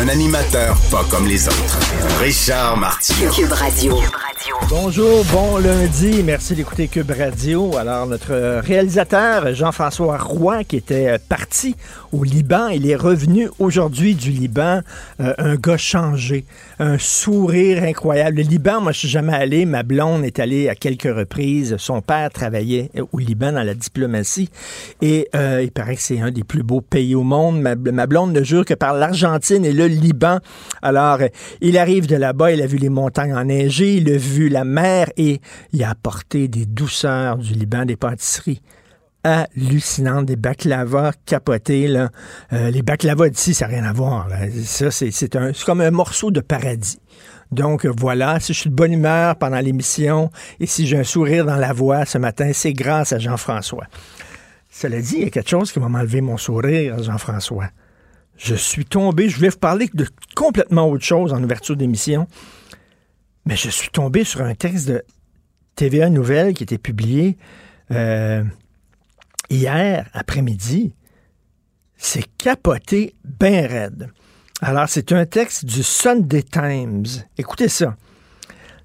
Un animateur pas comme les autres. Richard Martineau. Cube Radio. Bonjour, bon lundi. Merci d'écouter Cube Radio. Alors, notre réalisateur, Jean-François Roy, qui était parti au Liban, il est revenu aujourd'hui du Liban, euh, un gars changé, un sourire incroyable. Le Liban, moi, je suis jamais allé. Ma blonde est allée à quelques reprises. Son père travaillait au Liban dans la diplomatie. Et euh, il paraît que c'est un des plus beaux pays au monde. Ma, blonde ne jure que par l'Argentine et le Liban. Alors, il arrive de là-bas, il a vu les montagnes enneigées, il a vu la mer et il a apporté des douceurs du Liban, des pâtisseries hallucinantes, des baklavas capotés. Là. Euh, les baklavas d'ici, ça n'a rien à voir. c'est, comme un morceau de paradis. Donc voilà, si je suis de bonne humeur pendant l'émission et si j'ai un sourire dans la voix ce matin, c'est grâce à Jean-François. Cela dit, il y a quelque chose qui va m'enlever mon sourire, Jean-François. Je suis tombé, je voulais vous parler de complètement autre chose en ouverture d'émission, mais je suis tombé sur un texte de TVA Nouvelle qui était publié euh, hier après-midi. C'est capoté bien raide. Alors, c'est un texte du Sunday Times. Écoutez ça.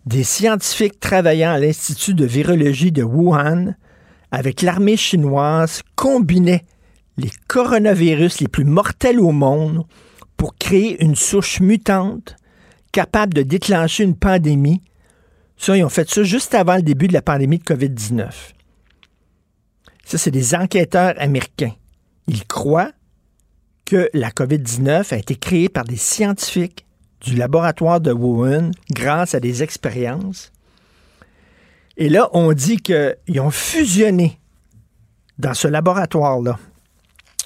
Des scientifiques travaillant à l'Institut de virologie de Wuhan avec l'armée chinoise combinaient les coronavirus les plus mortels au monde pour créer une souche mutante capable de déclencher une pandémie. Ça, ils ont fait ça juste avant le début de la pandémie de COVID-19. Ça, c'est des enquêteurs américains. Ils croient que la COVID-19 a été créée par des scientifiques du laboratoire de Wuhan grâce à des expériences. Et là, on dit qu'ils ont fusionné dans ce laboratoire-là.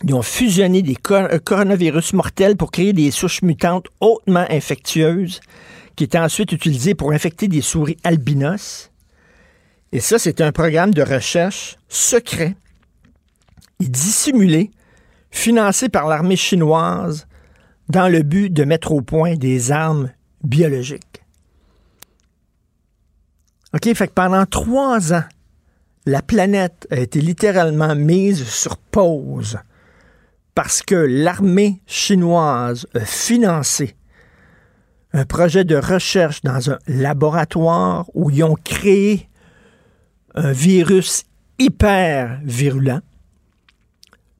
Ils ont fusionné des euh, coronavirus mortels pour créer des souches mutantes hautement infectieuses qui étaient ensuite utilisées pour infecter des souris albinos. Et ça, c'est un programme de recherche secret et dissimulé, financé par l'armée chinoise dans le but de mettre au point des armes biologiques. OK, fait que pendant trois ans, la planète a été littéralement mise sur pause parce que l'armée chinoise a financé un projet de recherche dans un laboratoire où ils ont créé un virus hyper virulent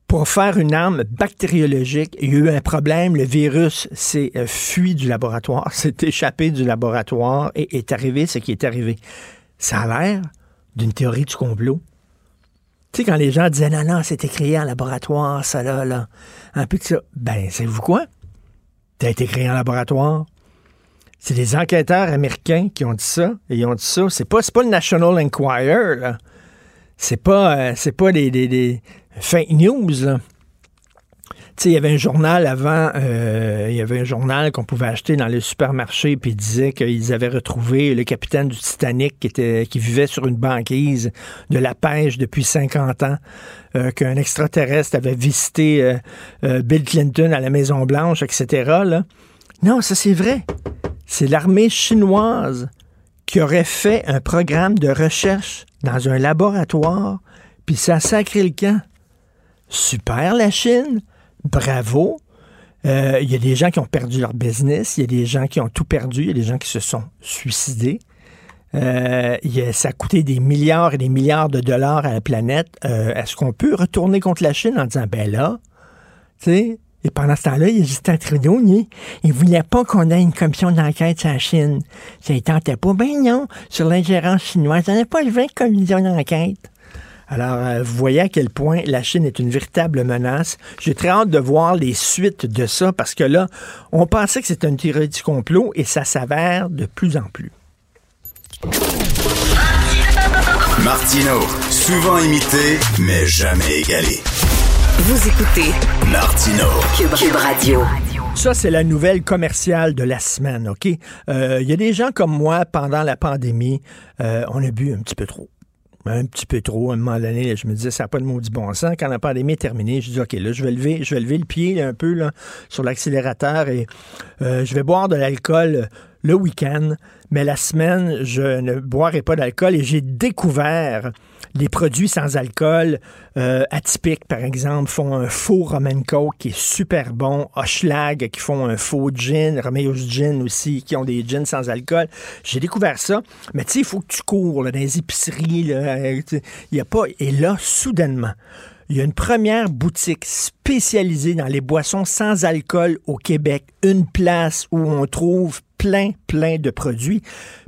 pour faire une arme bactériologique. Il y a eu un problème, le virus s'est euh, fui du laboratoire, s'est échappé du laboratoire et est arrivé ce qui est arrivé. Ça a l'air d'une théorie du complot. Tu sais, quand les gens disaient non, non, c'était créé en laboratoire, ça là, là. Un peu de ça. Ben, savez-vous quoi? Ça été créé en laboratoire. C'est des enquêteurs américains qui ont dit ça. Et ils ont dit ça. C'est pas, pas le National Enquirer, là. C'est pas, euh, des, des fake news, là. Il y avait un journal avant, euh, il y avait un journal qu'on pouvait acheter dans le supermarché, puis disait qu'ils avaient retrouvé le capitaine du Titanic qui, vivait sur une banquise de la pêche depuis 50 ans, euh, qu'un extraterrestre avait visité euh, Bill Clinton à la Maison-Blanche, etc. Non, ça c'est vrai. C'est l'armée chinoise qui aurait fait un programme de recherche dans un laboratoire, puis ça a sacré le camp. Super la Chine, bravo. Euh, Il y a des gens qui ont perdu leur business, il y a des gens qui ont tout perdu, il y a des gens qui se sont suicidés. Euh, il y a- ça a coûté des milliards et des milliards de dollars à la planète. Euh, Est-ce qu'on peut retourner contre la Chine en disant, ben là, tu sais, et pendant ce temps-là, il y a Justin Trudeau, lui, il voulait pas qu'on ait une commission d'enquête sur la Chine. Ça ne tentait pas. Ben non, sur l'ingérence chinoise, on n'a pas levé une commission d'enquête. Alors, euh, vous voyez à quel point la Chine est une véritable menace. J'ai très hâte de voir les suites de ça parce que là, on pensait que c'était une théorie du complot et ça s'avère de plus en plus. Martino, souvent imité, mais jamais égalé. Vous écoutez Martino, Cube, Cube Radio. Ça, c'est la nouvelle commerciale de la semaine, OK? Il euh, y a des gens comme moi, pendant la pandémie, euh, on a bu un petit peu trop. Un petit peu trop. À un moment donné, je me disais, ça n'a pas de maudit bon sens. Quand la pandémie est terminée, je dis, OK, là, je vais lever, je vais lever le pied un peu là, sur l'accélérateur et euh, je vais boire de l'alcool le week-end, mais la semaine, je ne boirai pas d'alcool et j'ai découvert les produits sans alcool euh, atypiques, par exemple, font un faux Roman Coke qui est super bon, Hochlag qui font un faux gin, Romeo's Gin aussi, qui ont des gins sans alcool. J'ai découvert ça, mais tu sais, il faut que tu cours dans les épiceries. Il y a pas... Et là, soudainement, il y a une première boutique spécialisée dans les boissons sans alcool au Québec, une place où on trouve plein, plein de produits.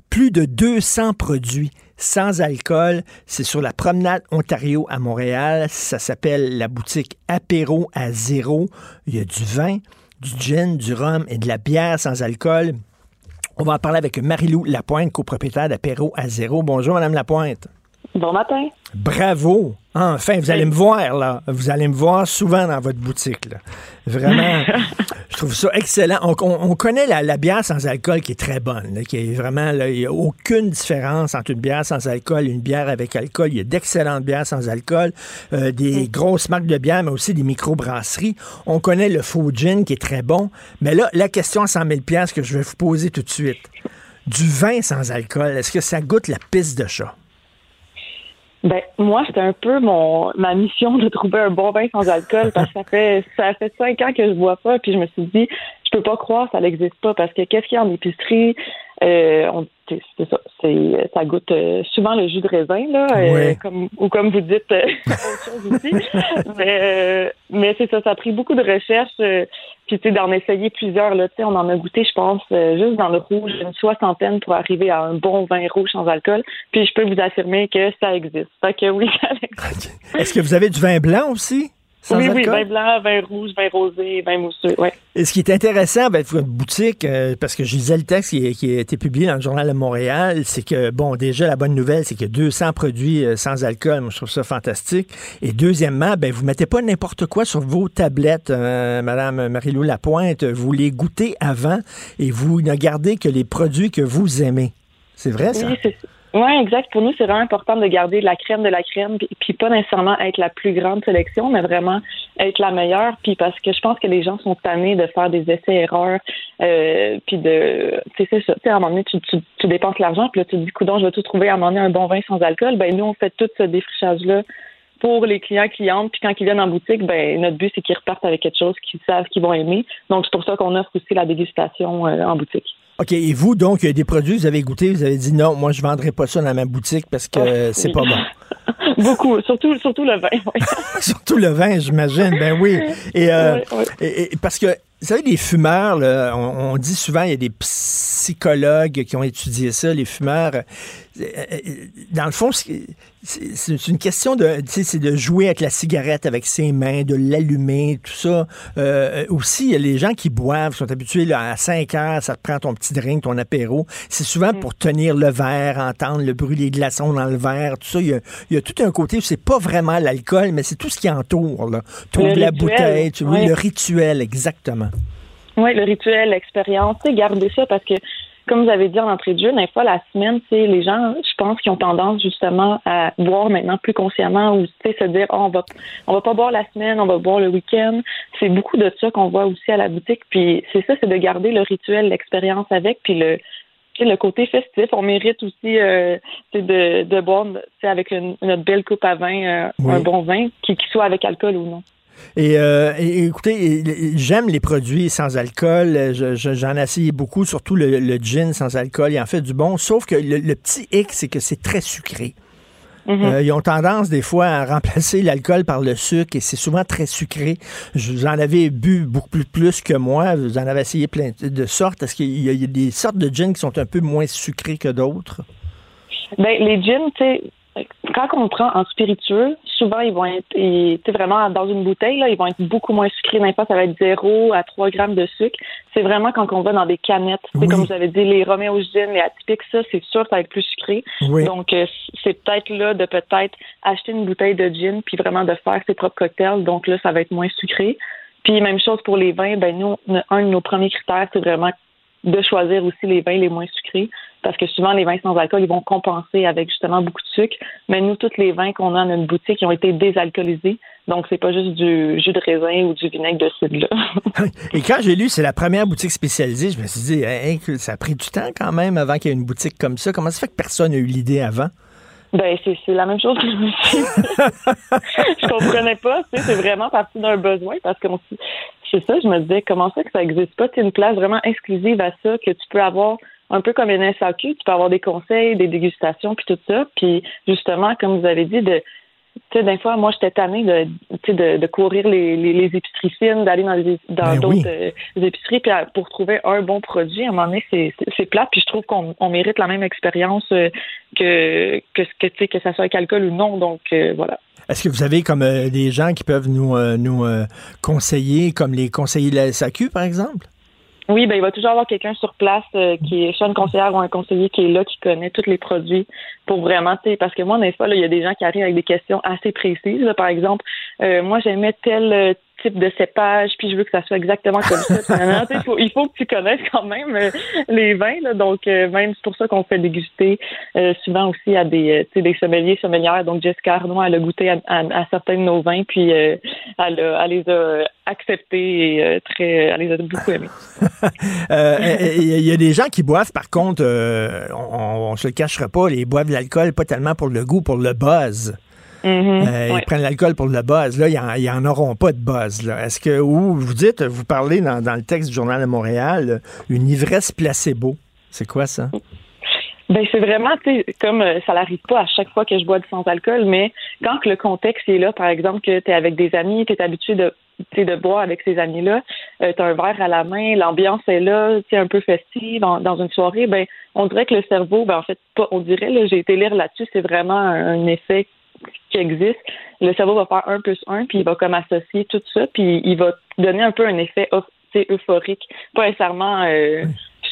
Plus de 200 produits sans alcool. C'est sur la promenade Ontario à Montréal. Ça s'appelle la boutique Apéro à zéro. Il y a du vin, du gin, du rhum et de la bière sans alcool. On va en parler avec Marilou Lapointe, copropriétaire d'Apéro à zéro. Bonjour, Madame Lapointe. Bon matin. Bravo. Enfin, vous allez me voir, là. Vous allez me voir souvent dans votre boutique, là. Vraiment, je trouve ça excellent. On, connaît la, bière sans alcool qui est très bonne, qui est vraiment, il n'y a aucune différence entre une bière sans alcool et une bière avec alcool. Il y a d'excellentes bières sans alcool, euh, des grosses marques de bière, mais aussi des micro-brasseries. On connaît le faux gin qui est très bon. Mais là, la question à 100 000 que je vais vous poser tout de suite. Du vin sans alcool, est-ce que ça goûte la piste de chat? Ben moi, c'était un peu mon ma mission de trouver un bon vin sans alcool parce que ça fait ça fait cinq ans que je bois pas, puis je me suis dit je peux pas croire ça n'existe pas parce que qu'est-ce qu'il y a en épicerie? Euh, on, c'est ça, c'est ça goûte euh, souvent le jus de raisin là, euh, comme ou comme vous dites autre chose aussi. mais mais c'est ça, ça a pris beaucoup de recherches puis tu sais d'en essayer plusieurs là, tu sais, on en a goûté, je pense, juste dans le rouge une soixantaine pour arriver à un bon vin rouge sans alcool. Puis je peux vous affirmer que ça existe. Fait que oui, ça existe. Est-ce que vous avez du vin blanc aussi? Oui, oui, vin blanc, vin rouge, vin rosé, vin mousseux. Et ce qui est intéressant avec votre boutique, euh, parce que je lisais le texte qui, a été publié dans le Journal de Montréal, c'est que, bon, déjà, la bonne nouvelle, c'est qu'il y a 200 produits euh, sans alcool. Moi, je trouve ça fantastique. Et deuxièmement, ben, vous mettez pas n'importe quoi sur vos tablettes, euh, Madame Marie-Lou Lapointe. Vous les goûtez avant et vous ne gardez que les produits que vous aimez. C'est vrai, ça? Oui, c'est oui, exact. Pour nous, c'est vraiment important de garder la crème de la crème, puis, pas nécessairement être la plus grande sélection, mais vraiment être la meilleure. Puis parce que je pense que les gens sont tannés de faire des essais-erreurs, euh, puis de, tu sais, ça. Tu sais, à un moment donné, tu, tu, dépenses l'argent, puis là, tu te dis, coudon, je vais tout trouver à un moment donné un bon vin sans alcool. Ben nous, on fait tout ce défrichage-là pour les clients clientes. Puis quand ils viennent en boutique, ben notre but c'est qu'ils repartent avec quelque chose qu'ils savent qu'ils vont aimer. Donc c'est pour ça qu'on offre aussi la dégustation euh, en boutique. OK. Et vous, donc, il y a des produits, vous avez goûté, vous avez dit non, moi, je ne vendrai pas ça dans ma boutique parce que c'est pas bon. Beaucoup, surtout, surtout le vin. surtout le vin, j'imagine. Ben oui. Euh, et, et, parce que vous savez, les fumeurs, on, dit souvent, il y a des psychologues qui ont étudié ça, les fumeurs. Euh, euh, dans le fond, c'est une question de, c'est de jouer avec la cigarette avec ses mains, de l'allumer, tout ça. Euh, aussi, il y a les gens qui boivent, sont habitués à 5 heures, ça te prend ton petit drink, ton apéro. C'est souvent mm. pour tenir le verre, entendre le bruit des glaçons dans le verre, tout ça. Il y a, tout un côté où c'est pas vraiment l'alcool, mais c'est tout ce qui entoure. Là. la bouteille, tu, oui, le rituel, exactement. Oui, le rituel, l'expérience, garder ça parce que, comme vous avez dit en entrée de jeu, des fois, la semaine, c'est les gens, je pense, qui ont tendance justement à boire maintenant plus consciemment ou se dire oh, on va on va pas boire la semaine, on va boire le week-end. C'est beaucoup de ça qu'on voit aussi à la boutique. Puis c'est ça, c'est de garder le rituel, l'expérience avec, puis le le côté festif, on mérite aussi euh, de, de boire avec une, notre belle coupe à vin, euh, un bon vin, qui, qui soit avec alcool ou non. Euh, et, écoutez, j'aime les produits sans alcool. J'en ai essayé beaucoup, surtout le, gin sans alcool. Il en fait du bon. Sauf que le, petit hic, c'est que c'est très sucré. Mm-hmm. Euh, ils ont tendance des fois à remplacer l'alcool par le sucre et c'est souvent très sucré. Vous en avez bu beaucoup plus, plus que moi. Vous en avez essayé plein de sortes. Est-ce qu'il y, a des sortes de gin qui sont un peu moins sucrés que d'autres? Ben, les gins, tu sais, quand on prend en spiritueux, souvent ils vont être, vraiment dans une bouteille, là, ils vont être beaucoup moins sucrés. N'importe ça va être 0 à 3 grammes de sucre. C'est vraiment quand on va dans des canettes. C'est comme vous avez dit, les Roméo Gin, les atypiques, ça, c'est sûr, ça va être plus sucré. Donc, euh, c'est peut-être là de peut-être acheter une bouteille de gin puis vraiment de faire ses propres cocktails. Donc là, ça va être moins sucré. Puis même chose pour les vins, ben nous, un de nos premiers critères, c'est vraiment de choisir aussi les vins les moins sucrés, parce que souvent les vins sans alcool, ils vont compenser avec justement beaucoup de sucre. Mais nous, tous les vins qu'on a dans notre boutique, ils ont été désalcoolisés. Donc, c'est pas juste du jus de raisin ou du vinaigre de cidre. Et quand j'ai lu, c'est la première boutique spécialisée, je me suis dit, ça a pris du temps quand même avant qu'il y ait une boutique comme ça. Comment ça fait que personne n'a eu l'idée avant? Ben, c'est, la même chose que je me suis Je comprenais pas, tu sais, c'est vraiment parti d'un besoin parce que c'est ça, je me disais, comment ça que ça existe pas? C'est une place vraiment exclusive à ça que tu peux avoir un peu comme une SAQ, tu peux avoir des conseils, des dégustations, puis tout ça. Puis justement, comme vous avez dit, de tu sais, des fois, moi, j'étais tannée de, de, de courir les, les, épiceries fines, d'aller dans, dans ben d'autres euh, épiceries, puis pour trouver un bon produit, à un moment donné, c'est, c'est plat, puis je trouve qu'on on mérite la même expérience euh, que, que, que, tu sais, que ça soit avec alcool ou non. Donc, euh, voilà. Est-ce que vous avez comme des gens qui peuvent nous, nous conseiller, comme les conseillers de la SAQ, par exemple? Oui, ben il va toujours avoir quelqu'un sur place euh, qui est soit une conseillère ou un conseiller qui est là, qui connaît tous les produits pour vraiment, tu sais, parce que moi, des fois, il y a des gens qui arrivent avec des questions assez précises. par exemple, euh, moi, j'aimais tel euh, type de cépage, puis je veux que ça soit exactement comme ça. il, faut, il faut que tu connaisses quand même euh, les vins. Là, donc, euh, même c'est pour ça qu'on fait déguster euh, souvent aussi à des, des sommeliers, sommelières. Donc, Jessica Arnaud, elle a goûté à, à, certains de nos vins, puis elle, elle, les a acceptés et très, elle les a beaucoup aimés. Il y a des gens qui boivent, par contre, on, on se le cachera pas, ils boivent de l'alcool pas tellement pour le goût, pour le buzz. Mm-hmm. Euh, ils prennent l'alcool pour le buzz. Là, ils n'en auront pas de buzz. Est-ce que, ou vous dites, vous parlez dans, le texte du Journal de Montréal, une ivresse placebo. C'est quoi ça? Ben c'est vraiment, tu sais, comme euh, ça n'arrive pas à chaque fois que je bois du sans-alcool, mais quand le contexte est là, par exemple, que tu es avec des amis, tu es habitué de de boire avec ces amis-là, euh, tu as un verre à la main, l'ambiance est là, tu un peu festive dans, une soirée, ben on dirait que le cerveau, ben en fait, pas on dirait, là, j'ai été lire là-dessus, c'est vraiment un effet qui existe, le cerveau va faire un plus un, puis il va comme associer tout ça, puis il va donner un peu un effet euphorique. Pas nécessairement euh,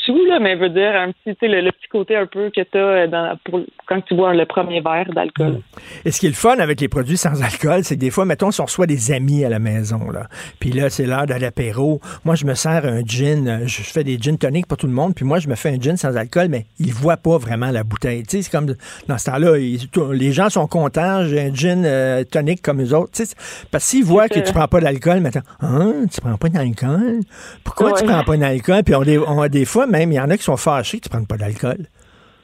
sous, là, mais veut dire un petit, le, le petit côté un peu que tu as dans, pour, quand tu bois le premier verre d'alcool. Mm. Et ce qui est le fun avec les produits sans alcool, c'est que des fois, mettons, si on reçoit des amis à la maison, là, puis là, c'est l'heure de l'apéro, moi, je me sers un gin, je fais des gin toniques pour tout le monde, puis moi, je me fais un gin sans alcool, mais ils voient pas vraiment la bouteille. Tu sais, c'est comme dans ce temps-là, les gens sont contents, j'ai un gin euh, tonique comme les autres. Tu sais, parce qu'ils voient que tu prends pas d'alcool, maintenant, hein, tu prends pas d'alcool? Pourquoi tu prends pas d'alcool? Puis on, on, des fois, même, il y en a qui sont fâchés que tu prends pas d'alcool.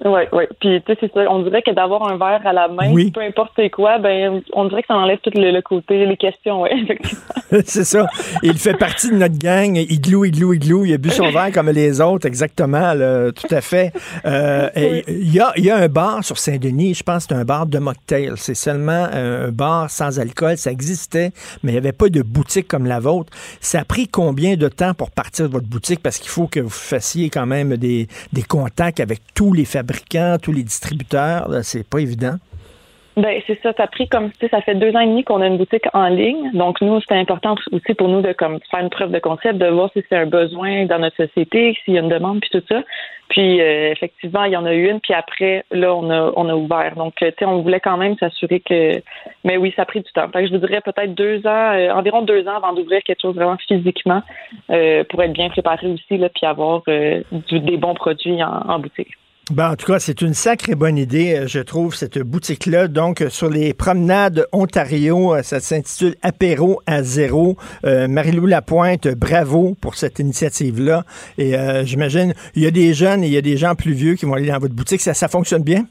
Oui, oui. Puis, tu sais, c'est ça. On dirait que d'avoir un verre à la main, peu importe quoi, ben, on dirait que ça enlève tout le, côté, les questions, c'est ça. Il fait partie de notre gang. Igloo, igloo, igloo. Il a bu son verre comme les autres, exactement, tout à fait. Euh, il y, a, y a un bar sur Saint-Denis, je pense que c'est un bar de mocktail. C'est seulement un bar sans alcool. Ça existait, mais il n'y avait pas de boutique comme la vôtre. Ça a pris combien de temps pour partir de votre boutique? Parce qu'il faut que vous fassiez quand même des, des contacts avec tous les fabricants tous les distributeurs, c'est pas évident. Ben c'est ça, ça a pris comme ça fait deux ans et demi qu'on a une boutique en ligne. Donc nous, c'était important aussi pour nous de comme faire une preuve de concept, de voir si c'est un besoin dans notre société, s'il y a une demande, puis tout ça. Puis euh, effectivement, il y en a eu une, puis après, là, on a on a ouvert. Donc, euh, tu sais, on voulait quand même s'assurer que mais oui, ça a pris du temps. Fait que je vous dirais peut-être deux ans, euh, environ deux ans avant d'ouvrir quelque chose vraiment physiquement pour être bien préparé aussi, là, puis avoir des bons produits en boutique. Ben, en tout cas, c'est une sacrée bonne idée, euh, je trouve, cette boutique-là. Donc, euh, sur les promenades Ontario, euh, ça s'intitule Apéro à zéro. Marie-Lou Lapointe, bravo pour cette initiative-là. Et j'imagine, il y a des jeunes et il y a des gens plus vieux qui vont aller dans votre boutique. Ça, ça fonctionne bien?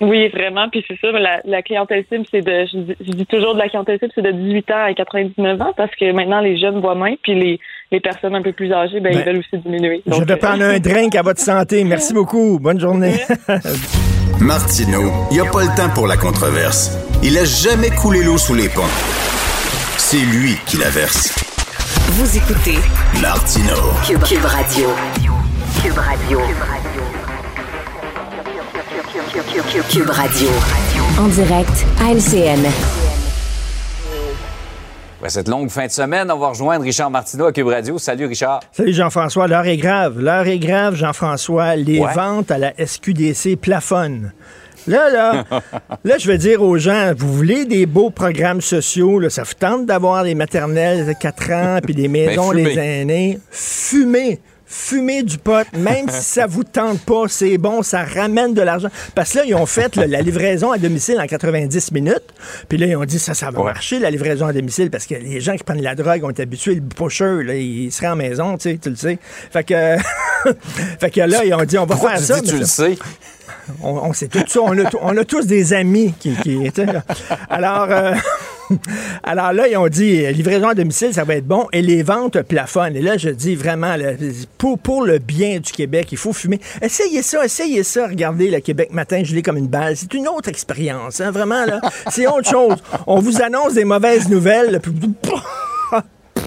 Oui, vraiment. Puis c'est ça, la, la clientèle cible, c'est de, je dis, toujours de la clientèle cible, c'est de 18 ans à 99 ans parce que maintenant, les jeunes voient moins, puis les, les personnes un peu plus âgées, ben, ils ben, veulent aussi diminuer. je vais prendre un drink à votre santé. Merci beaucoup. Bonne journée. Martineau, il n'y a pas le temps pour la controverse. Il a jamais coulé l'eau sous les ponts. C'est lui qui la verse. Vous écoutez Martino. Cube, Radio. Cube Radio. Cube Radio. En direct à LCN. Cette longue fin de semaine, on va rejoindre Richard Martineau à Cube Radio. Salut Richard. Salut Jean-François. L'heure est grave. L'heure est grave, Jean-François. Les ventes à la SQDC plafonnent. Là, là, là, je vais dire aux gens, vous voulez des beaux programmes sociaux, là, ça vous tente d'avoir des maternelles de 4 ans, puis des maisons Ben, des fumez. aînés, fumez. Fumez du pot, même si ça vous tente pas, c'est bon, ça ramène de l'argent. Parce que là, ils ont fait là, la livraison à domicile en 90 minutes. Puis là, ils ont dit ça, ça va Ouais. marcher, la livraison à domicile, parce que les gens qui prennent la drogue ont été habitués, le pusher, là, ils seraient en maison, tu sais, tu le sais. Fait que, fait que là, ils ont dit, on va Pourquoi faire tu ça. dis tu le sais? On, sait tout ça. On a, tous des amis qui. sais, là. alors, euh, alors là, ils ont dit livraison à domicile, ça va être bon. Et les ventes plafonnent. Et là, je dis vraiment, pour, le bien du Québec, il faut fumer. Essayez ça, essayez ça. Regardez le Québec matin, je l'ai comme une balle. C'est une autre expérience. hein, vraiment, là. C'est autre chose. On vous annonce des mauvaises nouvelles. puis-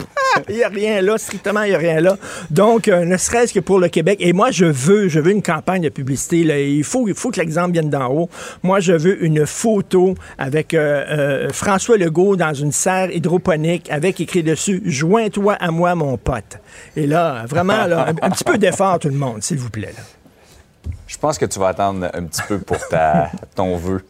il n'y a rien là, strictement, il n'y a rien là. Donc, euh, ne serait-ce que pour le Québec. Et moi, je veux, je veux une campagne de publicité. là. Il, faut, que l'exemple vienne d'en haut. Moi, je veux une photo avec euh, euh, François Legault dans une serre hydroponique avec écrit dessus Joins-toi à moi, mon pote. Et là, vraiment, là, un, un petit peu d'effort, tout le monde, s'il vous plaît. Je pense que tu vas attendre un petit peu pour ta, ton vœu.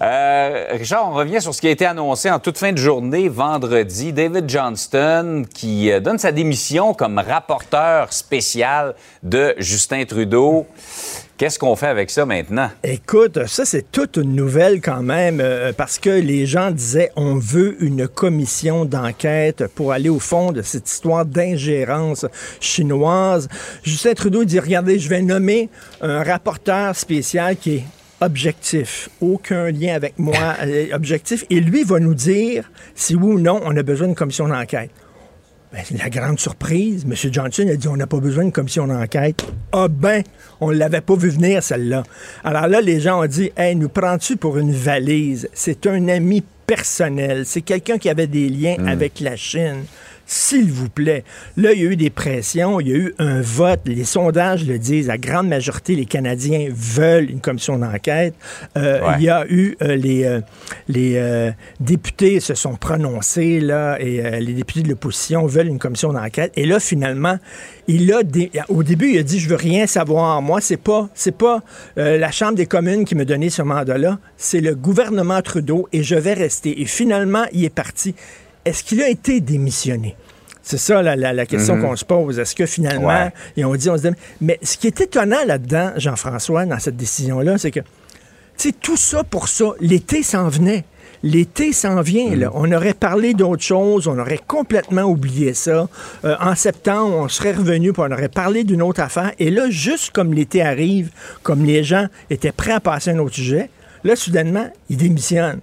Euh, Richard, on revient sur ce qui a été annoncé en toute fin de journée, vendredi. David Johnston, qui euh, donne sa démission comme rapporteur spécial de Justin Trudeau. Qu'est-ce qu'on fait avec ça maintenant? Écoute, ça, c'est toute une nouvelle quand même, euh, parce que les gens disaient on veut une commission d'enquête pour aller au fond de cette histoire d'ingérence chinoise. Justin Trudeau dit regardez, je vais nommer un rapporteur spécial qui est objectif, aucun lien avec moi, euh, objectif, et lui va nous dire si oui ou non on a besoin d'une commission d'enquête. Ben, la grande surprise, M. Johnson a dit on n'a pas besoin d'une commission d'enquête. Ah ben, on ne l'avait pas vu venir, celle-là. Alors là, les gens ont dit Hey, nous prends-tu pour une valise? C'est un ami personnel. C'est quelqu'un qui avait des liens avec la Chine. S'il vous plaît. Là, il y a eu des pressions, il y a eu un vote. Les sondages le disent. La grande majorité, les Canadiens veulent une commission d'enquête. Euh, Ouais. Il y a eu euh, les, euh, les députés se sont prononcés là et les députés de l'opposition veulent une commission d'enquête et là finalement il a dé- au début il a dit je veux rien savoir moi c'est pas c'est pas la chambre des communes qui me donnait ce mandat là c'est le gouvernement Trudeau et je vais rester et finalement il est parti est-ce qu'il a été démissionné? C'est ça la, la- la question qu'on se pose. Est-ce que finalement, Ouais. ils ont dit, on se dit, mais ce qui est étonnant là-dedans, Jean-François, dans cette décision-là, c'est que tu sais, tout ça pour ça, l'été s'en venait. L'été s'en vient. Là. On aurait parlé d'autre chose, on aurait complètement oublié ça. Euh, en septembre, on serait revenu, puis on aurait parlé d'une autre affaire. Et là, juste comme l'été arrive, comme les gens étaient prêts à passer à un autre sujet, là, soudainement, ils démissionnent.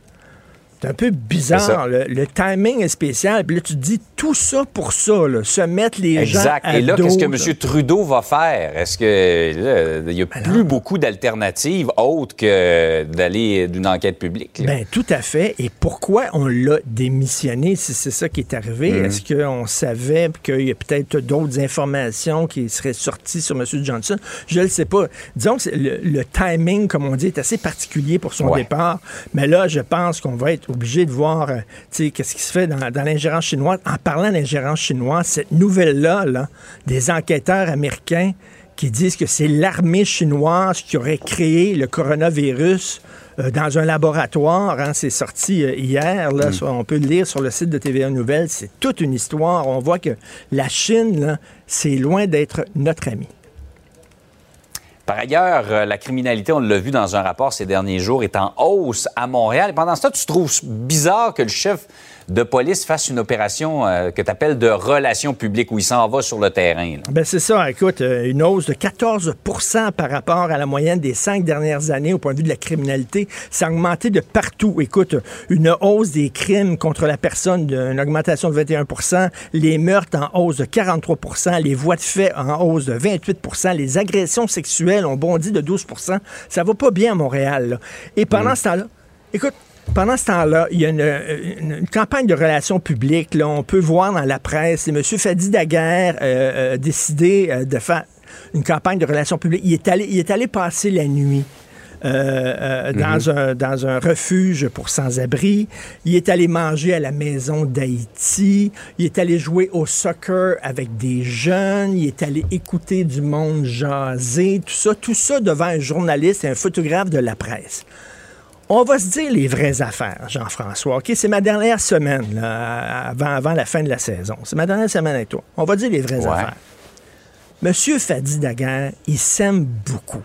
C'est un peu bizarre. Le, le timing est spécial. Puis là, tu te dis tout ça pour ça, là, se mettre les gens Exact. Et là, qu'est-ce que. M. Trudeau va faire? Est-ce que là, il n'y a Ben plus beaucoup d'alternatives autres que d'aller d'une enquête publique? là? Ben, tout à fait. Et pourquoi on l'a démissionné si c'est ça qui est arrivé? Mhm. Est-ce qu'on savait qu'il y a peut-être d'autres informations qui seraient sorties sur M. Johnson? Je ne le sais pas. Disons que le, le timing, comme on dit, est assez particulier pour son Ouais. départ. Mais là, je pense qu'on va être obligé de voir euh, qu'est-ce qui se fait dans, dans l'ingérence chinoise. En parlant d'ingérence chinoise, cette nouvelle-là, là, des enquêteurs américains qui disent que c'est l'armée chinoise qui aurait créé le coronavirus euh, dans un laboratoire. hein. c'est sorti euh, hier. Là, sur- on peut le lire sur le site de TVA Nouvelles. C'est toute une histoire. On voit que la Chine, c'est loin d'être notre ami. Par ailleurs, euh, la criminalité, on l'a vu dans un rapport ces derniers jours, est en hausse à Montréal. Et pendant ce temps, tu trouves bizarre que le chef de police fasse une opération euh, que tu appelles de relations publiques, où il s'en va sur le terrain. Ben c'est ça, écoute, euh, une hausse de 14% par rapport à la moyenne des cinq dernières années au point de vue de la criminalité. Ça a augmenté de partout. Écoute, une hausse des crimes contre la personne, une augmentation de 21% les meurtres en hausse de 43% les voies de fait en hausse de 28% les agressions sexuelles ont bondi de 12% Ça va pas bien à Montréal. là. Et pendant ce temps-là, écoute, pendant ce temps-là, il y a une, une- une campagne de relations publiques. Là, on peut voir dans la presse, M. Fadi Daguerre euh, a décidé euh, de faire une campagne de relations publiques. Il est allé, il est allé passer la nuit euh, dans, un, dans un refuge pour sans-abri. Il est allé manger à la maison d'Haïti. Il est allé jouer au soccer avec des jeunes. Il est allé écouter du monde jaser. Tout ça, tout ça devant un journaliste et un photographe de la presse. On va se dire les vraies affaires, Jean-François. OK, c'est ma dernière semaine avant, avant la fin de la saison. C'est ma dernière semaine avec toi. On va dire les vraies affaires. Monsieur Fadi Daguerre, il s'aime beaucoup.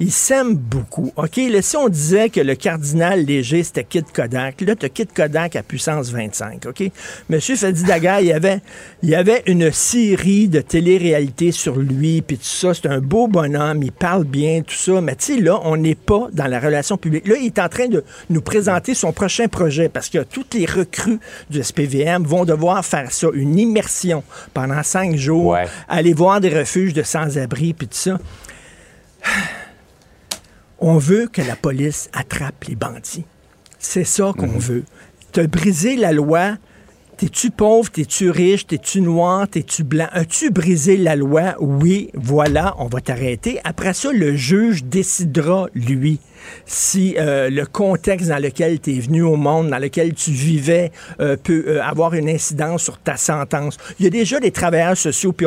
Il s'aime beaucoup. OK, là, si on disait que le cardinal léger, c'était Kid Kodak, là, tu Kid Kodak à puissance 25. OK? Monsieur Fadi Daguerre, il y avait, il y avait une série de télé-réalités sur lui, puis tout ça. C'est un beau bonhomme, il parle bien, tout ça. Mais tu sais, là, on n'est pas dans la relation publique. Là, il est en train de nous présenter son prochain projet parce que toutes les recrues du SPVM vont devoir faire ça, une immersion pendant cinq jours, aller voir des refuges de sans-abri, puis tout ça. On veut que la police attrape les bandits. C'est ça qu'on mhm. veut. Te briser la loi, T'es-tu pauvre, t'es-tu riche, t'es-tu noir, t'es-tu blanc? As-tu brisé la loi? Oui, voilà, on va t'arrêter. Après ça, le juge décidera, lui si euh, le contexte dans lequel tu es venu au monde, dans lequel tu vivais, euh, peut euh, avoir une incidence sur ta sentence. Il y a déjà des travailleurs sociaux, puis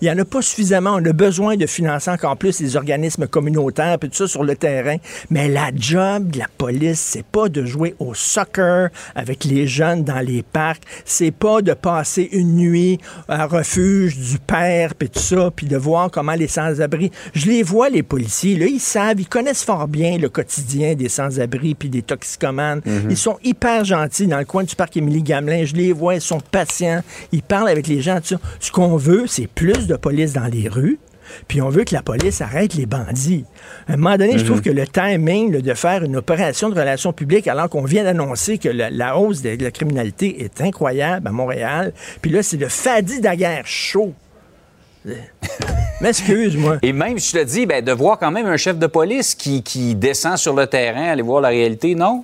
il n'y en a pas suffisamment. On a besoin de financer encore plus les organismes communautaires, puis tout ça sur le terrain. Mais la job de la police, c'est pas de jouer au soccer avec les jeunes dans les parcs, c'est pas de passer une nuit à refuge du père, puis tout ça, puis de voir comment les sans-abri. Je les vois, les policiers, là, ils savent, ils connaissent fort bien le quotidien des sans-abri puis des toxicomanes. Mhm. Ils sont hyper gentils dans le coin du parc Émilie Gamelin. Je les vois, ils sont patients. Ils parlent avec les gens. Ce qu'on veut, c'est plus de police dans les rues. Puis on veut que la police arrête les bandits. À un moment donné, je trouve mhm. que le timing de faire une opération de relations publiques, alors qu'on vient d'annoncer que la, hausse de, la criminalité est incroyable à Montréal, puis là, c'est le Fadi Daguerre chaud. M'excuse-moi. Et même, je te dis, ben, de voir quand même un chef de police qui, descend sur le terrain, aller voir la réalité, non?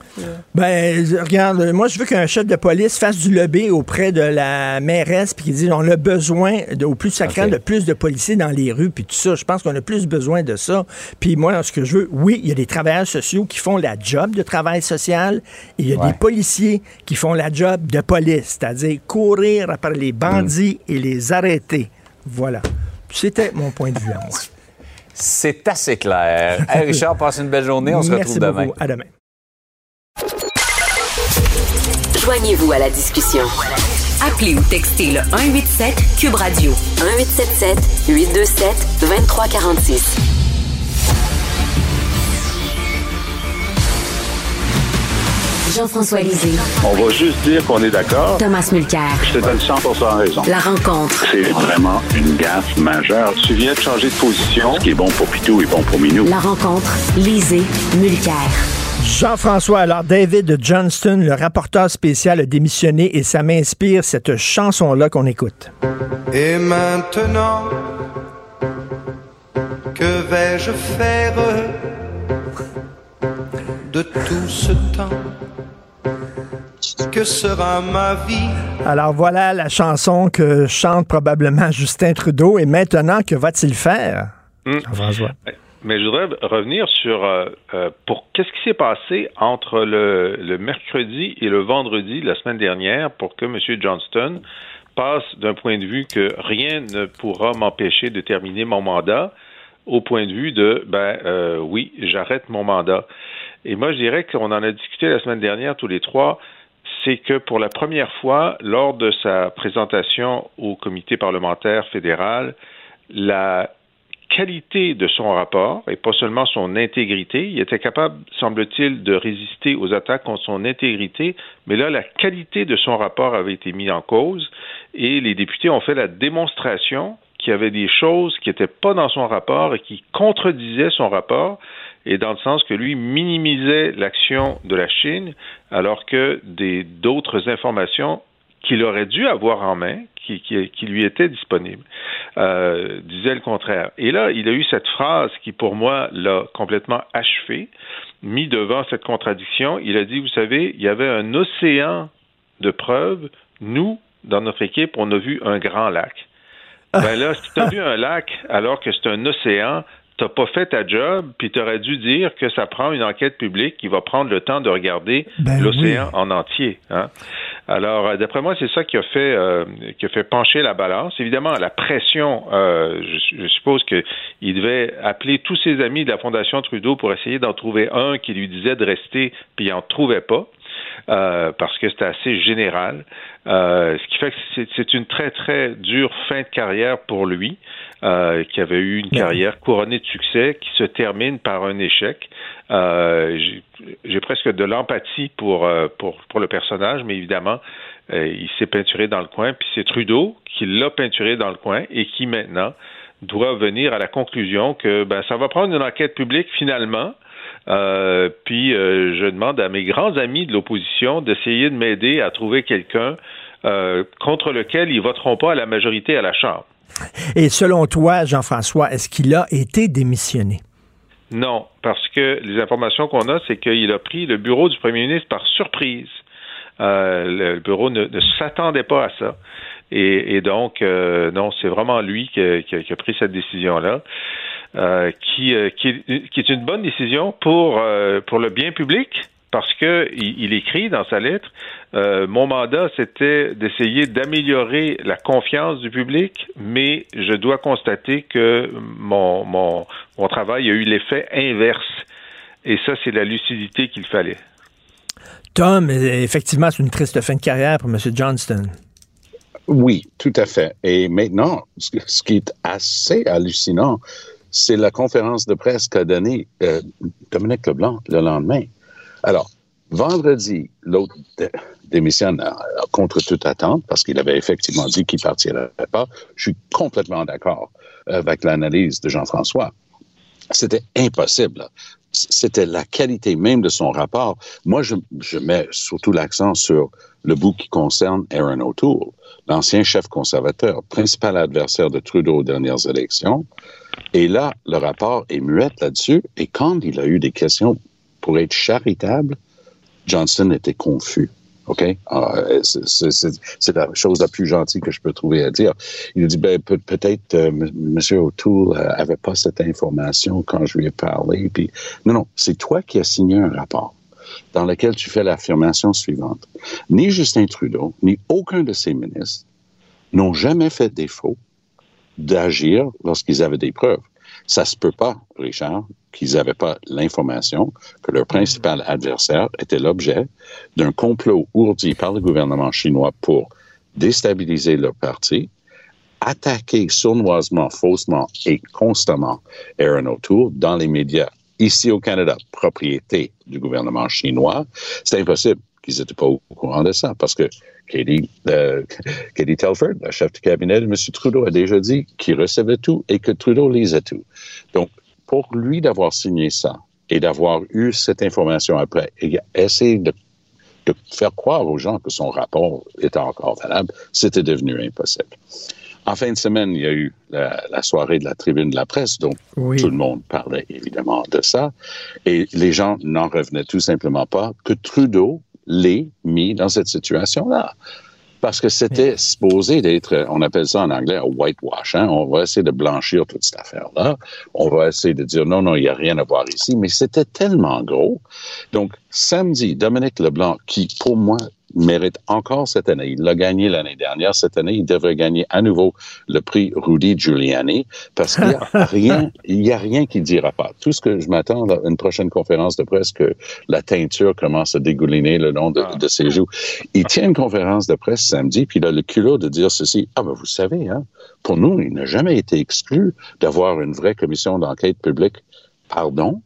Ben, regarde, moi, je veux qu'un chef de police fasse du lobby auprès de la mairesse, puis qu'il dise, on a besoin, de, au plus sacré, de plus de policiers dans les rues, puis tout ça. Je pense qu'on a plus besoin de ça. Puis moi, ce que je veux, oui, il y a des travailleurs sociaux qui font la job de travail social, et il y a des policiers qui font la job de police, c'est-à-dire courir après les bandits et les arrêter. Voilà. C'était mon point de vue à moi. C'est assez clair. Richard, passe une belle journée. On se retrouve demain. À demain. Joignez-vous à la discussion. Appelez ou textez le 187 Cube Radio 1877 827 2346. Jean-François Lisée. On va juste dire qu'on est d'accord. Thomas Mulcair. Je te donne 100 raison. La rencontre. C'est vraiment une gaffe majeure. Tu viens de changer de position. Ce qui est bon pour Pitou est bon pour Minou. La rencontre. Lisée. Mulcair. Jean-François, alors David Johnston, le rapporteur spécial, a démissionné et ça m'inspire cette chanson-là qu'on écoute. Et maintenant, que vais-je faire? De tout ce temps que sera ma vie? Alors voilà la chanson que chante probablement Justin Trudeau. Et maintenant, que va-t-il faire? Hmm. Mais je voudrais revenir sur euh, euh, pour qu'est-ce qui s'est passé entre le, le, mercredi et le vendredi la semaine dernière pour que M. Johnston passe d'un point de vue que rien ne pourra m'empêcher de terminer mon mandat au point de vue de ben euh, oui j'arrête mon mandat. Et moi je dirais qu'on en a discuté la semaine dernière tous les trois c'est que pour la première fois, lors de sa présentation au comité parlementaire fédéral, la qualité de son rapport, et pas seulement son intégrité, il était capable, semble-t-il, de résister aux attaques contre son intégrité, mais là, la qualité de son rapport avait été mise en cause, et les députés ont fait la démonstration qu'il y avait des choses qui n'étaient pas dans son rapport et qui contredisaient son rapport, et dans le sens que lui minimisait l'action de la Chine, alors que d'autres informations qu'il aurait dû avoir en main, qui, lui étaient disponibles, euh, disaient le contraire. Et là, il a eu cette phrase qui, pour moi, l'a complètement achevé, mis devant cette contradiction. Il a dit, vous savez, il y avait un océan de preuves. Nous, dans notre équipe, on a vu un grand lac. Ben là, si tu as vu un lac alors que c'est un océan, t'as pas fait ta job, puis tu aurais dû dire que ça prend une enquête publique qui va prendre le temps de regarder Ben l'océan oui. en entier. Hein? Alors, euh, d'après moi, c'est ça qui a fait euh, qui a fait pencher la balance. Évidemment, la pression, euh, je, je suppose qu'il devait appeler tous ses amis de la Fondation Trudeau pour essayer d'en trouver un qui lui disait de rester, puis il n'en trouvait pas. Euh, parce que c'était assez général. Euh, ce qui fait que c'est- c'est une très, très dure fin de carrière pour lui, euh, qui avait eu une carrière couronnée de succès, qui se termine par un échec. J'ai presque de l'empathie pour, pour, pour le personnage, mais évidemment, il s'est peinturé dans le coin, puis c'est Trudeau qui l'a peinturé dans le coin et qui maintenant doit venir à la conclusion que ben, ça va prendre une enquête publique finalement, euh, puis euh, je demande à mes grands amis de l'opposition d'essayer de m'aider à trouver quelqu'un euh, contre lequel ils voteront pas à la majorité à la Chambre. Et selon toi, Jean-François, est-ce qu'il a été démissionné? Non, parce que les informations qu'on a, c'est qu'il a pris le bureau du premier ministre par surprise. Le bureau ne, ne s'attendait pas à ça. Et, et donc, non, c'est vraiment lui qui a, qui a- qui a pris cette décision-là, euh, qui, euh, qui, est, qui est une bonne décision pour, euh, pour le bien public, parce que il, il écrit dans sa lettre, euh, mon mandat, c'était d'essayer d'améliorer la confiance du public, mais je dois constater que mon, mon, mon travail a eu l'effet inverse. Et ça, c'est la lucidité qu'il fallait. Tom, effectivement, c'est une triste fin de carrière pour M. Johnston. Oui, tout à fait. Et maintenant, ce ce qui est assez hallucinant, c'est la conférence de presse qu'a donnée euh, Dominique Leblanc le lendemain. Alors, vendredi, l'autre dé- démissionne euh, contre toute attente parce qu'il avait effectivement dit qu'il partirait pas. Je suis complètement d'accord avec l'analyse de Jean-François. C'était impossible. C'était la qualité même de son rapport. Moi, je, mets surtout l'accent sur le bout qui concerne Aaron O'Toole, l'ancien chef conservateur, principal adversaire de Trudeau aux dernières élections. Et là, le rapport est muette là-dessus. Et quand il a eu des questions pour être charitable, Johnston était confus. OK? Euh, c'est- la chose la plus gentille que je peux trouver à dire. Il dit, ben, peut- peut-être euh, M. O'Toole euh, avait pas cette information quand je lui ai parlé. Puis, non, non, c'est toi qui as signé un rapport dans lequel tu fais l'affirmation suivante. Ni Justin Trudeau, ni aucun de ses ministres n'ont jamais fait défaut d'agir lorsqu'ils avaient des preuves. Ça se peut pas, Richard, qu'ils n'avaient pas l'information que leur principal adversaire était l'objet d'un complot ourdi par le gouvernement chinois pour déstabiliser leur parti, attaquer sournoisement, faussement et constamment Aaron O'Toole dans les médias ici au Canada, propriété du gouvernement chinois. C'est impossible qu'ils n'étaient pas au courant de ça parce que Katie, euh, Katie Telford, la chef du cabinet de M. Trudeau, a déjà dit qu'il recevait tout et que Trudeau lisait tout. Donc, pour lui d'avoir signé ça et d'avoir eu cette information après et essayer de, de faire croire aux gens que son rapport était encore valable, c'était devenu impossible. En fin de semaine, il y a eu la, la soirée de la tribune de la presse, donc Oui. tout le monde parlait évidemment de ça. Et les gens n'en revenaient tout simplement pas que Trudeau l'ait mis dans cette situation-là. Parce que c'était supposé d'être, on appelle ça en anglais un whitewash. Hein? On va essayer de blanchir toute cette affaire-là. On va essayer de dire non, non, il n'y a rien à voir ici. Mais c'était tellement gros. Donc, samedi, Dominique Leblanc, qui pour moi mérite encore cette année, il l'a gagné l'année dernière, cette année, il devrait gagner à nouveau le prix Rudy Giuliani parce qu'il n'y a rien, il y a rien qui ne dira pas. Tout ce que je m'attends à une prochaine conférence de presse que la teinture commence à dégouliner le long de, de ses joues. Il tient une conférence de presse samedi, puis il a le culot de dire ceci. Ah, ben, vous savez, hein, pour nous, il n'a jamais été exclu d'avoir une vraie commission d'enquête publique. Pardon?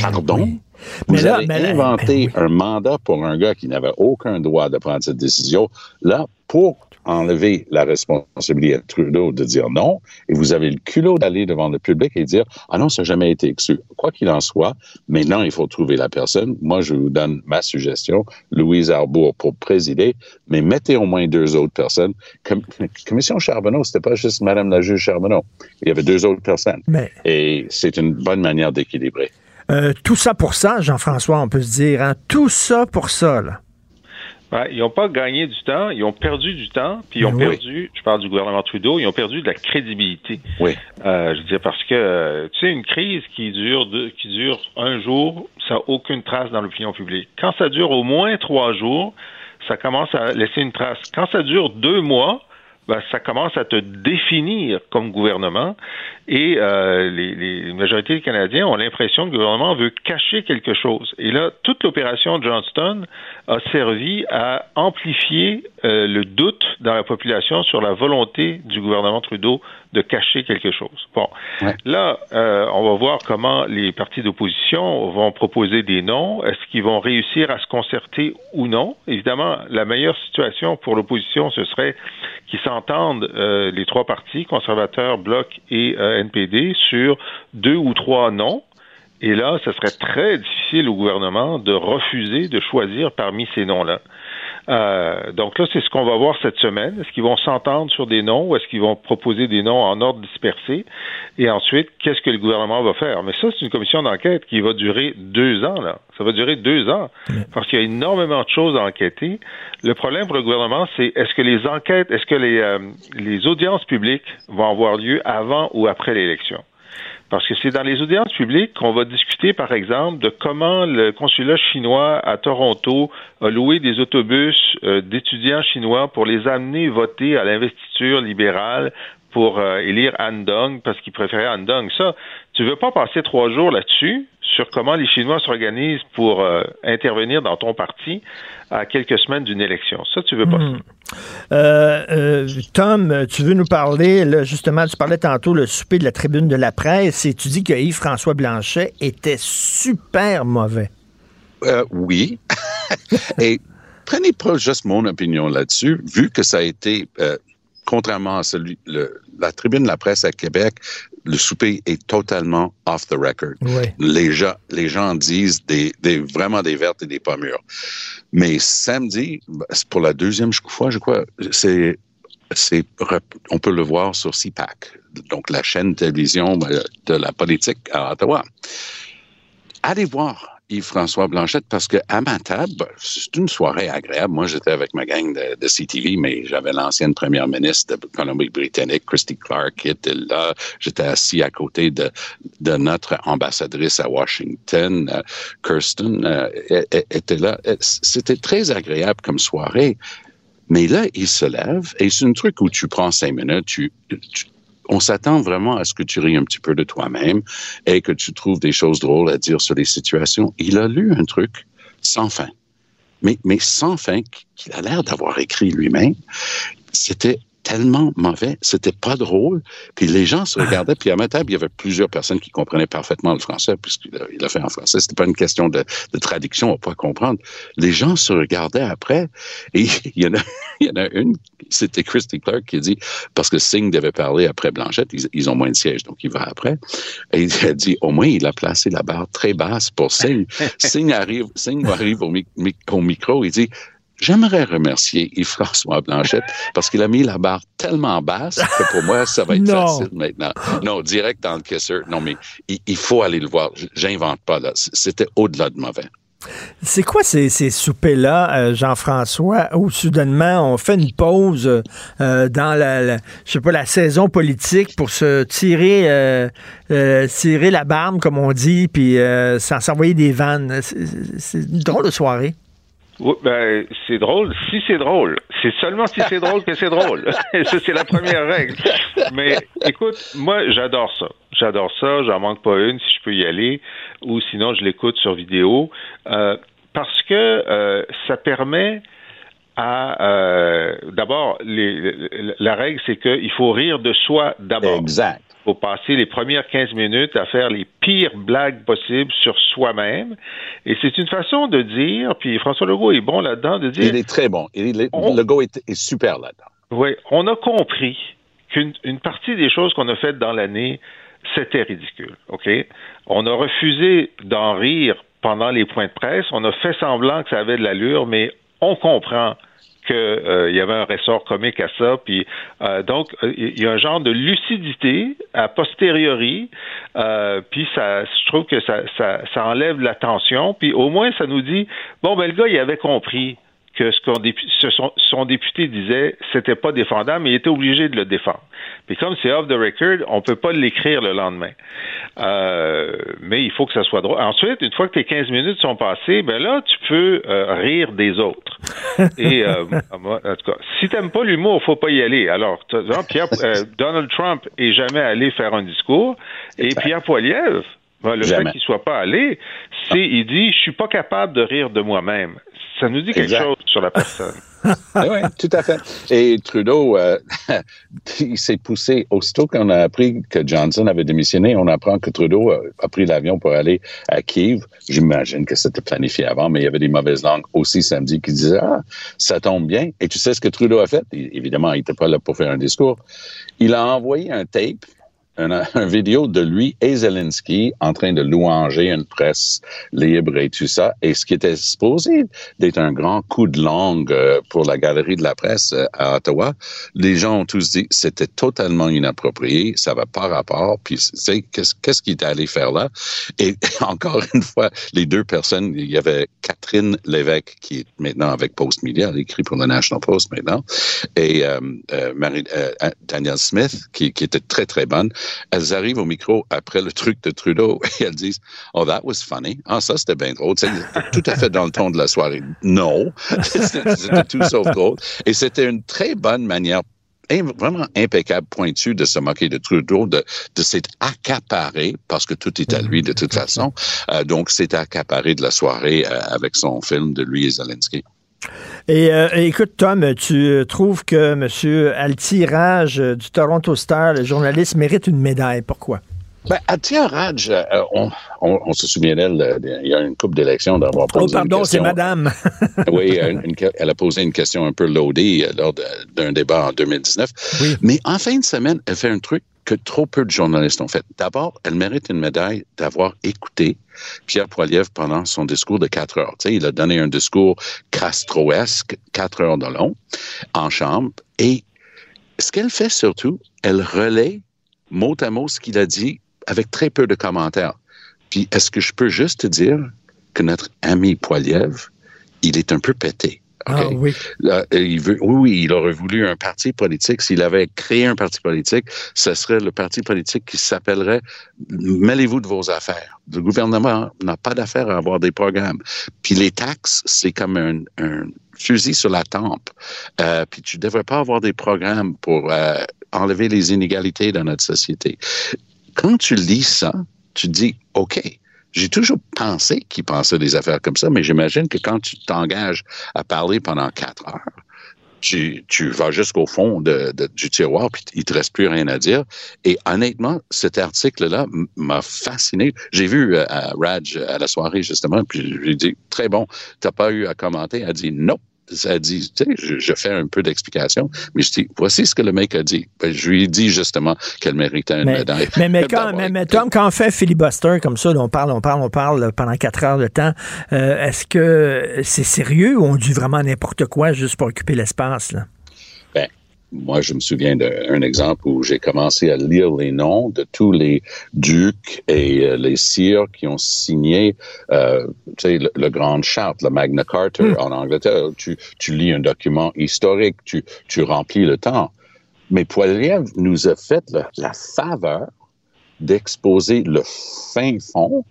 Pardon? oui. Vous Mais là- avez là- inventé ben un mandat pour un gars qui n'avait aucun droit de prendre cette décision. Là, pour enlever la responsabilité à Trudeau de dire non, et vous avez le culot d'aller devant le public et dire Ah non, ça n'a jamais été exclu. Quoi qu'il en soit, maintenant, il faut trouver la personne. Moi, je vous donne ma suggestion, Louise Arbour pour présider, mais mettez au moins deux autres personnes. Com- Commission Charbonneau, c'était pas juste Madame la juge Charbonneau. Il y avait deux autres personnes. Mais Et c'est une bonne manière d'équilibrer. Euh, tout ça pour ça, Jean-François, on peut se dire, hein, tout ça pour ça, là. Ouais, ils n'ont pas gagné du temps, ils ont perdu du temps, puis ils ont Oui. perdu, je parle du gouvernement Trudeau, ils ont perdu de la crédibilité. Oui. Euh, je veux dire, parce que, euh, tu sais, une crise qui dure deux, qui dure un jour, ça n'a aucune trace dans l'opinion publique. Quand ça dure au moins trois jours, ça commence à laisser une trace. Quand ça dure deux mois, ben, ça commence à te définir comme gouvernement et euh, les, les majorités des Canadiens ont l'impression que le gouvernement veut cacher quelque chose. Et là, toute l'opération Johnston a servi à amplifier euh, le doute dans la population sur la volonté du gouvernement Trudeau de cacher quelque chose. Bon, Ouais. là, euh, on va voir comment les partis d'opposition vont proposer des noms. Est-ce qu'ils vont réussir à se concerter ou non? Évidemment, la meilleure situation pour l'opposition, ce serait qu'ils s'entendent, euh, les trois partis, conservateurs, Bloc et euh, NPD, sur deux ou trois noms. Et là, ce serait très difficile au gouvernement de refuser de choisir parmi ces noms-là. Euh, donc là, c'est ce qu'on va voir cette semaine. Est-ce qu'ils vont s'entendre sur des noms ou est-ce qu'ils vont proposer des noms en ordre dispersé? Et ensuite, qu'est-ce que le gouvernement va faire? Mais ça, c'est une commission d'enquête qui va durer deux ans, là. Ça va durer deux ans. Parce qu'il y a énormément de choses à enquêter. Le problème pour le gouvernement, c'est est-ce que les enquêtes, est-ce que les, euh, les audiences publiques vont avoir lieu avant ou après l'élection? Parce que c'est dans les audiences publiques qu'on va discuter, par exemple, de comment le consulat chinois à Toronto a loué des autobus euh, d'étudiants chinois pour les amener voter à l'investiture libérale pour euh, élire Han Dong parce qu'ils préféraient Han Dong. Ça, tu veux pas passer trois jours là-dessus sur comment les Chinois s'organisent pour euh, intervenir dans ton parti à quelques semaines d'une élection. Ça, tu veux pas. Hmm. Euh, euh, Tom, tu veux nous parler, là, justement, tu parlais tantôt le souper de la tribune de la presse et tu dis que Yves-François Blanchet était super mauvais. Euh, oui. Et prenez pas juste mon opinion là-dessus, vu que ça a été, euh, contrairement à celui, le, la tribune de la presse à Québec, le souper est totalement off the record. Les gens, les gens disent des, des, vraiment des vertes et des pas mûres. Mais samedi, pour la deuxième fois, je crois, c'est, on peut le voir sur CPAC, donc la chaîne de télévision euh, de la politique à Ottawa. Allez voir Yves-François Blanchette parce que à ma table, c'est une soirée agréable. Moi, j'étais avec ma gang de, CTV, mais j'avais l'ancienne première ministre de Colombie-Britannique, Christy Clark, qui était là. J'étais assis à côté de, notre ambassadrice à Washington, euh, Kirsten, euh, elle- elle était là. C'était très agréable comme soirée. Mais là, il se lève et c'est un truc où tu prends cinq minutes, tu, tu- on s'attend vraiment à ce que tu ris un petit peu de toi-même et que tu trouves des choses drôles à dire sur les situations. Il a lu un truc sans fin, mais, mais sans fin qu'il a l'air d'avoir écrit lui-même. C'était tellement mauvais, c'était pas drôle. Puis les gens se regardaient, puis à ma table, il y avait plusieurs personnes qui comprenaient parfaitement le français, puisqu'il a, il a fait en français. C'était pas une question de, de traduction, on pas comprendre. Les gens se regardaient après, et il y en a, il y en a une, c'était Christy Clark qui dit, parce que Singh devait parler après Blanchette, ils, ils ont moins de sièges, donc il va après. Et il a dit, au moins, il a placé la barre très basse pour Singh. Singh arrive, Singh arrive au, mi- au micro, il dit, J'aimerais remercier Yves-François Blanchette parce qu'il a mis la barre tellement basse que pour moi, ça va être facile maintenant. Non, direct dans le kisser. Non, mais il, il faut aller le voir. J'invente pas, là. C'était au-delà de mauvais. C'est quoi ces, ces soupers-là, euh, Jean-François, où soudainement on fait une pause euh, dans la, la- je sais pas, la saison politique pour se tirer, euh, tirer la barbe, comme on dit, puis euh, s'envoyer des vannes. C'est une drôle de soirée. Oui, ben, c'est drôle si c'est drôle. C'est seulement si c'est drôle que c'est drôle. ça, c'est la première règle. Mais écoute, moi, j'adore ça. J'adore ça. J'en manque pas une si je peux y aller. Ou sinon, je l'écoute sur vidéo. Euh, parce que euh, ça permet à... euh, D'abord, les- la règle, c'est qu'il faut rire de soi d'abord. Exact. Faut passer les premières 15 minutes à faire les pires blagues possibles sur soi-même. Et c'est une façon de dire, puis François Legault est bon là-dedans, de dire... Il est très bon. Il est- On- est, est super là-dedans. Oui, on a compris qu'une une partie des choses qu'on a faites dans l'année, c'était ridicule. OK? On a refusé d'en rire pendant les points de presse. On a fait semblant que ça avait de l'allure, mais on comprend qu'il y avait un ressort comique à ça. Puis euh, donc, euh, il y a un genre de lucidité a posteriori. euh, puis ça, je trouve que ça, ça, ça enlève la tension. Puis au moins, ça nous dit bon, ben le gars, il avait compris que ce qu'on son, son, député disait, c'était pas défendable, mais il était obligé de le défendre. Puis comme c'est off the record, on peut pas l'écrire le lendemain. Euh, mais il faut que ça soit drôle. Ensuite, une fois que tes 15 minutes sont passées, ben là, tu peux euh, rire des autres. Et euh, en tout cas, si t'aimes pas l'humour, faut pas y aller. Alors, Pierre, euh, Donald Trump est jamais allé faire un discours, et Pierre Poilievre, ben, le fait qu'il soit pas allé, c'est il dit je suis pas capable de rire de moi-même. Ça nous dit quelque chose sur la personne. oui, tout à fait. Et Trudeau, euh, il s'est poussé. Aussitôt qu'on a appris que Johnson avait démissionné, on apprend que Trudeau a, pris l'avion pour aller à Kiev. J'imagine que c'était planifié avant, mais il y avait des mauvaises langues aussi samedi qui disaient Ah, ça tombe bien. Et tu sais ce que Trudeau a fait? évidemment, il n'était pas là pour faire un discours. Il a envoyé un tape un, un, vidéo de lui et Zelensky en train de louanger une presse libre et tout ça. Et ce qui était supposé d'être un grand coup de langue euh, pour la galerie de la presse euh, à Ottawa, les gens ont tous dit c'était totalement inapproprié, ça va pas rapport. Puis c'est qu'est-ce qu'il est allé faire là? Et encore une fois, les deux personnes, il y avait Catherine Lévesque qui est maintenant avec Post Media, elle écrit pour le National Post maintenant, et euh, euh Marie, euh, Danielle Smith qui, qui était très très bonne elles arrivent au micro après le truc de Trudeau et elles disent Oh, that was funny. Ah, ça, c'était bien drôle. C'était tout à fait dans le ton de la soirée. Non, c'était tout sauf drôle. Et c'était une très bonne manière vraiment impeccable, pointu de se moquer de Trudeau, de, de s'être accaparé, parce que tout est à lui de toute façon. Euh, donc, s'est accaparé de la soirée euh, avec son film de lui et Zelensky. Et euh, écoute, Tom, tu trouves que M. Altirage du Toronto Star, le journaliste, mérite une médaille. Pourquoi? Ben, euh, on, on, on, se souvient d'elle, euh, il y a une couple d'élections d'avoir posé. Oh, pardon, c'est madame. oui, elle a posé une question un peu loadée lors d'un débat en 2019. Oui. Mais en fin de semaine, elle fait un truc que trop peu de journalistes ont fait. D'abord, elle mérite une médaille d'avoir écouté Pierre Poilievre pendant son discours de quatre heures. Tu sais, il a donné un discours castroesque, quatre heures de long, en chambre. Et ce qu'elle fait surtout, elle relaie mot à mot ce qu'il a dit avec très peu de commentaires. Puis, est-ce que je peux juste te dire que notre ami Poilievre, il est un peu pété? Ah, oui. il veut, oui, oui, il aurait voulu un parti politique. S'il avait créé un parti politique, ce serait le parti politique qui s'appellerait Mêlez-vous de vos affaires. Le gouvernement n'a pas d'affaires à avoir des programmes. Puis les taxes, c'est comme un, un, fusil sur la tempe. Euh, puis tu devrais pas avoir des programmes pour euh, enlever les inégalités dans notre société. Quand tu lis ça, tu dis, OK, j'ai toujours pensé qu'il pensait des affaires comme ça, mais j'imagine que quand tu t'engages à parler pendant quatre heures, tu, tu vas jusqu'au fond du tiroir, puis il te reste plus rien à dire. Et honnêtement, cet article-là m'a fasciné. J'ai vu euh, Raj à la soirée, justement, puis j'ai dit, très bon, t'as pas eu à commenter. Elle a dit, non, ça dit, tu sais, je, fais un peu d'explication, mais je dis, voici ce que le mec a dit. Ben, je lui ai dit justement qu'elle méritait une médaille. Mais, mais, quand, mais, Tom, quand on fait filibuster comme ça, on parle, on parle, on parle pendant quatre heures de temps, euh, est-ce que c'est sérieux ou on dit vraiment n'importe quoi juste pour occuper l'espace? Là? Moi, je me souviens d'un exemple où j'ai commencé à lire les noms de tous les ducs et euh, les sires qui ont signé euh, le, le Grand Charte, le Magna Carta hmm. en Angleterre. Tu, tu, lis un document historique, tu, tu remplis le temps. Mais Poilievre nous a fait la, la faveur d'exposer le fin fond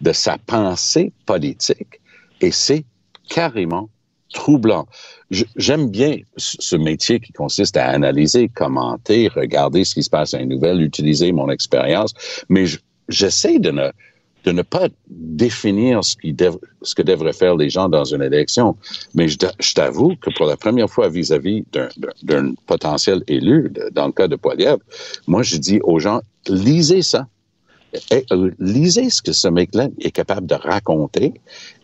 de sa pensée politique et c'est carrément troublant. J'aime bien ce métier qui consiste à analyser, commenter, regarder ce qui se passe à une nouvelle, utiliser mon expérience, mais j'essaie de ne, pas définir ce, que devraient faire les gens dans une élection. Mais je, t'avoue que pour la première fois vis-à-vis d'un potentiel élu, dans le cas de Poilievre, moi, je dis aux gens, lisez ça. Eh, euh, lisez ce que ce mec-là est capable de raconter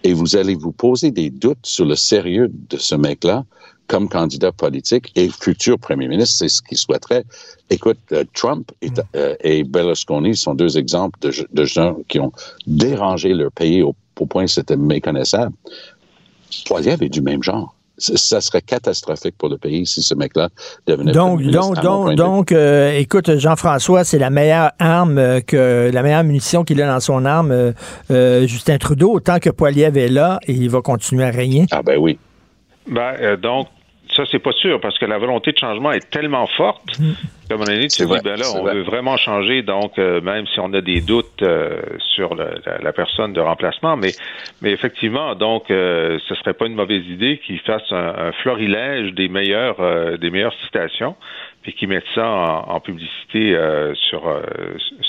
et vous allez vous poser des doutes sur le sérieux de ce mec-là comme candidat politique et futur premier ministre, c'est ce qu'il souhaiterait. Écoute, euh, Trump et, mm. euh, et, Berlusconi sont deux exemples de, de, gens qui ont dérangé leur pays au, au point que c'était méconnaissable. Poilievre est du même genre ça serait catastrophique pour le pays si ce mec-là devenait donc donc donc donc euh, écoute Jean-François c'est la meilleure arme euh, que la meilleure munition qu'il a dans son arme euh, Justin Trudeau. Tant que Poiliev est là il va continuer à régner. Ah ben oui. Ben, euh, donc, ça, c'est pas sûr, parce que la volonté de changement est tellement forte qu'à un moment donné, tu dis, vrai, ben là, on vrai. veut vraiment changer, donc, euh, même si on a des doutes euh, sur le- la, la personne de remplacement, mais, mais effectivement, donc, euh, ce serait pas une mauvaise idée qu'ils fassent un, un florilège des meilleures, euh, des meilleures citations, puis qu'ils mettent ça en, en publicité euh, sur, euh,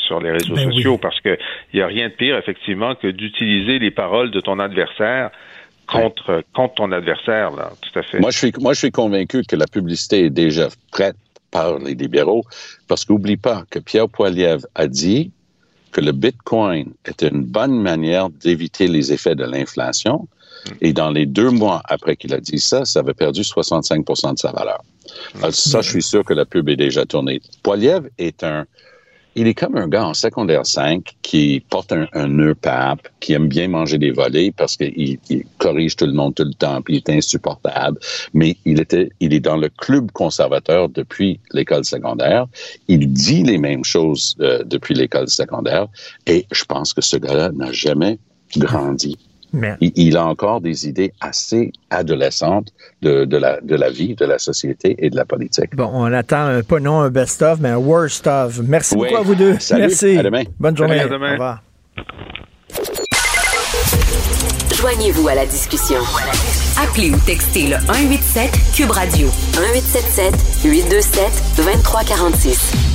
sur les réseaux Ben oui. sociaux, parce que il y a rien de pire, effectivement, que d'utiliser les paroles de ton adversaire contre, contre ton adversaire, là, tout à fait. Moi, je suis, moi, je suis convaincu que la publicité est déjà prête par les libéraux, parce qu'oublie pas que Pierre Poilievre a dit que le Bitcoin était une bonne manière d'éviter les effets de l'inflation. Et dans les deux mois après qu'il a dit ça, ça avait perdu 65% de sa valeur. Alors, ça, je suis sûr que la pub est déjà tournée. Poilievre est un, il est comme un gars en secondaire 5 qui porte un, un nœud pape, qui aime bien manger des volets parce qu'il il corrige tout le monde tout le temps, puis il est insupportable. Mais il était, il est dans le club conservateur depuis l'école secondaire. Il dit les mêmes choses euh, depuis l'école secondaire. Et je pense que ce gars-là n'a jamais grandi. Mais Il, il a encore des idées assez adolescentes de, de, la, de la vie, de la société et de la politique. bon, on attend un, pas non un best-of, mais un worst-of. Merci Oui. beaucoup à vous deux. Salut. Merci. À demain. Bonne journée. À demain. Au revoir. Joignez-vous à la discussion. Appelez ou textez le 187 Cube Radio 1877 827 2346.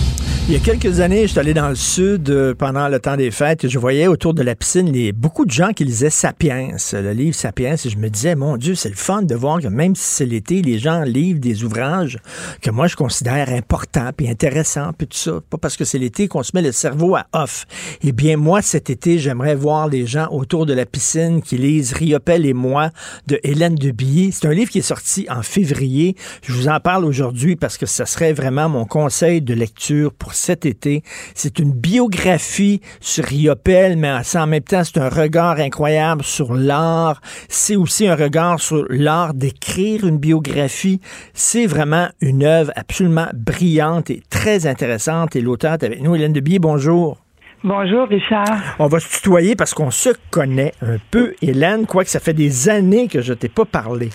Il y a quelques années, je suis allé dans le sud euh, pendant le temps des fêtes et je voyais autour de la piscine beaucoup de gens qui lisaient Sapiens, le livre Sapiens, et je me disais, mon Dieu, c'est le fun de voir que même si c'est l'été, les gens livrent des ouvrages que moi je considère importants puis intéressants puis tout ça. Pas parce que c'est l'été qu'on se met le cerveau à off. Eh bien, moi, cet été, j'aimerais voir les gens autour de la piscine qui lisent Riopel et moi de Hélène de Billy. C'est un livre qui est sorti en février. Je vous en parle aujourd'hui parce que ça serait vraiment mon conseil de lecture pour cet été. C'est une biographie sur Riopel, mais en même temps, c'est un regard incroyable sur l'art. C'est aussi un regard sur l'art d'écrire une biographie. C'est vraiment une œuvre absolument brillante et très intéressante. Et l'auteur est avec nous, Hélène de Billy, bonjour. Bonjour, Richard. On va se tutoyer parce qu'on se connaît un peu, Hélène, quoique ça fait des années que je t'ai pas parlé.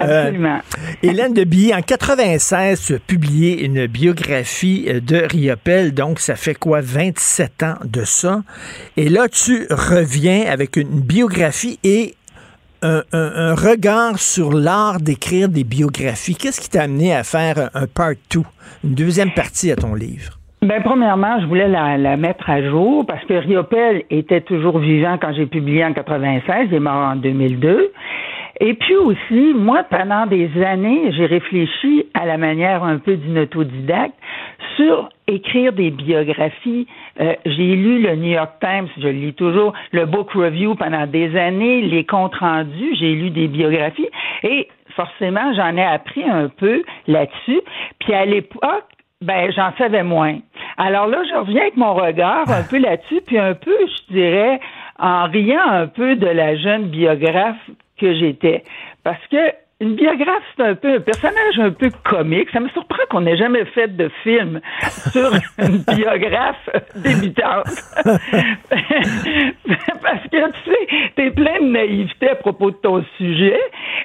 Euh, Absolument. Hélène de Billy, en 96, tu as publié une biographie euh, de Riopel, donc ça fait quoi, 27 ans de ça? Et là, tu reviens avec une biographie et un, un- un regard sur l'art d'écrire des biographies. Qu'est-ce qui t'a amené à faire un, part 2, une deuxième partie à ton livre? Ben, premièrement, je voulais la, la mettre à jour parce que Riopel était toujours vivant quand j'ai publié en 96, il est mort en 2002. Et puis aussi, moi, pendant des années, j'ai réfléchi à la manière un peu d'une autodidacte sur écrire des biographies. Euh, j'ai lu le New York Times, je lis toujours, le Book Review pendant des années, les comptes rendus, j'ai lu des biographies et forcément, j'en ai appris un peu là-dessus. Puis à l'époque, ben, j'en savais moins. Alors là, je reviens avec mon regard un peu là-dessus, puis un peu, je dirais, en riant un peu de la jeune biographe que j'étais. Parce que une biographe, c'est un peu un personnage un peu comique. Ça me surprend qu'on n'ait jamais fait de film sur une biographe débutante. Parce que, tu sais, t'es plein de naïveté à propos de ton sujet,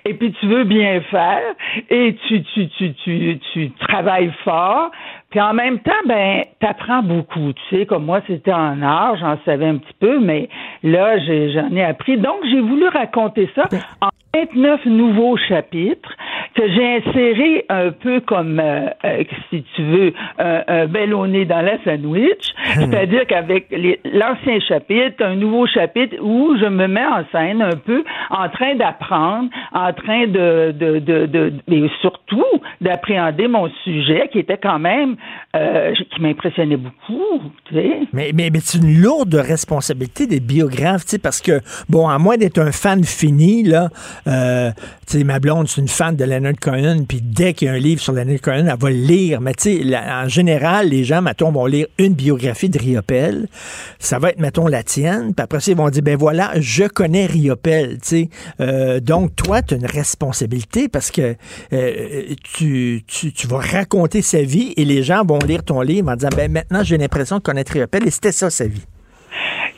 et puis tu veux bien faire, et tu, tu, tu, tu, tu travailles fort, puis en même temps, ben, t'apprends beaucoup. Tu sais, comme moi, c'était en art, j'en savais un petit peu, mais là, j'en ai appris. Donc, j'ai voulu raconter ça en 29 nouveaux chapitres que j'ai insérés un peu comme, euh, euh, si tu veux, un, un bel au nez dans la sandwich. C'est-à-dire qu'avec l'ancien chapitre, un nouveau chapitre où je me mets en scène un peu en train d'apprendre, en train de, de, de, de, et surtout d'appréhender mon sujet qui était quand même, euh, qui m'impressionnait beaucoup, tu sais. Mais, mais, mais c'est une lourde responsabilité des biographes, tu sais, parce que, bon, à moins d'être un fan fini, là, tu sais, ma blonde, c'est une fan de Leonard Cohen, puis dès qu'il y a un livre sur Leonard Cohen, elle va le lire. Mais tu sais, en général, les gens, mettons, vont lire une biographie de Riopel. Ça va être, mettons, la tienne, puis après ça, ils vont dire, ben voilà, je connais Riopel, tu sais. Euh, donc, toi, tu as une responsabilité parce que euh, tu, tu, tu vas raconter sa vie et les gens vont lire ton livre en disant, ben maintenant, j'ai l'impression de connaître Riopel et c'était ça, sa vie.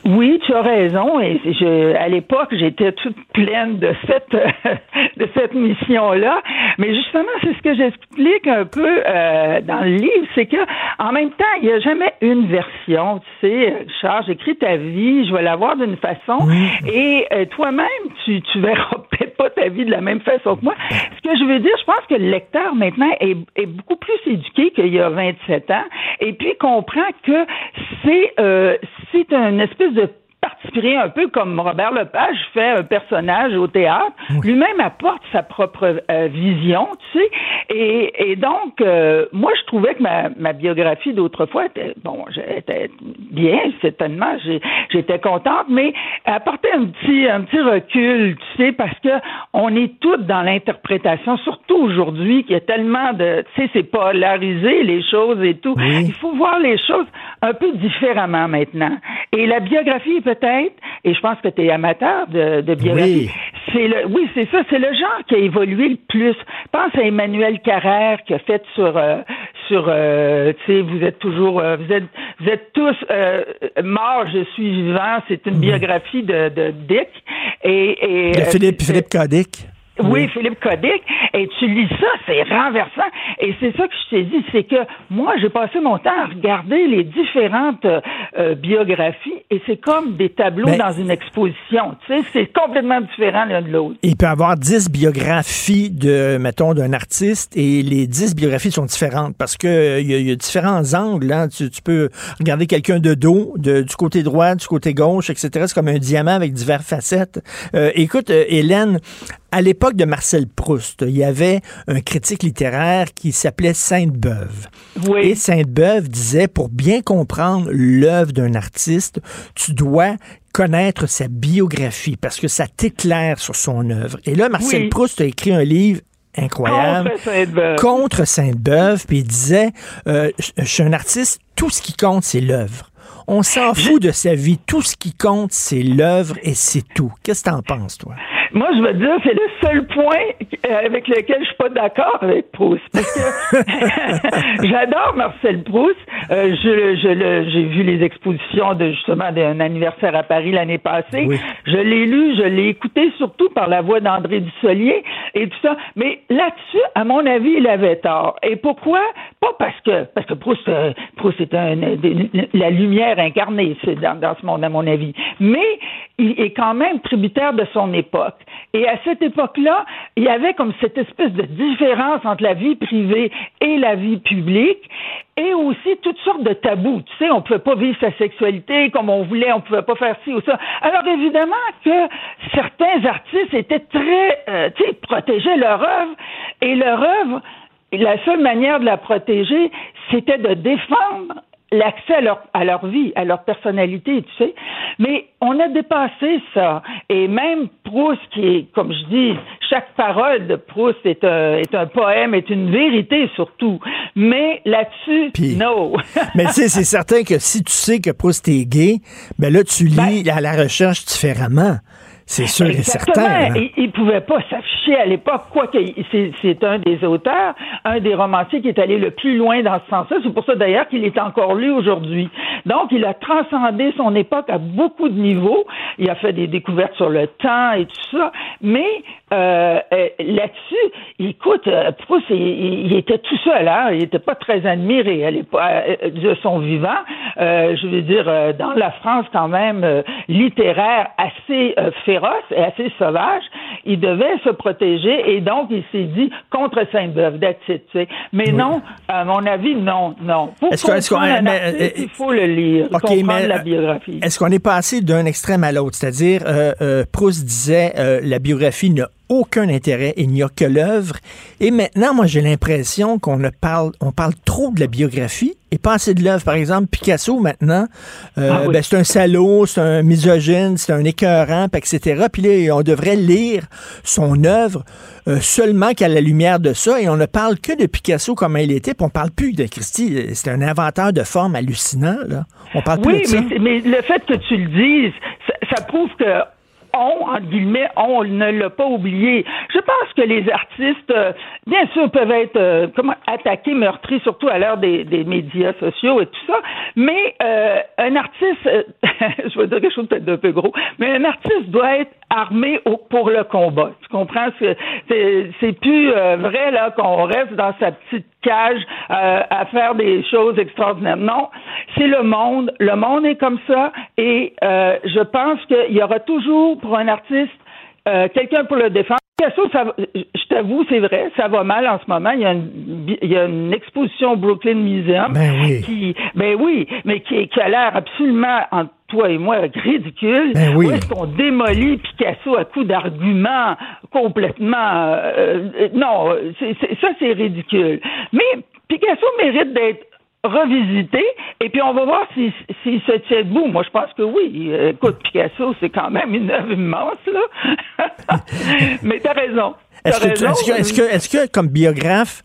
Oui, tu as raison. Et je, à l'époque, j'étais toute pleine de cette de cette mission-là. Mais justement, c'est ce que j'explique un peu euh, dans le livre, c'est que en même temps, il n'y a jamais une version. Tu sais, Charles, j'écris ta vie, je vais la voir d'une façon, et euh, toi-même, tu tu verras peut-être pas ta vie de la même façon que moi. Ce que je veux dire, je pense que le lecteur maintenant est, est beaucoup plus éduqué qu'il y a 27 ans, et puis comprend que c'est euh, c'est une espèce de participer un peu comme Robert Lepage fait un personnage au théâtre. Lui-même apporte sa propre euh, vision, tu sais. Et, et donc, euh, moi, je trouvais que ma, ma biographie d'autrefois était, bon, j'étais bien, certainement, j'étais contente, mais apportait un petit, un petit recul, tu sais, parce que on est toutes dans l'interprétation, surtout aujourd'hui, qu'il y a tellement de, tu sais, c'est polarisé, les choses et tout. Il faut voir les choses un peu différemment maintenant. Et la biographie, peut-être, et je pense que tu es amateur de, de biographie, c'est le, oui, c'est ça, c'est le genre qui a évolué le plus. Pense à Emmanuel Carrère qui a fait sur, euh, sur, euh, tu sais, vous êtes toujours, euh, vous êtes, vous êtes tous morts, je suis vivant. C'est une biographie de, de Dick et, et De Philippe, Philippe Cadic. oui, Philippe Codic. Et tu lis ça, c'est renversant. Et c'est ça que je t'ai dit, c'est que moi, j'ai passé mon temps à regarder les différentes euh, biographies et c'est comme des tableaux Ben- dans une exposition. Tu sais, c'est complètement différent l'un de l'autre. Il peut y avoir 10 biographies de, mettons, d'un artiste et les 10 biographies sont différentes parce que euh, il y, a- il y a différents angles. hein. Tu, tu peux regarder quelqu'un de dos, de- du côté droit, du côté gauche, etc. C'est comme un diamant avec diverses facettes. Euh, écoute, euh, Hélène, à l'époque de Marcel Proust, il y avait un critique littéraire qui s'appelait Sainte-Beuve. Et Sainte-Beuve disait, pour bien comprendre l'œuvre d'un artiste, tu dois connaître sa biographie parce que ça t'éclaire sur son œuvre. Et là, Marcel Oui. Proust a écrit un livre incroyable Contre Sainte-Beuve. puis il disait, euh, je suis un artiste, tout ce qui compte, c'est l'œuvre. On s'en fout de sa vie. Tout ce qui compte, c'est l'œuvre et c'est tout. Qu'est-ce que t'en penses, toi? Moi, je veux dire, c'est le seul point euh, avec lequel je suis pas d'accord avec Proust. Parce que j'adore Marcel Proust. Euh, je, je le- j'ai vu les expositions de justement d'un anniversaire à Paris l'année passée. Je l'ai lu, je l'ai écouté surtout par la voix d'André Dussolier et tout ça. Mais là-dessus, à mon avis, il avait tort. Et pourquoi? Pas parce que parce que Proust, euh, Proust est un, la lumière incarnée c'est dans, dans ce monde, à mon avis. Mais il est quand même tributaire de son époque. Et à cette époque-là, il y avait comme cette espèce de différence entre la vie privée et la vie publique, et aussi toutes sortes de tabous. Tu sais, on pouvait pas vivre sa sexualité comme on voulait, on pouvait pas faire ci ou ça. Alors évidemment que certains artistes étaient très, euh, tu sais, protégeaient leur œuvre, et leur œuvre, la seule manière de la protéger, c'était de défendre l'accès à leur, à leur vie, à leur personnalité, tu sais. Mais on a dépassé ça. Et même Proust, qui est, comme je dis, chaque parole de Proust est un, est un poème, est une vérité surtout. Mais là-dessus, no. Mais tu sais, c'est certain que si tu sais que Proust est gay, ben là, tu lis à la recherche différemment. C'est sûr et certain. hein. Il pouvait pas s'afficher à l'époque, quoique c'est, c'est un des auteurs, un des romanciers qui est allé le plus loin dans ce sens-là. C'est pour ça d'ailleurs qu'il est encore lu aujourd'hui. Donc, il a transcendé son époque à beaucoup de niveaux. Il a fait des découvertes sur le temps et tout ça. Mais euh, euh, là-dessus, écoute, euh, Proust, il, il était tout seul. Hein? Il n'était pas très admiré à l'époque euh, de son vivant. Euh, je veux dire, dans la France quand même euh, littéraire assez féroce et assez sauvage, il devait se protéger et donc il s'est dit contre Sainte-Beuve, that's it, tu sais. Mais non, à mon avis, non, non. Pour Est-ce qu'on- est-ce un artiste, il faut le lire, OK, comprendre mais, la biographie. Est-ce qu'on est passé d'un extrême à l'autre? C'est-à-dire, Proust disait euh, la biographie n'a aucun intérêt, il n'y a que l'œuvre. Et maintenant, moi, j'ai l'impression qu'on parle, on parle trop de la biographie et pas assez de l'œuvre. Par exemple, Picasso, maintenant, euh, Ah oui. ben, c'est un salaud, c'est un misogyne, c'est un écœurant, etc. Puis là, on devrait lire son œuvre euh, seulement qu'à la lumière de ça, et on ne parle que de Picasso comme il était, puis on parle plus de Christie. C'est un inventeur de forme hallucinant, là. On parle plus de ça. mais, mais le fait que tu le dises, ça, ça prouve que on, entre guillemets, on ne l'a pas oublié. Je pense que les artistes, euh, bien sûr, peuvent être euh, comment, attaqués, meurtris, surtout à l'heure des, des, médias sociaux et tout ça, mais euh, un artiste, je vais dire quelque chose peut-être d'un peu gros, mais un artiste doit être armé au, pour le combat. Tu comprends? C'est plus vrai là qu'on reste dans sa petite cage à faire des choses extraordinaires. Non, c'est le monde. Le monde est comme ça et je pense qu'il y aura toujours pour un artiste euh, quelqu'un pour le défendre. je t'avoue, c'est vrai, ça va mal en ce moment. Il y a une, il y a une exposition au Brooklyn Museum ben oui. qui, ben oui, mais qui, qui a l'air absolument entre toi et moi ridicule. Ben oui. Où est-ce qu'on démolit Picasso à coups d'arguments complètement euh, euh, non, c'est, ça c'est ridicule. Mais Picasso mérite d'être revisiter et puis on va voir s'il si, se tient debout. Moi, je pense que oui. Écoute, Picasso, c'est quand même une œuvre immense, là. Mais t'as raison. Est-ce que, est-ce que, est-ce que, est-ce que, comme biographe,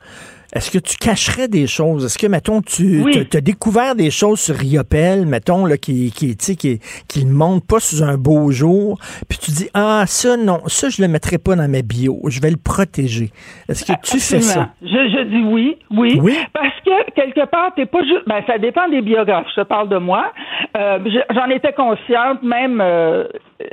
est-ce que tu cacherais des choses? Est-ce que, mettons, tu as découvert des choses sur Riopel, mettons, là, qui, qui, qui, qui ne monte pas sous un beau jour, puis tu dis, ah, ça, non, ça, je le mettrai pas dans ma bio, je vais le protéger. Est-ce que tu fais ça? Je, je, dis oui, oui, oui? Parce que, quelque part, t'es pas juste, ben, ça dépend des biographes, je te parle de moi. Euh, j'en étais consciente, même, euh,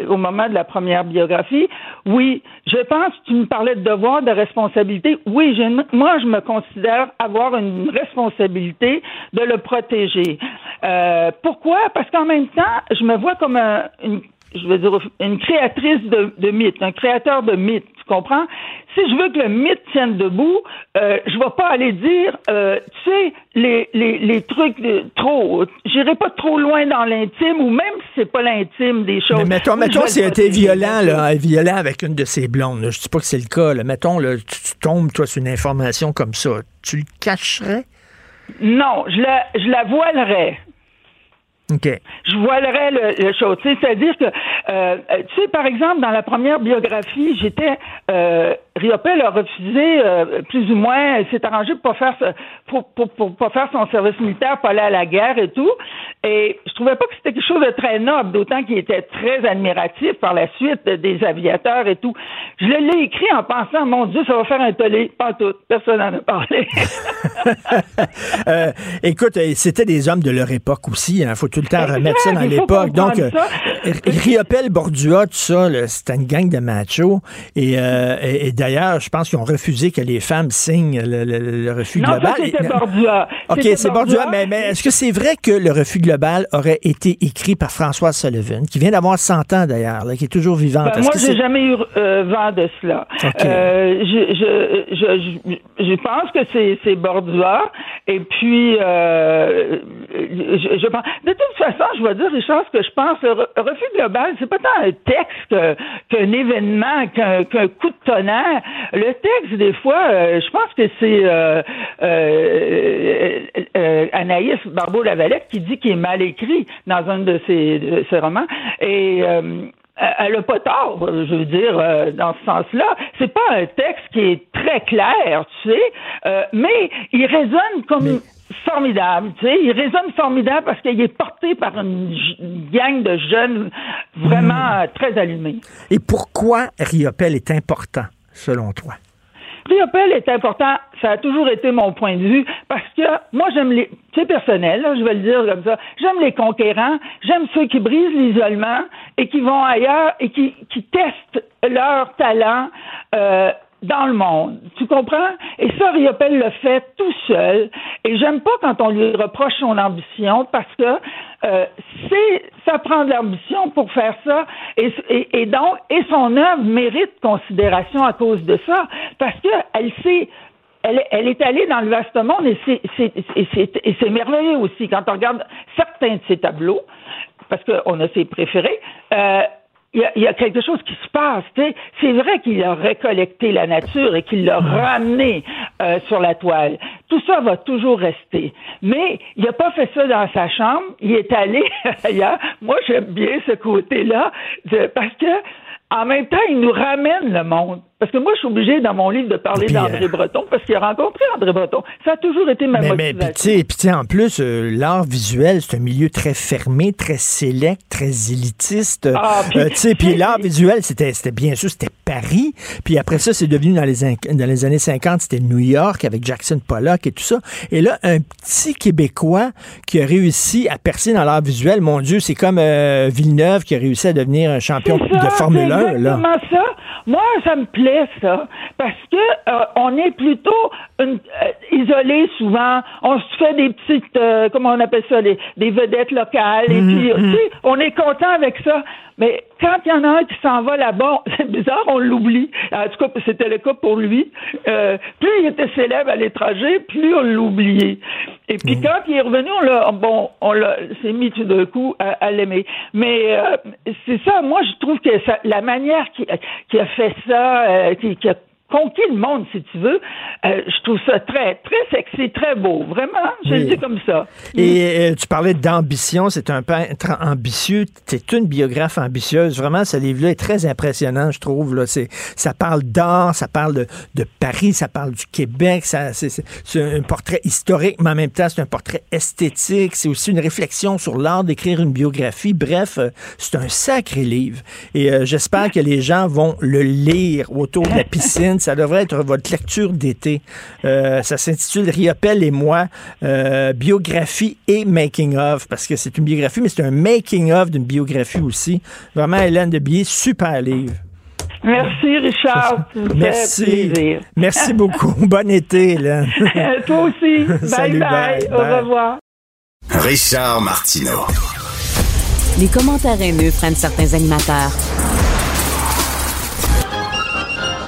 au moment de la première biographie. Oui, je pense, tu me parlais de devoir, de responsabilité. Oui, je, moi, je me considère avoir une responsabilité de le protéger. Euh, pourquoi? Parce qu'en même temps, je me vois comme une, je veux dire, une créatrice de, de mythes, un créateur de mythes, tu comprends? Si je veux que le mythe tienne debout, euh, je vais pas aller dire, euh, tu sais, les, les, les trucs de, trop, j'irai pas trop loin dans l'intime, ou même si c'est pas l'intime des choses. Mais mettons, mettons si été violent, là, violent avec une de ses blondes, là, je dis pas que c'est le cas, là. mettons, là, tu, tu tombes, toi, sur une information comme ça, tu le cacherais? Non, je la, je la voilerais. Je voilerais le, le chose. C'est-à-dire que, euh, tu sais, par exemple, dans la première biographie, j'étais, euh, Riopel a refusé, euh, plus ou moins, s'est arrangé pour pas faire, pour, pour, pour, pas faire son service militaire, pour aller à la guerre et tout. Et je trouvais pas que c'était quelque chose de très noble, d'autant qu'il était très admiratif par la suite des aviateurs et tout. Je l'ai écrit en pensant, mon Dieu, ça va faire un tollé. Pas tout. Personne n'en a parlé. euh, écoute, c'était des hommes de leur époque aussi. Il hein. faut tout le temps remettre ça dans l'époque. Donc, euh, Riopel, Bordua, tout ça, c'était une gang de machos. Et, euh, et, d'ailleurs, je pense qu'ils ont refusé que les femmes signent le, le, refus non, global. c'était Bordua. OK, c'est Bordua. Mais, mais est-ce que c'est vrai que le refus global aurait été écrit par François Sullivan, qui vient d'avoir 100 ans d'ailleurs, qui est toujours vivante? Ben, moi, j'ai jamais eu euh, vent de cela. Euh, je, je, je, je, pense que c'est Bordua. Et puis, euh, je, je pense... De toute façon, je vais dire des choses que je pense. Le refus global, c'est pas tant un texte qu'un événement, qu'un coup de tonnerre. Le texte, des fois, euh, je pense que c'est euh, euh, Anaïs Barbeau-Lavalette qui dit qu'il est mal écrit dans un de ses, de ses romans. Et elle n'a pas tort, je veux dire, dans ce sens-là. C'est pas un texte qui est très clair, tu sais, mais il résonne comme formidable, tu sais, il résonne formidable parce qu'il est porté par une gang de jeunes vraiment hmm. très allumés. Et pourquoi Riopel est important, selon toi? Est important, ça a toujours été mon point de vue, parce que moi j'aime les, c'est personnel, je vais le dire comme ça, j'aime les conquérants, j'aime ceux qui brisent l'isolement et qui vont ailleurs et qui, qui testent leur talent euh, dans le monde. Tu comprends? Et ça, Riopel le fait tout seul. Et j'aime pas quand on lui reproche son ambition parce que euh, ça prend de l'ambition pour faire ça. Et, et, donc, et son œuvre mérite considération à cause de ça parce que elle sait elle, elle, est allée dans le vaste monde et c'est merveilleux aussi quand on regarde certains de ses tableaux, parce qu'on a ses préférés. Euh, il y, a, quelque chose qui se passe. C'est vrai qu'il a récollecté la nature et qu'il l'a ramené euh, sur la toile. Tout ça va toujours rester. Mais il n'a pas fait ça dans sa chambre. Il est allé ailleurs. Moi, j'aime bien ce côté-là parce que en même temps, il nous ramène le monde. Parce que moi, je suis obligée dans mon livre de parler d'André. Euh, Breton parce qu'il a rencontré André Breton. Ça a toujours été ma mais, motivation. Mais tu sais, en plus, euh, l'art visuel, c'est un milieu très fermé, très sélect, très élitiste. Ah, euh, puis l'art visuel, c'était bien sûr, c'était Paris. Puis après ça, c'est devenu dans les, années 50, c'était New York avec Jackson Pollock et tout ça. Et là, un petit Québécois qui a réussi à percer dans l'art visuel, mon Dieu, c'est comme euh, Villeneuve qui a réussi à devenir un champion de Formule 1 exactement moi, ça me plaît, ça. Parce que euh, on est plutôt une, euh, isolé souvent. On se fait des petites, euh, comment on appelle ça, des, des vedettes locales. Et puis, tu sais, on est content avec ça. Mais quand il y en a un qui s'en va là-bas, c'est bizarre, on l'oublie. En tout cas, c'était le cas pour lui. Euh, plus il était célèbre à l'étranger, plus on l'oubliait. Et puis quand il est revenu, on l'a, bon, on l'a, s'est mis tout d'un coup à, à l'aimer. Mais euh, c'est ça, moi je trouve que ça, la manière qui, qui fait ça, euh, qui, qui conquis le monde, si tu veux, euh, je trouve ça très, très sexy, très beau. Vraiment, je Oui. le dis comme ça. Et euh, tu parlais d'ambition, c'est un peintre ambitieux, c'est une biographe ambitieuse. Vraiment, ce livre-là est très impressionnant, je trouve. Là. C'est, ça parle d'art, ça parle de, de Paris, ça parle du Québec, ça, c'est, un portrait historique, mais en même temps, c'est un portrait esthétique. C'est aussi une réflexion sur l'art d'écrire une biographie. Bref, euh, c'est un sacré livre. Et euh, j'espère que les gens vont le lire autour de la piscine. Ça devrait être votre lecture d'été. Euh, ça s'intitule Riopel et moi, euh, biographie et making of, parce que c'est une biographie, mais c'est un making of d'une biographie aussi. Vraiment, Hélène de Billet, super livre. Merci Richard, Merci. Merci beaucoup. Bon été, Hélène. Toi aussi. Bye Salut, bye. bye, Au bye. revoir. Richard Martineau. Les commentaires haineux prennent certains animateurs.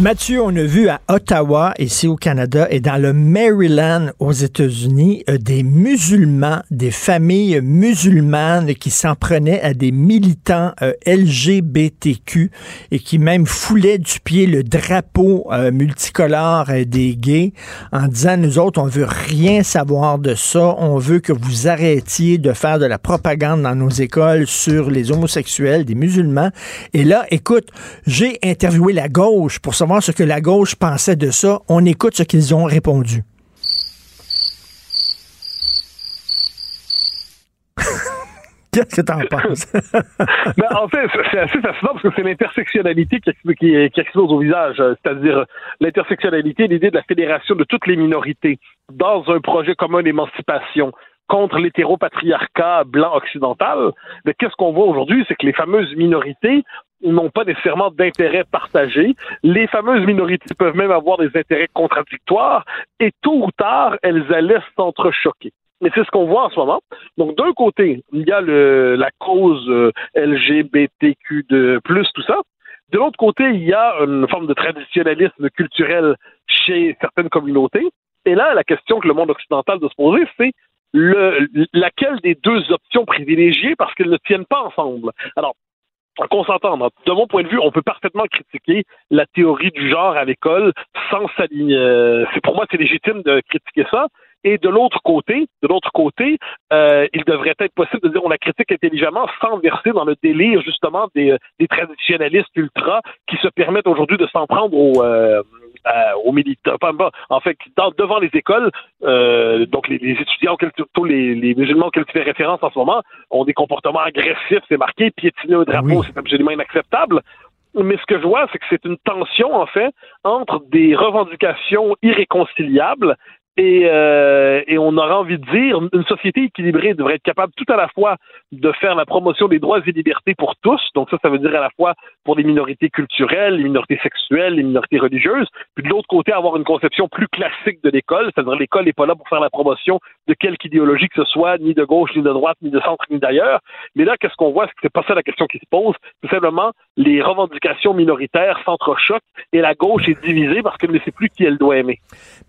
Mathieu, on a vu à Ottawa, ici au Canada, et dans le Maryland aux États-Unis, euh, des musulmans, des familles musulmanes qui s'en prenaient à des militants euh, LGBTQ et qui même foulaient du pied le drapeau euh, multicolore des gays en disant, nous autres, on veut rien savoir de ça, on veut que vous arrêtiez de faire de la propagande dans nos écoles sur les homosexuels, des musulmans. Et là, écoute, j'ai interviewé la gauche pour savoir ce que la gauche pensait de ça. On écoute ce qu'ils ont répondu. Qu'est-ce que t'en penses? Ben, en fait, c'est- assez fascinant parce que c'est l'intersectionnalité qui, qui, qui explose au visage, euh, c'est-à-dire euh, l'intersectionnalité, l'idée de la fédération de toutes les minorités dans un projet commun d'émancipation contre l'hétéropatriarcat blanc occidental. Mais qu'est-ce qu'on voit aujourd'hui, c'est que les fameuses minorités n'ont pas nécessairement d'intérêts partagés. Les fameuses minorités peuvent même avoir des intérêts contradictoires et tôt ou tard, elles allaient s'entrechoquer. Mais c'est ce qu'on voit en ce moment. Donc, d'un côté, il y a le, la cause euh, LGBTQ de plus, tout ça. De l'autre côté, il y a une forme de traditionnalisme culturel chez certaines communautés. Et là, la question que le monde occidental doit se poser, c'est le, laquelle des deux options privilégiées parce qu'elles ne tiennent pas ensemble? Alors, qu'on s'entende. De mon point de vue, on peut parfaitement critiquer la théorie du genre à l'école sans s'aligner. euh, c'est pour moi, c'est légitime de critiquer ça. Et de l'autre côté, de l'autre côté, euh, il devrait être possible de dire on la critique intelligemment sans verser dans le délire justement des, des traditionnalistes ultra qui se permettent aujourd'hui de s'en prendre aux, euh, euh, aux militants. En fait, dans, devant les écoles, euh, donc les, les étudiants, auxquels tu- tous les, les musulmans auxquels tu fais référence en ce moment, ont des comportements agressifs, c'est marqué, piétiner un drapeau, c'est absolument inacceptable. Mais ce que je vois, c'est que c'est une tension, en fait, entre des revendications irréconciliables et, euh, et on aurait envie de dire, une société équilibrée devrait être capable tout à la fois de faire la promotion des droits et libertés pour tous, donc ça, ça veut dire à la fois pour les minorités culturelles, les minorités sexuelles, les minorités religieuses, puis de l'autre côté, avoir une conception plus classique de l'école, c'est-à-dire l'école n'est pas là pour faire la promotion de quelque idéologie que ce soit, ni de gauche, ni de droite, ni de centre, ni d'ailleurs. Mais là, qu'est-ce qu'on voit? C'est pas ça la question qui se pose. Tout simplement, les revendications minoritaires s'entrechoquent et la gauche est divisée parce qu'elle ne sait plus qui elle doit aimer.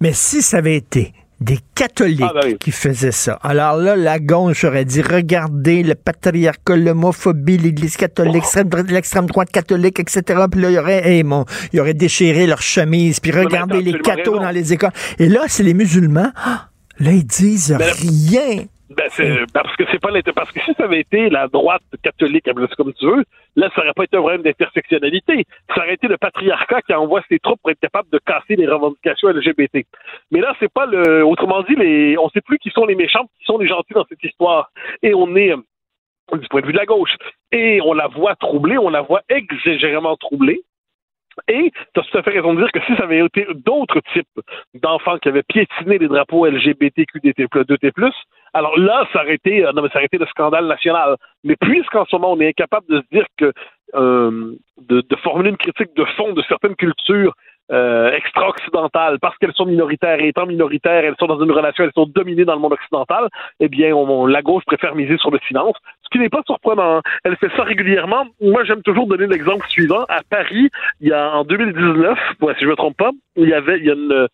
Mais si ça avait été des catholiques Ah, ben oui. qui faisaient ça. Alors là, la gauche aurait dit, regardez le patriarcat, l'homophobie, l'église catholique, l'extrême droite- l'extrême droite catholique, etc. Puis là, il y aurait, hey, mon, il aurait déchiré leur chemise, puis regardez les cathos raison. dans les écoles. Et là, c'est les musulmans. Ah, là, ils disent rien. Ben, c'est, ben, parce que c'est pas parce que si ça avait été la droite catholique, comme tu veux, là, ça aurait pas été un problème d'intersectionnalité. Ça aurait été le patriarcat qui envoie ses troupes pour être capable de casser les revendications LGBT. Mais là, c'est pas le, autrement dit, les, on sait plus qui sont les méchants, qui sont les gentils dans cette histoire. Et on est, euh, du point de vue de la gauche. Et on la voit troublée, on la voit exagérément troublée. Et tu tout à fait raison de dire que si ça avait été d'autres types d'enfants qui avaient piétiné les drapeaux LGBTQ2T+, alors là, ça aurait été, euh, non, mais ça aurait été le scandale national. Mais puisqu'en ce moment, on est incapable de se dire que euh, de, formuler une critique de fond de certaines cultures euh, extra-occidentales, parce qu'elles sont minoritaires, et étant minoritaires, elles sont dans une relation, elles sont dominées dans le monde occidental, eh bien, la gauche préfère miser sur le silence, ce qui n'est pas surprenant. hein. Elle fait ça régulièrement. Moi, j'aime toujours donner l'exemple suivant. À Paris, il y a en 2019, ouais, si je me trompe pas, il y avait, il y a une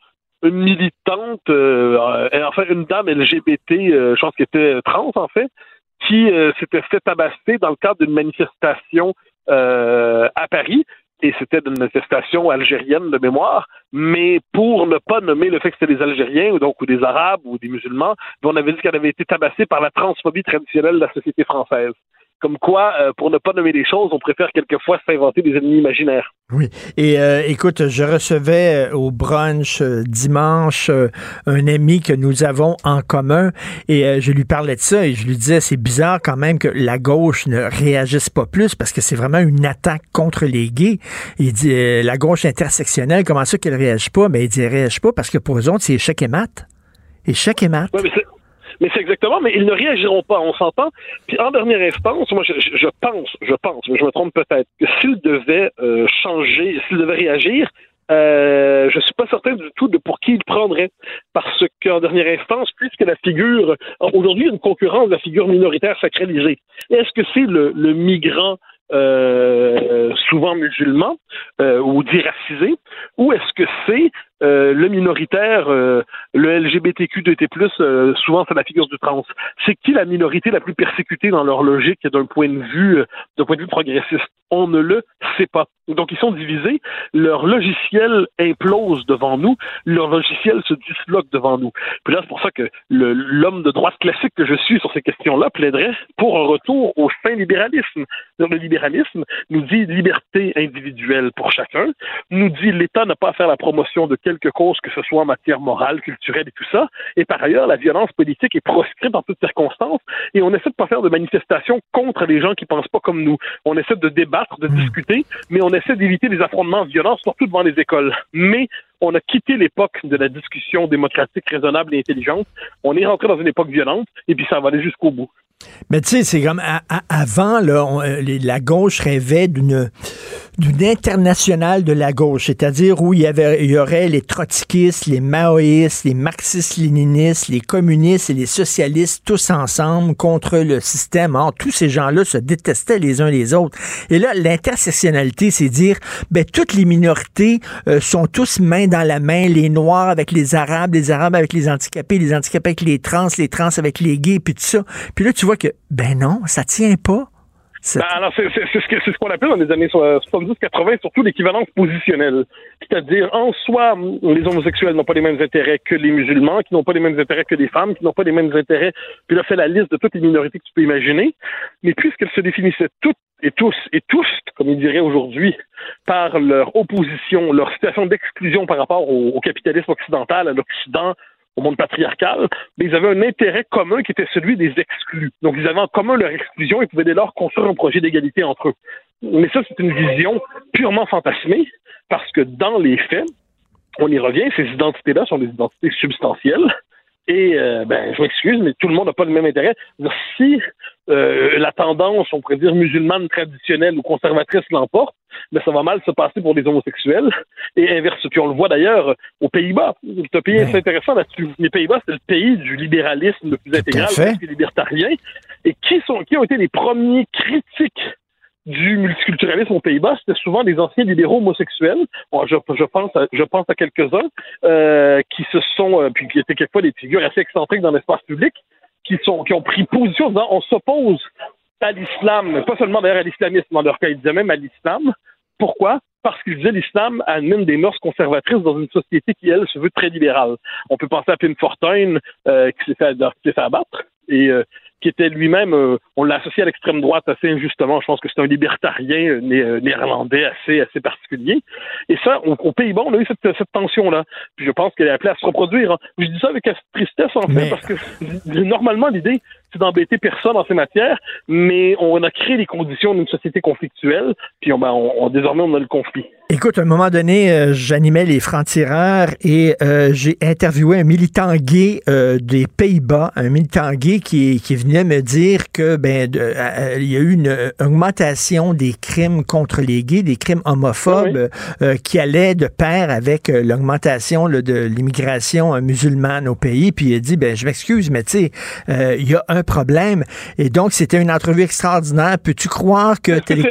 une militante, euh, euh, enfin une dame LGBT, euh, je pense qu'elle était trans en fait, qui s'était fait tabasser dans le cadre d'une manifestation à Paris. Et c'était une manifestation algérienne de mémoire, mais pour ne pas nommer le fait que c'était des Algériens, ou donc ou des Arabes ou des musulmans, on avait dit qu'elle avait été tabassée par la transphobie traditionnelle de la société française. Comme quoi, euh, pour ne pas nommer les choses, on préfère quelquefois s'inventer des ennemis imaginaires. Oui. Et euh, écoute, je recevais euh, au brunch euh, dimanche un ami que nous avons en commun et je lui parlais de ça et je lui disais c'est bizarre quand même que la gauche ne réagisse pas plus parce que c'est vraiment une attaque contre les gays. Il dit la gauche intersectionnelle, comment ça qu'elle réagit pas? Mais il dit elle réagit pas parce que pour eux autres, c'est échec et mat. Échec et mat. Ouais, mais c'est- mais c'est exactement, mais ils ne réagiront pas, on s'entend. Puis en dernière instance, moi je, pense, je pense, mais je me trompe peut-être, que s'ils devaient euh, changer, s'ils devaient réagir, euh, je suis pas certain du tout de pour qui ils prendraient. Parce qu'en dernière instance, puisque la figure, aujourd'hui, il une concurrence de la figure minoritaire sacralisée. Est-ce que c'est le, migrant euh, souvent musulman euh, ou dit racisé, ou est-ce que c'est euh, le minoritaire, euh, le LGBTQ2T+, euh, souvent c'est la figure du trans. C'est qui la minorité la plus persécutée dans leur logique d'un point de vue, euh, d'un point de vue progressiste? On ne le sait pas. Donc ils sont divisés. Leur logiciel implose devant nous. Leur logiciel se disloque devant nous. Puis là c'est pour ça que l'homme de droite classique que je suis sur ces questions-là plaiderait pour un retour au fin libéralisme. Le libéralisme nous dit liberté individuelle pour chacun, nous dit l'État n'a pas à faire la promotion de quelque cause que ce soit en matière morale, culturelle et tout ça. Et par ailleurs, la violence politique est proscrite en toutes circonstances et on essaie de pas faire de manifestations contre les gens qui pensent pas comme nous. On essaie de débattre, de discuter, mais on essaie d'éviter les affrontements violents, surtout devant les écoles. Mais on a quitté l'époque de la discussion démocratique, raisonnable et intelligente. On est rentré dans une époque violente et puis ça va aller jusqu'au bout. Mais tu sais, c'est comme à- à- avant, là, on- euh, les- la gauche rêvait d'une d'une internationale de la gauche, c'est-à-dire où il y, avait, il y aurait les trotskistes, les maoïstes, les marxistes-léninistes, les communistes et les socialistes tous ensemble contre le système. Or, tous ces gens-là se détestaient les uns les autres. Et là, l'intersectionnalité, c'est dire, ben, toutes les minorités euh, sont tous main dans la main, les Noirs avec les Arabes, les Arabes avec les handicapés, les handicapés avec les trans, les trans avec les gays, puis tout ça. Puis là, tu vois que, ben non, ça tient pas. Ben, alors, c'est c'est- c'est ce c'est qu'on appelle dans les années 70-80 surtout l'équivalence positionnelle. C'est-à-dire, en soi, les homosexuels n'ont pas les mêmes intérêts que les musulmans, qui n'ont pas les mêmes intérêts que les femmes, qui n'ont pas les mêmes intérêts. Puis là, fait la liste de toutes les minorités que tu peux imaginer. Mais puisqu'elles se définissaient toutes et tous, et tous, comme ils diraient aujourd'hui, par leur opposition, leur situation d'exclusion par rapport au capitalisme occidental, à l'Occident, au monde patriarcal, mais ils avaient un intérêt commun qui était celui des exclus. Donc, ils avaient en commun leur exclusion et pouvaient dès lors construire un projet d'égalité entre eux. Mais ça, c'est une vision purement fantasmée, parce que dans les faits, on y revient, ces identités-là sont des identités substantielles. Et, euh, ben, je m'excuse, mais tout le monde n'a pas le même intérêt. Si euh, la tendance, on pourrait dire, musulmane traditionnelle ou conservatrice l'emporte, mais ça va mal se passer pour les homosexuels. Et inverse, puis on le voit d'ailleurs aux Pays-Bas. C'est un pays assez intéressant là-dessus. Les Pays-Bas, c'est le pays du libéralisme le plus intégral, le plus libertarien. Et qui sont, qui ont été les premiers critiques du multiculturalisme aux Pays-Bas, c'était souvent des anciens libéraux homosexuels. je, je, pense à, je pense à quelques-uns euh, qui se sont, euh, puis qui étaient quelquefois des figures assez excentriques dans l'espace public, qui sont, qui ont pris position en disant on s'oppose à l'islam, pas seulement d'ailleurs à l'islamisme dans leur cas, ils disaient même à l'islam. Pourquoi? Parce qu'ils disaient l'islam amène des mœurs conservatrices dans une société qui, elle, se veut très libérale. On peut penser à Pim Fortuyn, euh, qui s'est fait, fait, abattre, et euh, qui était lui-même, euh, on l'a associé à l'extrême droite assez injustement. Je pense que c'est un libertarien euh, euh, néerlandais assez, assez particulier. Et ça, aux Pays-Bas, on a eu cette, cette tension-là. Puis je pense qu'elle est appelée à se reproduire. Hein. Je dis ça avec tristesse, en fait, parce que normalement, l'idée, c'est d'embêter personne dans ces matières, mais on a créé les conditions d'une société conflictuelle, puis on, ben, on, désormais, on a le conflit. Écoute, à un moment donné, j'animais les francs-tireurs et j'ai interviewé un militant gay des Pays-Bas, un militant gay qui, qui venu me dire que ben euh, euh, il y a eu une augmentation des crimes contre les gays, des crimes homophobes euh, qui allaient de pair avec l'augmentation de l'immigration musulmane au pays. Puis il a dit ben je m'excuse, mais tu sais, il y a un problème. Et donc c'était une entrevue extraordinaire. Peux-tu croire que Télé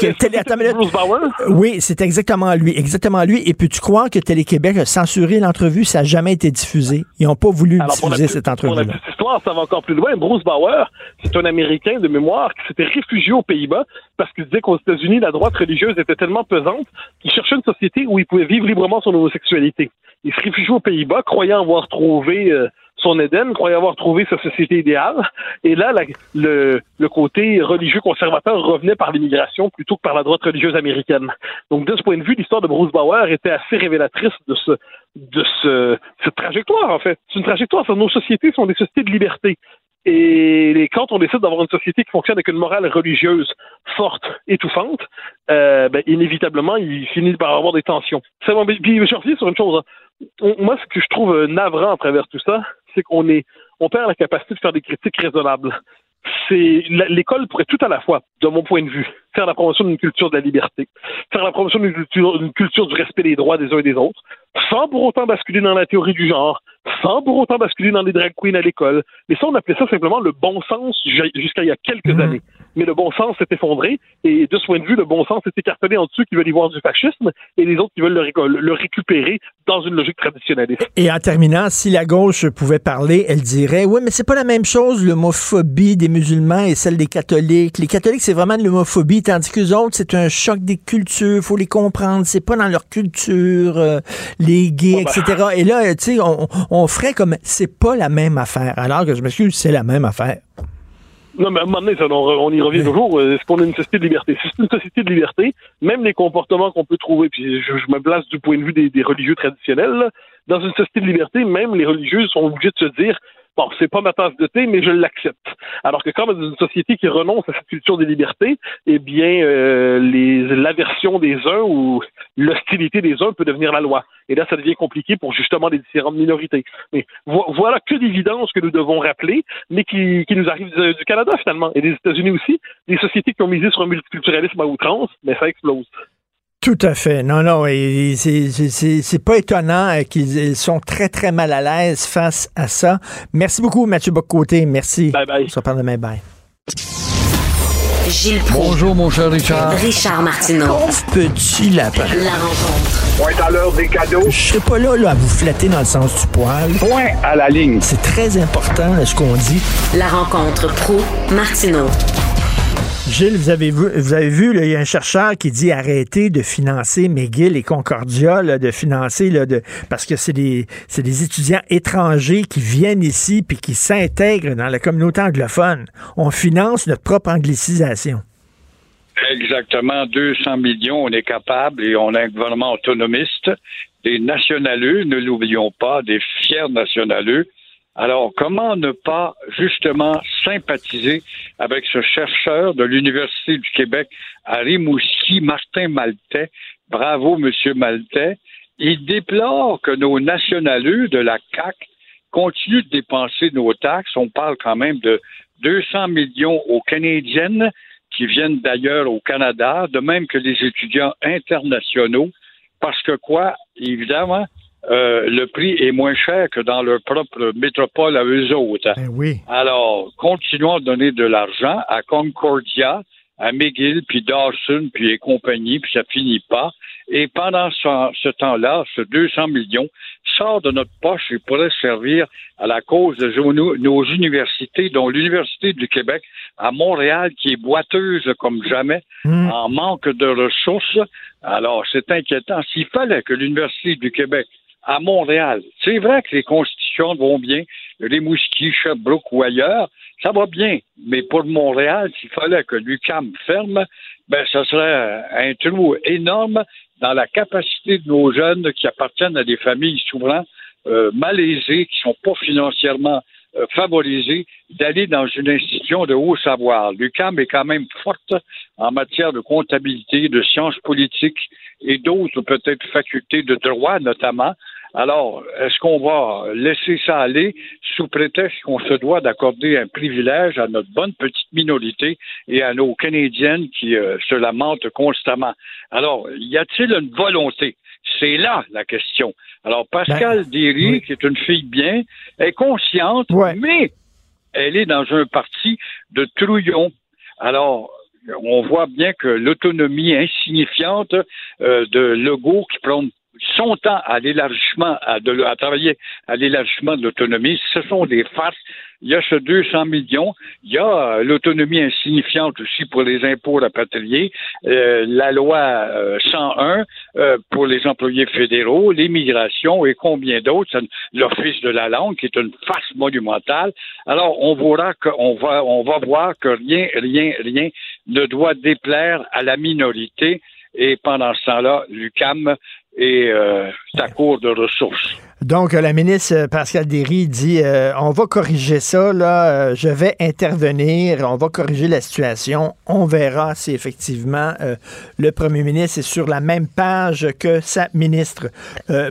Oui, c'est exactement lui, exactement lui. Et peux-tu croire que Télé Québec a censuré l'entrevue? Ça n'a jamais été diffusé. Ils n'ont pas voulu diffuser cette entrevue. Pour la histoire, ça va encore plus loin. Bruce Bauer, c'est un Américain de mémoire qui s'était réfugié aux Pays-Bas parce qu'il disait qu'aux États-Unis, la droite religieuse était tellement pesante qu'il cherchait une société où il pouvait vivre librement son homosexualité. Il se réfugiait aux Pays-Bas, croyant avoir trouvé euh, son Éden, croyait avoir trouvé sa société idéale. Et là, le, côté religieux conservateur revenait par l'immigration plutôt que par la droite religieuse américaine. Donc, de ce point de vue, l'histoire de Bruce Bauer était assez révélatrice de ce de ce, cette trajectoire, en fait. C'est une trajectoire. Nos sociétés sont des sociétés de liberté. Et quand on décide d'avoir une société qui fonctionne avec une morale religieuse forte, étouffante, euh, ben, inévitablement, il finit par avoir des tensions. Puis je reviens sur une chose. Hein. Moi, ce que je trouve navrant à travers tout ça, c'est qu'on est, on perd la capacité de faire des critiques raisonnables. C'est l'école pourrait tout à la fois, de mon point de vue, faire la promotion d'une culture de la liberté, faire la promotion d'une culture, culture, du respect des droits des uns et des autres, sans pour autant basculer dans la théorie du genre, sans pour autant basculer dans les drag queens à l'école. Mais ça, on appelait ça simplement le bon sens jusqu'à il y a quelques mhm. années. Mais le bon sens s'est effondré, et de ce point de vue, le bon sens s'est écartelé entre ceux qui veulent y voir du fascisme et les autres qui veulent le, le récupérer dans une logique traditionnaliste. Et en terminant, si la gauche pouvait parler, elle dirait, oui, mais c'est pas la même chose, l'homophobie des musulmans et celle des catholiques. Les catholiques, c'est vraiment de l'homophobie, tandis que les autres, c'est un choc des cultures, faut les comprendre, c'est pas dans leur culture, euh, les gays, etc. Ben. Et là, tu sais, on, on ferait comme c'est pas la même affaire. Alors que je me suis c'est la même affaire. Non, mais à un moment donné, on, y revient toujours. Euh, est-ce qu'on a une société de liberté? Si c'est une société de liberté, même les comportements qu'on peut trouver, puis je, me place du point de vue des, religieux traditionnels, dans une société de liberté, même les religieux sont obligés de se dire bon, c'est pas ma tasse de thé, mais je l'accepte. Alors que quand dans une société qui renonce à cette culture des libertés, eh bien, euh, l'aversion des uns ou l'hostilité des uns peut devenir la loi. Et là, ça devient compliqué pour justement les différentes minorités. Mais voilà que d'évidence que nous devons rappeler, mais qui, qui nous arrive du, Canada finalement et des États-Unis aussi, des sociétés qui ont misé sur un multiculturalisme à outrance, mais ça explose. Tout à fait. Non, non, c'est pas étonnant euh, qu'ils sont très, très mal à l'aise face à ça. Merci beaucoup, Mathieu Bocoté. Merci. Bye bye. On se reparle demain. Bye. Gilles Bonjour, mon cher Richard. Richard Martineau. Pauvre petit lapin. La rencontre. Point à l'heure des cadeaux. Je serai pas là, là, à vous flatter dans le sens du poil. Point à la ligne. C'est très important, ce qu'on dit. La rencontre pro martineau Gilles, vous avez vu, vous avez vu il y a un chercheur qui dit arrêter de financer McGill et Concordia, de financer parce que c'est des, des étudiants étrangers qui viennent ici puis qui s'intègrent dans la communauté anglophone. On finance notre propre anglicisation. Exactement, 200 millions, on est capable et on a un gouvernement autonomiste, des nationaleux, ne l'oublions pas, des fiers nationaleux alors, comment ne pas justement sympathiser avec ce chercheur de l'Université du Québec à Rimouski, Martin Maltais? Bravo, Monsieur Maltais. Il déplore que nos nationaleux de la CAC continuent de dépenser nos taxes. On parle quand même de 200 millions aux Canadiennes qui viennent d'ailleurs au Canada, de même que les étudiants internationaux, parce que quoi, évidemment, euh, le prix est moins cher que dans leur propre métropole à eux autres. Ben oui. Alors, continuons à donner de l'argent à Concordia, à McGill, puis Dawson, puis et compagnie, puis ça finit pas. Et pendant ce, ce temps-là, ce 200 millions sort de notre poche et pourrait servir à la cause de nos, nos universités, dont l'Université du Québec à Montréal, qui est boiteuse comme jamais, en manque de ressources. Alors, c'est inquiétant. S'il fallait que l'Université du Québec à Montréal. C'est vrai que les constitutions vont bien, les Moustiers, Sherbrooke ou ailleurs, ça va bien. Mais pour Montréal, s'il fallait que l'UCAM ferme, ben, ça serait un trou énorme dans la capacité de nos jeunes qui appartiennent à des familles souvent euh, malaisées, qui sont pas financièrement euh, favorisées, d'aller dans une institution de haut savoir. L'UCAM est quand même forte en matière de comptabilité, de sciences politiques et d'autres peut-être facultés de droit notamment. Alors, est-ce qu'on va laisser ça aller sous prétexte qu'on se doit d'accorder un privilège à notre bonne petite minorité et à nos Canadiennes qui euh, se lamentent constamment? Alors, y a-t-il une volonté? C'est là la question. Alors, Pascal Derry, qui est une fille bien, est consciente, mais elle est dans un parti de trouillons. Alors, on voit bien que l'autonomie insignifiante euh, de Legault qui prend son temps à l'élargissement, à, travailler à l'élargissement de l'autonomie, ce sont des farces. Il y a ce 200 millions, il y a euh, l'autonomie insignifiante aussi pour les impôts rapatriés, euh, la loi euh, 101 euh, pour les employés fédéraux, l'immigration et combien d'autres, l'office de la langue qui est une farce monumentale. Alors on verra que, on va, on va voir que rien, rien, rien ne doit déplaire à la minorité. Et pendant ce temps-là, l'UCAM est euh, à court de ressources. Donc, euh, la ministre euh, Pascal Derry dit euh, on va corriger ça, là, je vais intervenir, on va corriger la situation. On verra si effectivement le premier ministre est sur la même page que sa ministre.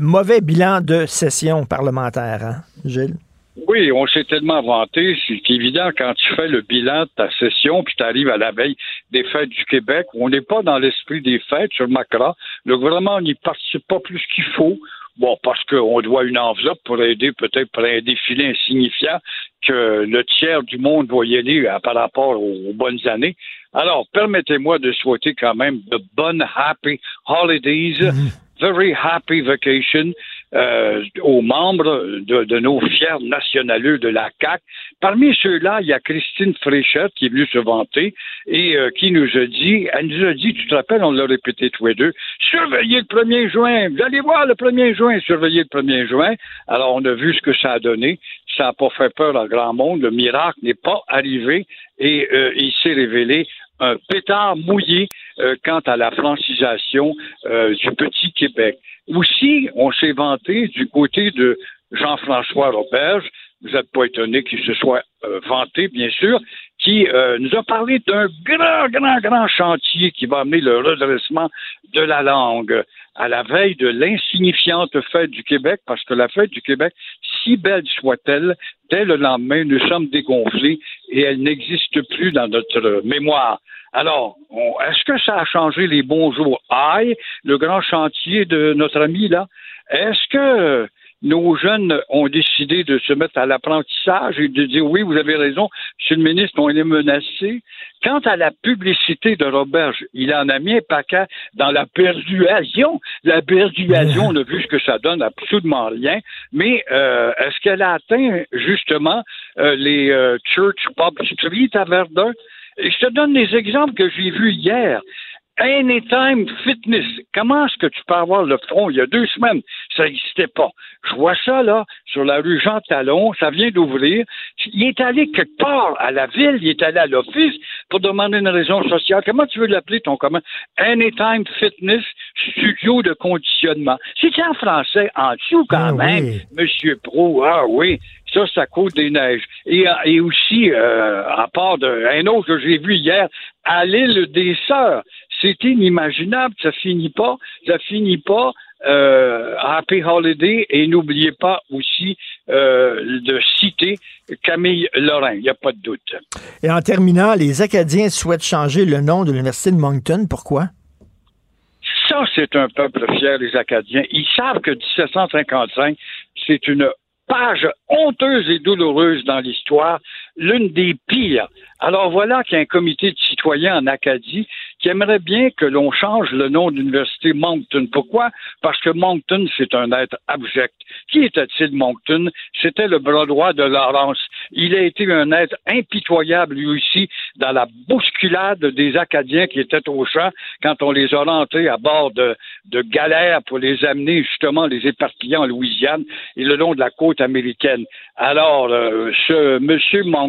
Mauvais bilan de session parlementaire, hein, Gilles? Oui, on s'est tellement vanté. C'est évident quand tu fais le bilan de ta session, puis tu arrives à la veille des fêtes du Québec, on n'est pas dans l'esprit des fêtes sur Macra. Le gouvernement n'y participe pas plus qu'il faut. Bon, parce qu'on doit une enveloppe pour aider, peut-être pour un défilé insignifiant que le tiers du monde va y aller euh, par rapport aux, aux bonnes années. Alors, permettez-moi de souhaiter quand même de bonnes happy holidays, very happy vacation euh, aux membres de, de nos fiers nationaleux de la CAC. Parmi ceux-là, il y a Christine Fréchette qui est venue se vanter et euh, qui nous a dit, elle nous a dit, tu te rappelles, on l'a répété tous les deux, surveillez le 1er juin, vous allez voir le 1er juin, surveillez le 1er juin. Alors, on a vu ce que ça a donné. Ça n'a pas fait peur à grand monde. Le miracle n'est pas arrivé et euh, il s'est révélé un pétard mouillé euh, quant à la francisation euh, du petit Québec. Aussi, on s'est vanté du côté de Jean-François Roberge, vous n'êtes pas étonné qu'il se soit euh, vanté, bien sûr, qui nous a parlé d'un grand, grand, grand chantier qui va amener le redressement de la langue à la veille de l'insignifiante fête du Québec, parce que la fête du Québec, si belle soit-elle, dès le lendemain, nous sommes dégonflés et elle n'existe plus dans notre mémoire. Alors, est-ce que ça a changé les bonjours? Aïe, le grand chantier de notre ami là? Est-ce que nos jeunes ont décidé de se mettre à l'apprentissage et de dire oui, vous avez raison, monsieur le ministre, on est menacé. Quant à la publicité de Roberge, il en a mis un paquet dans la persuasion. La persuasion, on a vu ce que ça donne, absolument rien. Mais euh, est-ce qu'elle a atteint justement euh, les euh, Church Pub Street à Verdun? Je te donne des exemples que j'ai vus hier. Anytime Fitness. Comment est-ce que tu peux avoir le front? Il y a deux semaines? Ça n'existait pas. Je vois ça, là, sur la rue Jean Talon. Ça vient d'ouvrir. Il est allé quelque part à la ville. Il est allé à l'office pour demander une raison sociale. Comment tu veux l'appeler, ton commun? Anytime Fitness Studio de conditionnement. C'est en français, en dessous quand Ah même. oui. Monsieur Pro, ah oui, ça, ça coûte des neiges. Et, et aussi, euh, à part de, un autre que j'ai vu hier, à l'île des Sœurs. C'est inimaginable, ça finit pas, ça finit pas. euh, Happy Holiday et n'oubliez pas aussi euh, de citer Camille Lorrain, il n'y a pas de doute. Et en terminant, les Acadiens souhaitent changer le nom de l'Université de Moncton. Pourquoi? Ça, c'est un peuple fier, les Acadiens. Ils savent que 1755, c'est une page honteuse et douloureuse dans l'histoire, l'une des pires. Alors voilà qu'il y a un comité de citoyens en Acadie qui aimerait bien que l'on change le nom de l'université Moncton. Pourquoi? Parce que Moncton, c'est un être abject. Qui était-il Moncton? C'était le bras droit de Laurence. Il a été un être impitoyable, lui aussi, dans la bousculade des Acadiens qui étaient au champ quand on les a rentrés à bord de, de galères pour les amener, justement, les éparpiller en Louisiane et le long de la côte américaine. Alors, euh, ce monsieur Moncton,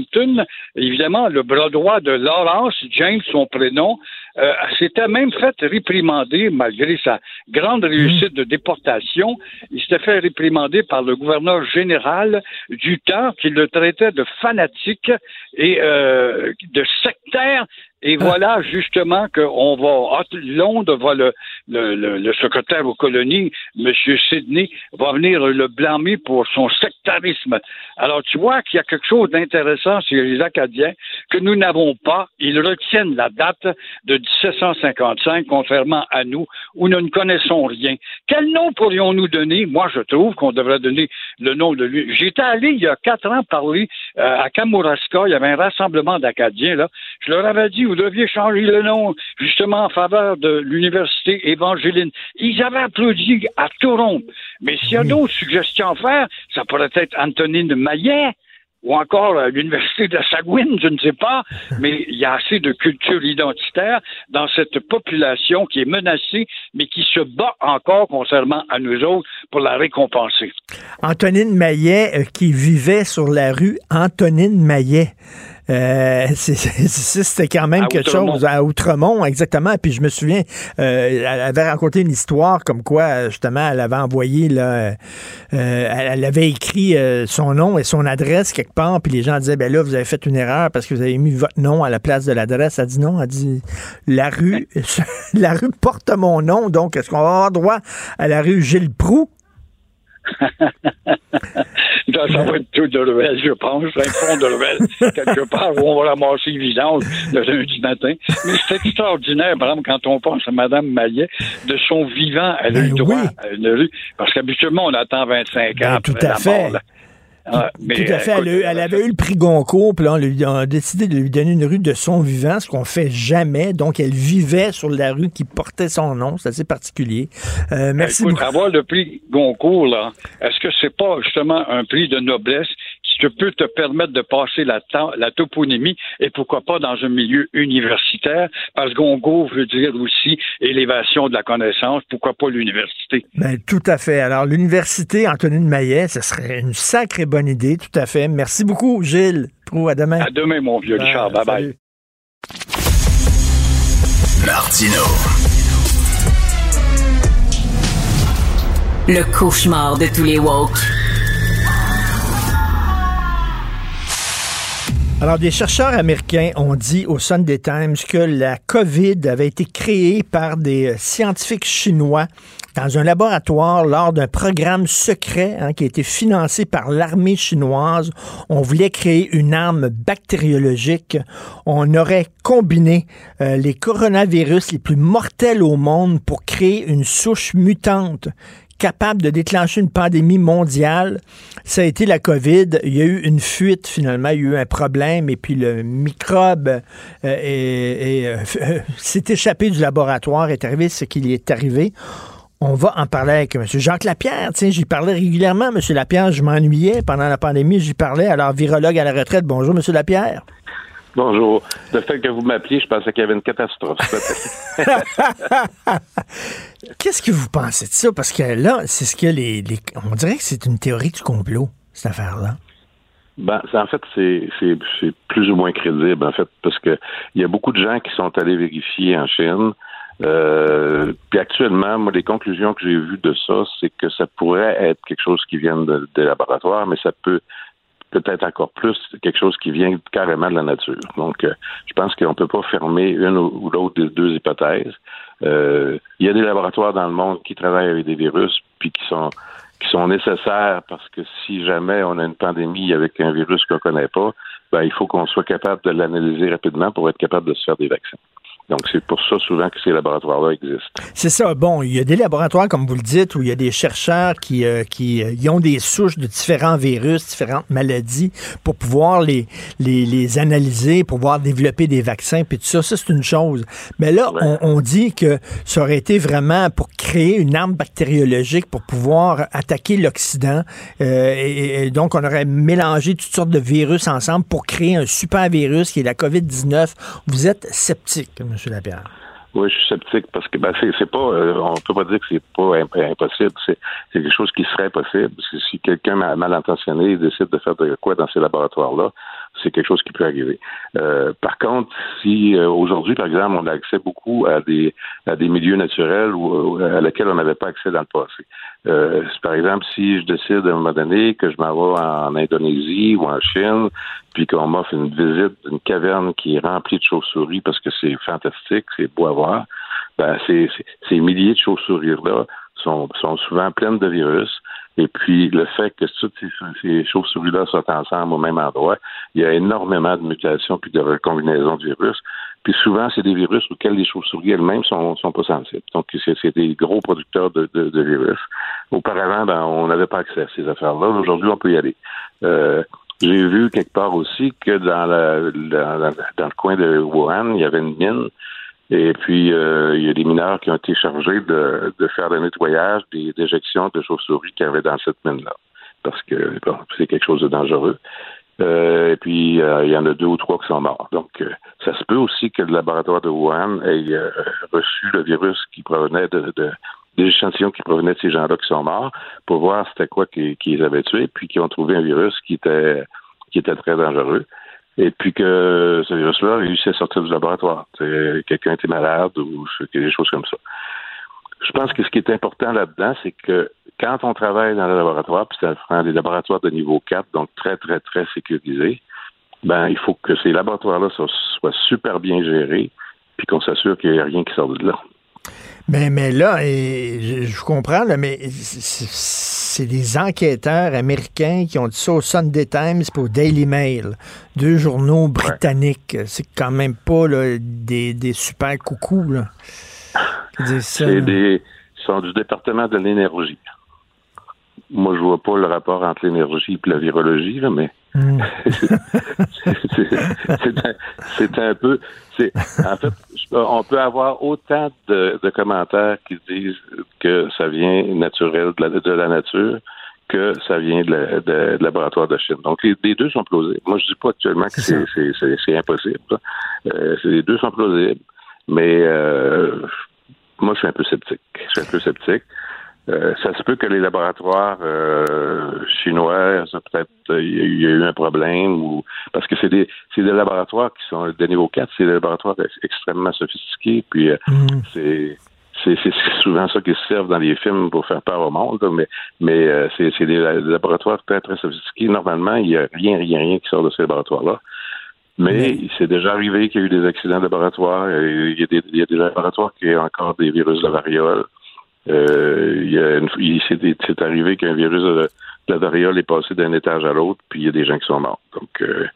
évidemment, le bras droit de Laurence, James, son prénom, euh, s'était même fait réprimander, malgré sa grande réussite de déportation. Il s'était fait réprimander par le gouverneur général du temps qui le traitait de fanatique et euh, de sectaire et voilà justement qu'on va, Londres va le, le, le, le, secrétaire aux colonies, M. Sidney, va venir le blâmer pour son sectarisme. Alors tu vois qu'il y a quelque chose d'intéressant chez les Acadiens que nous n'avons pas. Ils retiennent la date de 1755, contrairement à nous, où nous ne connaissons rien. Quel nom pourrions-nous donner? Moi, je trouve qu'on devrait donner le nom de lui? J'étais allé il y a quatre ans parler euh, à Kamouraska, il y avait un rassemblement d'Acadiens, là. Je leur avais dit, vous deviez changer le nom, justement, en faveur de l'université évangéline. Ils avaient applaudi à tout rond. Mais s'il y a d'autres suggestions à faire, ça pourrait être Antonine Maillet, ou encore à l'université de Sagouine, je ne sais pas, mais il y a assez de culture identitaire dans cette population qui est menacée, mais qui se bat encore, contrairement à nous autres, pour la récompenser. Antonine Maillet, euh, qui vivait sur la rue Antonine Maillet. Euh, c'était quand même quelque chose à Outremont, exactement. Puis je me souviens, euh, elle avait raconté une histoire comme quoi, justement, elle avait envoyé, là, euh, elle avait écrit euh, son nom et son adresse quelque part, puis les gens disaient, ben là, vous avez fait une erreur parce que vous avez mis votre nom à la place de l'adresse. Elle dit non, elle dit, la rue, la rue porte mon nom, donc est-ce qu'on va avoir droit à la rue Gilles Proux? ça, ça va être tout de ruelle, je pense, un fond de ruelle, quelque part où on va ramasser les vidanges le lundi matin. Mais c'est extraordinaire, par exemple, quand on pense à Mme Maillet, de son vivant, elle a eu Ben droit oui. à une rue, parce qu'habituellement, on attend 25 ans Ben, après tout à la fait. mort. Ah, mais, Tout à fait. écoute, Elle, elle avait eu le prix Goncourt, puis là, on, lui- on a décidé de lui donner une rue de son vivant, ce qu'on fait jamais. Donc, elle vivait sur la rue qui portait son nom. C'est assez particulier. Euh, merci Écoute, beaucoup. avoir le prix Goncourt, là, est-ce que c'est pas justement un prix de noblesse? Te peut te permettre de passer la, toponymie et pourquoi pas dans un milieu universitaire? Parce que Goncourt veut dire aussi élévation de la connaissance, pourquoi pas l'université? Ben, tout à fait. Alors, l'université Antonine Maillet, ce serait une sacrée bonne idée, tout à fait. Merci beaucoup, Gilles. À demain. À demain, mon vieux Richard. Bye bye. Martino. Le cauchemar de tous les woke. Alors, des chercheurs américains ont dit au Sunday Times que la COVID avait été créée par des euh, scientifiques chinois dans un laboratoire lors d'un programme secret hein, qui a été financé par l'armée chinoise. On voulait créer une arme bactériologique. On aurait combiné euh, les coronavirus les plus mortels au monde pour créer une souche mutante capable de déclencher une pandémie mondiale. Ça a été la COVID. Il y a eu une fuite finalement, il y a eu un problème et puis le microbe euh, euh, s'est échappé du laboratoire, est arrivé ce qu'il est arrivé. On va en parler avec M. Jacques Lapierre. Tiens, j'y parlais régulièrement, M. Lapierre. Je m'ennuyais pendant la pandémie, j'y parlais. Alors, virologue à la retraite. Bonjour, M. Lapierre. Bonjour. Le fait que vous m'appeliez, je pensais qu'il y avait une catastrophe. Qu'est-ce que vous pensez de ça? Parce que là, c'est ce que les, les- On dirait que c'est une théorie du complot, cette affaire-là. Ben, en fait, c'est plus ou moins crédible, en fait, parce que il y a beaucoup de gens qui sont allés vérifier en Chine. Euh, puis actuellement, moi, les conclusions que j'ai vues de ça, c'est que ça pourrait être quelque chose qui vient de- des laboratoires, mais ça peut peut-être encore plus quelque chose qui vient carrément de la nature. Donc, euh, je pense qu'on ne peut pas fermer une ou l'autre des deux hypothèses. Euh, il y a des laboratoires dans le monde qui travaillent avec des virus, puis qui sont qui sont nécessaires parce que si jamais on a une pandémie avec un virus qu'on ne connaît pas, ben, il faut qu'on soit capable de l'analyser rapidement pour être capable de se faire des vaccins. Donc, c'est pour ça souvent que ces laboratoires-là existent. C'est ça. Bon, il y a des laboratoires, comme vous le dites, où il y a des chercheurs qui, euh, qui euh, ont des souches de différents virus, différentes maladies, pour pouvoir les, les, les analyser, pour pouvoir développer des vaccins, puis tout ça. Ça, c'est une chose. Mais là, on, on, dit que ça aurait été vraiment pour créer une arme bactériologique pour pouvoir attaquer l'Occident. Euh, et, et, donc, on aurait mélangé toutes sortes de virus ensemble pour créer un super virus qui est la COVID-19. Vous êtes sceptique, Oui, je suis sceptique parce que ben, c'est pas, euh, on peut pas dire que c'est pas impossible. C'est quelque chose qui serait possible. Si quelqu'un mal intentionné décide de faire de quoi dans ces laboratoires-là, c'est quelque chose qui peut arriver. Euh, par contre, si euh, aujourd'hui, par exemple, on a accès beaucoup à des à des milieux naturels ou, à lesquels on n'avait pas accès dans le passé. Euh, par exemple, si je décide à un moment donné que je m'en vais en Indonésie ou en Chine, puis qu'on m'offre une visite d'une caverne qui est remplie de chauves-souris parce que c'est fantastique, c'est beau à voir, ben ces, ces milliers de chauves-souris-là sont, sont souvent pleines de virus. Et puis, le fait que toutes ces, chauves-souris-là soient ensemble au même endroit, il y a énormément de mutations puis de recombinaisons de virus. Puis souvent, c'est des virus auxquels les chauves-souris elles-mêmes sont, sont pas sensibles. Donc, c'est des gros producteurs de, virus. Auparavant, ben, on n'avait pas accès à ces affaires-là. Aujourd'hui, on peut y aller. Euh, j'ai vu quelque part aussi que dans, la, dans, le coin de Wuhan, il y avait une mine et puis, euh, il y a des mineurs qui ont été chargés de, de faire le nettoyage des déjections de chauves-souris qu'il y avait dans cette mine-là. Parce que bon, c'est quelque chose de dangereux. Euh, et puis, euh, il y en a deux ou trois qui sont morts. Donc, euh, ça se peut aussi que le laboratoire de Wuhan ait euh, reçu le virus qui provenait de, de des échantillons qui provenaient de ces gens-là qui sont morts pour voir c'était quoi qu'ils qui les avait tués, puis qui ont trouvé un virus qui était qui était très dangereux et puis que ce virus-là a réussi à sortir du laboratoire. Quelqu'un était malade ou des choses comme ça. Je pense que ce qui est important là-dedans, c'est que quand on travaille dans le laboratoire, puis ça prend des laboratoires de niveau 4, donc très, très, très sécurisés, ben il faut que ces laboratoires-là soient, super bien gérés, puis qu'on s'assure qu'il n'y a rien qui sort de là. Mais, mais là, et je, je comprends, là, mais c'est des enquêteurs américains qui ont dit ça au Sunday Times et au Daily Mail, deux journaux britanniques. C'est quand même pas là, des, des super coucous. Là. C'est des sont du département de l'énergie. Moi, je vois pas le rapport entre l'énergie et la virologie, là, mais mm. c'est un, un, peu. En fait, on peut avoir autant de, de, commentaires qui disent que ça vient naturel de la, de la nature que ça vient de, la, de, de laboratoire de Chine. Donc, les, les, deux sont plausibles. Moi, je dis pas actuellement que c'est impossible. Euh, les deux sont plausibles. Mais euh, moi, je suis un peu sceptique. Je suis un peu sceptique. Euh, ça se peut que les laboratoires euh, chinois, peut-être il y a eu un problème ou parce que c'est des c'est des laboratoires qui sont de niveau 4, c'est des laboratoires extrêmement sophistiqués, puis euh, mm. c'est c'est souvent ça qui se servent dans les films pour faire peur au monde, mais mais euh, c'est des laboratoires très très sophistiqués. Normalement, il y a rien rien rien qui sort de ces laboratoires-là. Mais il s'est déjà arrivé qu'il y a eu des accidents de laboratoire. Il y a des, il y a des laboratoires qui ont encore des virus de variole. Euh, il, c'est arrivé qu'un virus de, la variole est passé d'un étage à l'autre, puis il y a des gens qui sont morts. Donc, euh,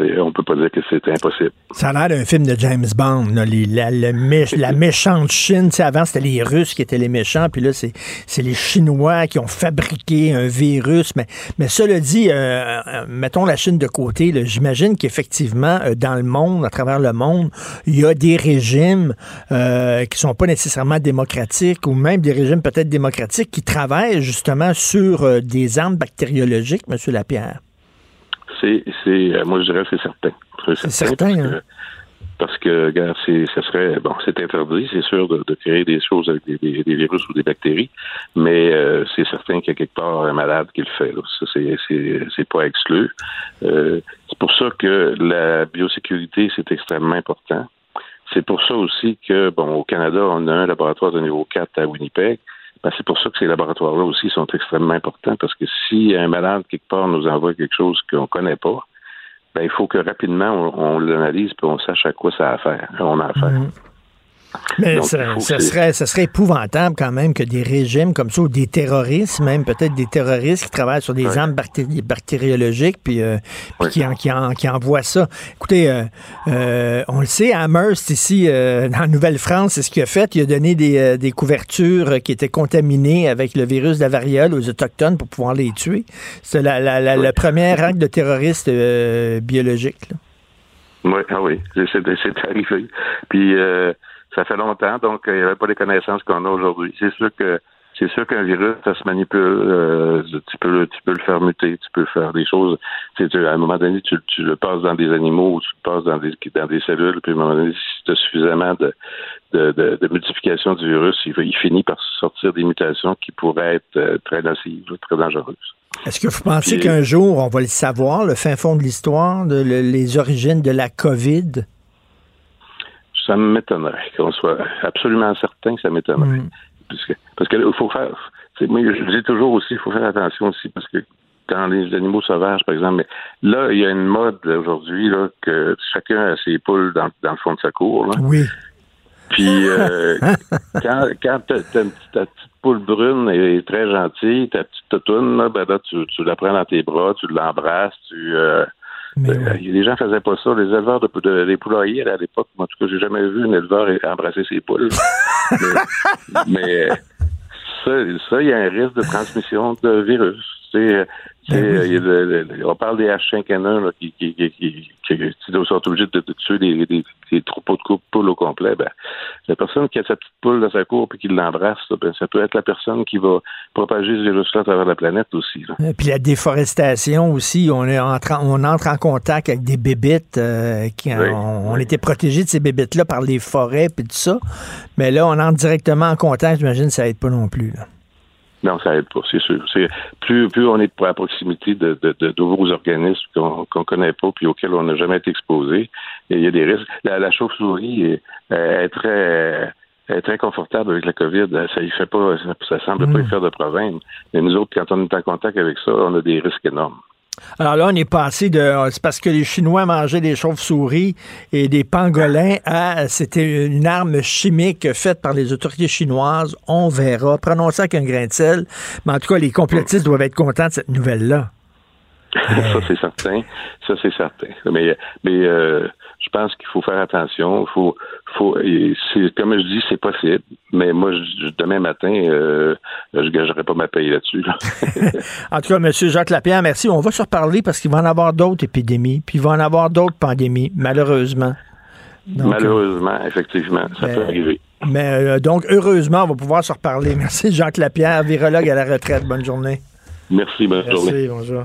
on peut pas dire que c'est impossible. Ça a l'air d'un film de James Bond, là, les, la, la, méchante Chine. avant, c'était les Russes qui étaient les méchants, puis là, c'est les Chinois qui ont fabriqué un virus. Mais, mais cela dit, euh, euh mettons la Chine de côté, j'imagine qu'effectivement, euh, dans le monde, à travers le monde, il y a des régimes euh, qui sont pas nécessairement démocratiques, ou même des régimes peut-être démocratiques, qui travaillent justement sur des armes bactériologiques, M. Lapierre c'est, c'est, euh, moi je dirais c'est certain. C'est certain. Parce, hein? que, parce que, regarde, c'est, ça serait, bon, c'est interdit, c'est sûr, de, de, créer des choses avec des, des, des virus ou des bactéries, mais euh, c'est certain qu'il y a quelque part un malade qui le fait. Là. Ça, c'est, c'est, c'est pas exclu. Euh, c'est pour ça que la biosécurité, c'est extrêmement important. C'est pour ça aussi que, bon, au Canada, on a un laboratoire de niveau 4 à Winnipeg, Ben, c'est pour ça que ces laboratoires-là aussi sont extrêmement importants, parce que si un malade quelque part nous envoie quelque chose qu'on ne connaît pas, ben, il faut que rapidement on, l'analyse et on sache à quoi ça a affaire. On a affaire. Mhm. Mais ça, serait, ça serait épouvantable quand même que des régimes comme ça, ou des terroristes, même peut-être des terroristes qui travaillent sur des armes bactériologiques, puis, euh, qui, en, qui, envoient ça. Écoutez, euh, euh, on le sait, Amherst, ici, en Nouvelle-France, c'est ce qu'il a fait. Il a donné des, couvertures qui étaient contaminées avec le virus de la variole aux Autochtones pour pouvoir les tuer. C'est la, la, le premier acte de terroriste biologique. Oui, ah oui, c'est arrivé. Puis ça fait longtemps, donc il n'y avait pas les connaissances qu'on a aujourd'hui. C'est sûr que c'est sûr qu'un virus, ça se manipule. Euh, tu peux, tu peux le faire muter, tu peux faire des choses. Tu, à un moment donné, tu, le passes dans des animaux, ou tu le passes dans des, dans des cellules, puis à un moment donné, si tu as suffisamment de, de, de, multiplication du virus, il, il, finit par sortir des mutations qui pourraient être euh, très nocives, très dangereuses. Est-ce que vous pensez qu'un jour, on va le savoir, le fin fond de l'histoire, les origines de la COVID? Ça m'étonnerait qu'on soit absolument certain que ça m'étonnerait. Mm. Parce que, faut faire. Moi, je dis toujours aussi, il faut faire attention aussi parce que quand les animaux sauvages, par exemple, mais là, il y a une mode aujourd'hui là, que chacun a ses poules dans, le fond de sa cour. Oui. Puis euh, quand, quand ta, petite poule brune est très gentille, ta petite totoune, là, ben là, tu, tu la prends dans tes bras, tu l'embrasses, tu euh, euh, les gens faisaient pas ça. Les éleveurs de, de des poulaillers à l'époque, en tout cas, j'ai jamais vu un éleveur embrasser ses poules. mais, ça, il y a un risque de transmission de virus. C'est, ben on parle des H5N1 qui, qui, qui, qui, qui sont obligés de, tuer des, des, troupeaux de poules au complet. Ben, la personne qui a sa petite poule dans sa cour et qui l'embrasse, ben, ça peut être la personne qui va propager ce virus-là à travers la planète aussi. Et puis la déforestation aussi, on, est en, on entre en contact avec des bébites euh, qui on, était protégés de ces bébites-là par les forêts et tout ça. Mais là, on entre directement en contact, j'imagine que ça aide pas non plus. Là. Non, ça aide pas, c'est sûr. C'est plus plus on est à proximité de, de, de nouveaux organismes qu'on qu'on connaît pas puis auxquels on n'a jamais été exposé, il y a des risques. La, chauve-souris est, est, très est très confortable avec la COVID. Ça y fait pas, ça, semble pas y hmm. faire de problème. Mais nous autres, quand on est en contact avec ça, on a des risques énormes. Alors là, on est passé de. C'est parce que les Chinois mangeaient des chauves-souris et des pangolins à. C'était une arme chimique faite par les autorités chinoises. On verra. Prenons ça avec un grain de sel. Mais en tout cas, les complotistes doivent être contents de cette nouvelle-là. ça, c'est certain. Ça, c'est certain. Mais, mais euh, je pense qu'il faut faire attention. Faut, faut, comme je dis, c'est possible. Mais moi, demain matin, euh, je gagerai pas ma paye là-dessus. en tout cas, M. Jacques Lapierre, merci. On va se reparler parce qu'il va en avoir d'autres épidémies, puis il va en avoir d'autres pandémies, malheureusement. malheureusement, effectivement, ça peut arriver. Mais euh, donc, heureusement, on va pouvoir se reparler. Merci, Jacques Lapierre, virologue à la retraite. Bonne journée. Merci, bonne journée. Merci, bonjour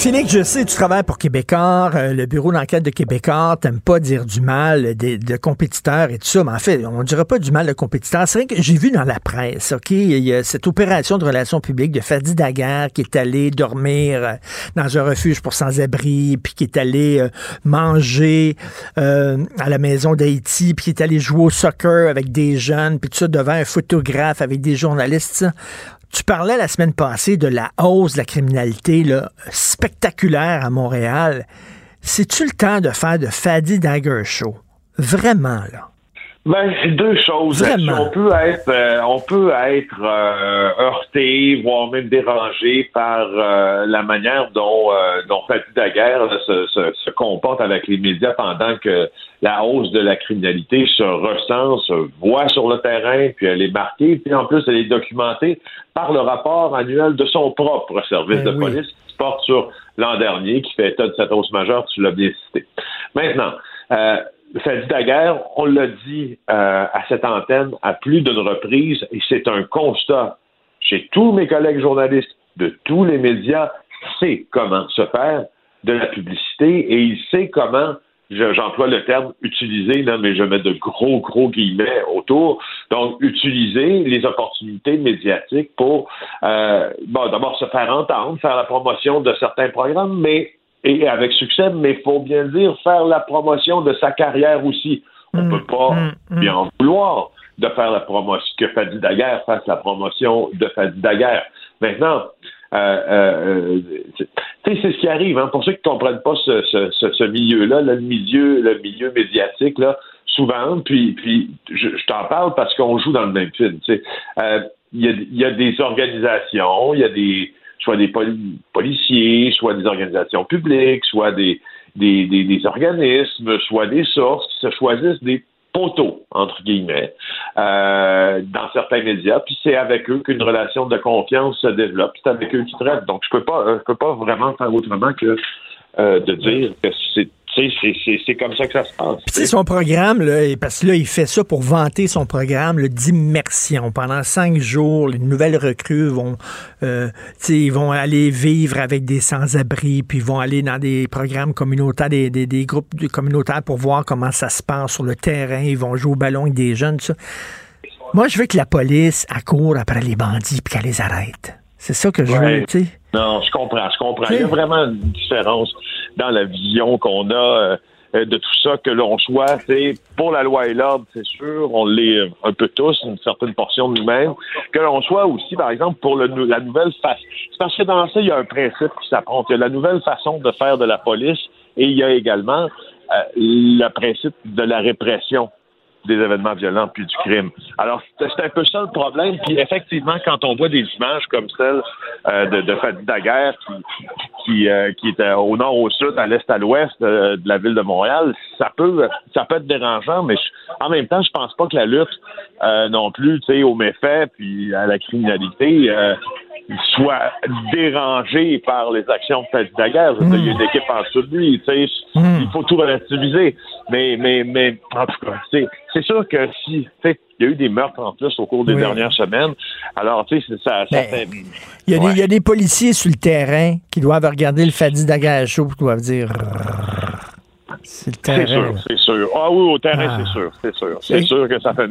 Félix, je sais, tu travailles pour Québécois, euh, le bureau d'enquête de Québécois, t'aimes pas dire du mal de, compétiteurs et tout ça, mais en fait, on ne dira pas du mal de compétiteurs. C'est vrai que j'ai vu dans la presse, OK, il y a cette opération de relations publiques de Fadi Daguerre qui est allé dormir euh, dans un refuge pour sans-abri, puis qui est allé euh, manger à la maison d'Haïti, puis qui est allé jouer au soccer avec des jeunes, puis tout ça devant un photographe avec des journalistes. Tu parlais la semaine passée de la hausse de la criminalité là, spectaculaire à Montréal. C'est-tu le temps de faire de Fadi Dagger Show? Vraiment, là. Ben, c'est deux choses. On peut être, euh, on peut être euh, heurté, voire même dérangé par euh, la manière dont, dont Fatih Daguerre se, se, se, comporte avec les médias pendant que la hausse de la criminalité se ressent, se voit sur le terrain, puis elle est marquée, puis en plus elle est documentée par le rapport annuel de son propre service ben de police qui porte sur l'an dernier, qui fait état de cette hausse majeure, tu l'as bien cité. Maintenant, Fadi Daguerre, on l'a dit euh, à cette antenne à plus d'une reprise, et c'est un constat chez tous mes collègues journalistes de tous les médias, sait comment se faire de la publicité et il sait comment j'emploie le terme utiliser, là, mais je mets de gros, gros guillemets autour. Donc, utiliser les opportunités médiatiques pour, euh, bon, d'abord se faire entendre, faire la promotion de certains programmes, mais et avec succès, mais il faut bien dire faire la promotion de sa carrière aussi. On ne peut pas bien en vouloir de faire la promotion, que Fadi Daguerre fasse la promotion de Fadi Daguerre. Maintenant, euh, euh, c'est ce qui arrive. Hein. Pour ceux qui ne comprennent pas ce, ce, ce, milieu-là, le milieu, le milieu médiatique, là, souvent, puis, puis je, t'en parle parce qu'on joue dans le même film. Euh, il y, a, y, a, des organisations, il y a des soit des policiers, soit des organisations publiques, soit des, des, des, organismes, soit des sources qui se choisissent des poteaux, entre guillemets, euh, dans certains médias, puis c'est avec eux qu'une relation de confiance se développe, c'est avec eux qu'ils traitent. Donc, je peux pas, je peux pas vraiment faire autrement que euh, de dire que c'est c'est comme ça que ça se passe. C'est son programme, là, parce que là, il fait ça pour vanter son programme d'immersion. Pendant cinq jours, les nouvelles recrues vont, euh, ils vont aller vivre avec des sans-abri, puis ils vont aller dans des programmes communautaires, des, des, des, groupes communautaires pour voir comment ça se passe sur le terrain. Ils vont jouer au ballon avec des jeunes, ça. Moi, je veux que la police accourt après les bandits puis qu'elle les arrête. C'est ça que je veux, tu sais. Non, je comprends, je comprends. Il y a vraiment une différence dans la vision qu'on a euh, de tout ça, que l'on soit, c'est pour la loi et l'ordre, c'est sûr, on l'est euh, un peu tous, une certaine portion de nous-mêmes, que l'on soit aussi, par exemple, pour la nouvelle façon. C'est parce que dans ça, il y a un principe qui s'apprend. Il y a la nouvelle façon de faire de la police et il y a également euh, le principe de la répression des événements violents puis du crime. Alors, c'est un peu ça le problème. Puis effectivement, quand on voit des images comme celle euh, de, de Fadi Daguerre qui, qui, euh, est au nord, au sud, à l'est, à l'ouest euh, de la ville de Montréal, ça peut ça peut être dérangeant, mais en même temps, je pense pas que la lutte non plus, tu sais, aux méfaits puis à la criminalité soit dérangé par les actions de Daguerre. Il y a une équipe en dessous de lui. Il faut tout relativiser. Mais, mais, mais en tout cas, c'est sûr que si il y a eu des meurtres en plus au cours des dernières semaines. Alors, tu sais, ça, ça fait. Il y, a des, y, a des policiers sur le terrain qui doivent regarder le Fadi Daguerre chaud qui doivent dire. C'est sûr, c'est sûr. Ah oui, au terrain, c'est sûr, c'est sûr. C'est sûr que ça fait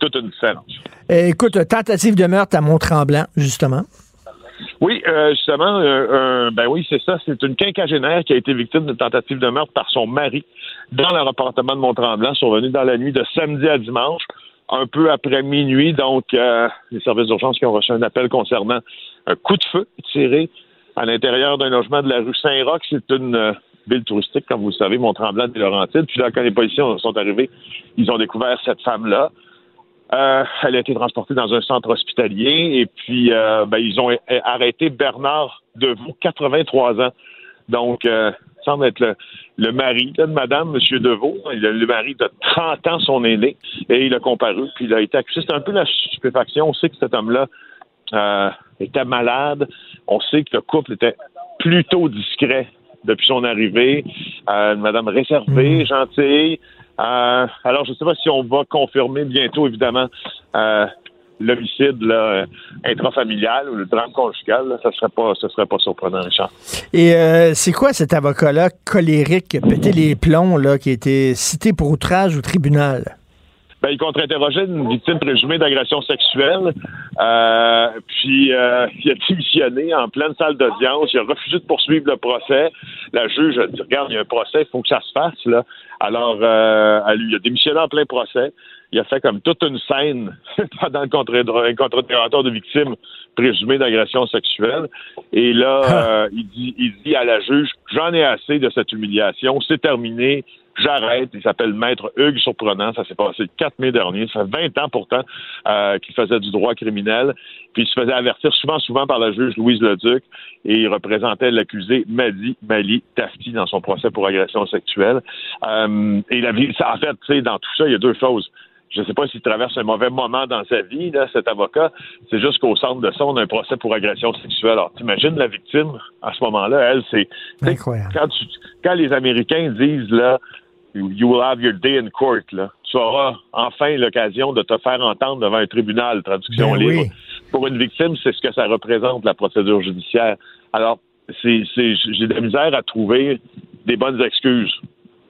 toute une différence. Écoute, tentative de meurtre à Mont-Tremblant, justement. Oui, euh, justement, euh, ben oui, c'est ça. C'est une quinquagénaire qui a été victime d'une tentative de meurtre par son mari dans leur appartement de Mont-Tremblant, survenu dans la nuit de samedi à dimanche, un peu après minuit. Donc, euh, les services d'urgence qui ont reçu un appel concernant un coup de feu tiré à l'intérieur d'un logement de la rue Saint-Roch. C'est une ville touristique, comme vous le savez, Mont-Tremblant et Laurentides. Puis là, quand les policiers sont arrivés, ils ont découvert cette femme-là. Euh, elle a été transportée dans un centre hospitalier et puis euh, ben, ils ont arrêté Bernard Deveau, 83 ans. Donc, euh, semble être le, mari de Madame Monsieur Deveau. Il a le mari de 30 ans, son aîné, et il a comparu, puis il a été accusé. C'est un peu la stupéfaction. On sait que cet homme-là euh, était malade. On sait que le couple était plutôt discret depuis son arrivée. Euh, madame réservée, mmh. gentille. Euh, alors, je ne sais pas si on va confirmer bientôt, évidemment, euh, l'homicide là, intrafamilial ou le drame conjugal. ça serait pas, ce serait pas surprenant, Richard. Et euh, c'est quoi cet avocat-là colérique qui a pété les plombs, là, qui a été cité pour outrage au tribunal? Ben, il contre-interrogeait une victime présumée d'agression sexuelle. Euh, puis euh, il a démissionné en pleine salle d'audience. Il a refusé de poursuivre le procès. La juge a dit Regarde, il y a un procès, il faut que ça se fasse. Là. Alors, euh, il a démissionné en plein procès. Il a fait comme toute une scène pendant le contre-interrogatoire de victimes présumées d'agression sexuelle. Et là, euh, il, dit, il dit à la juge J'en ai assez de cette humiliation, c'est terminé j'arrête. Il s'appelle Maître Hugues Surprenant. Ça s'est passé le 4 mai dernier. Ça fait 20 ans pourtant euh, qu'il faisait du droit criminel. Puis il se faisait avertir souvent, souvent par la juge Louise Leduc et il représentait l'accusé Madi Mali Tafti dans son procès pour agression sexuelle. Euh, et la vie, ça, en fait, tu sais, dans tout ça, il y a deux choses je ne sais pas s'il traverse un mauvais moment dans sa vie, là, cet avocat. C'est juste qu'au centre de ça, on a un procès pour agression sexuelle. Alors, t'imagines la victime à ce moment-là, elle, c'est. Incroyable. Quand, quand les Américains disent, là, You will have your day in court. Là. Tu auras enfin l'occasion de te faire entendre devant un tribunal, traduction ben libre. Pour une victime, c'est ce que ça représente, la procédure judiciaire. Alors, c'est, j'ai de la misère à trouver des bonnes excuses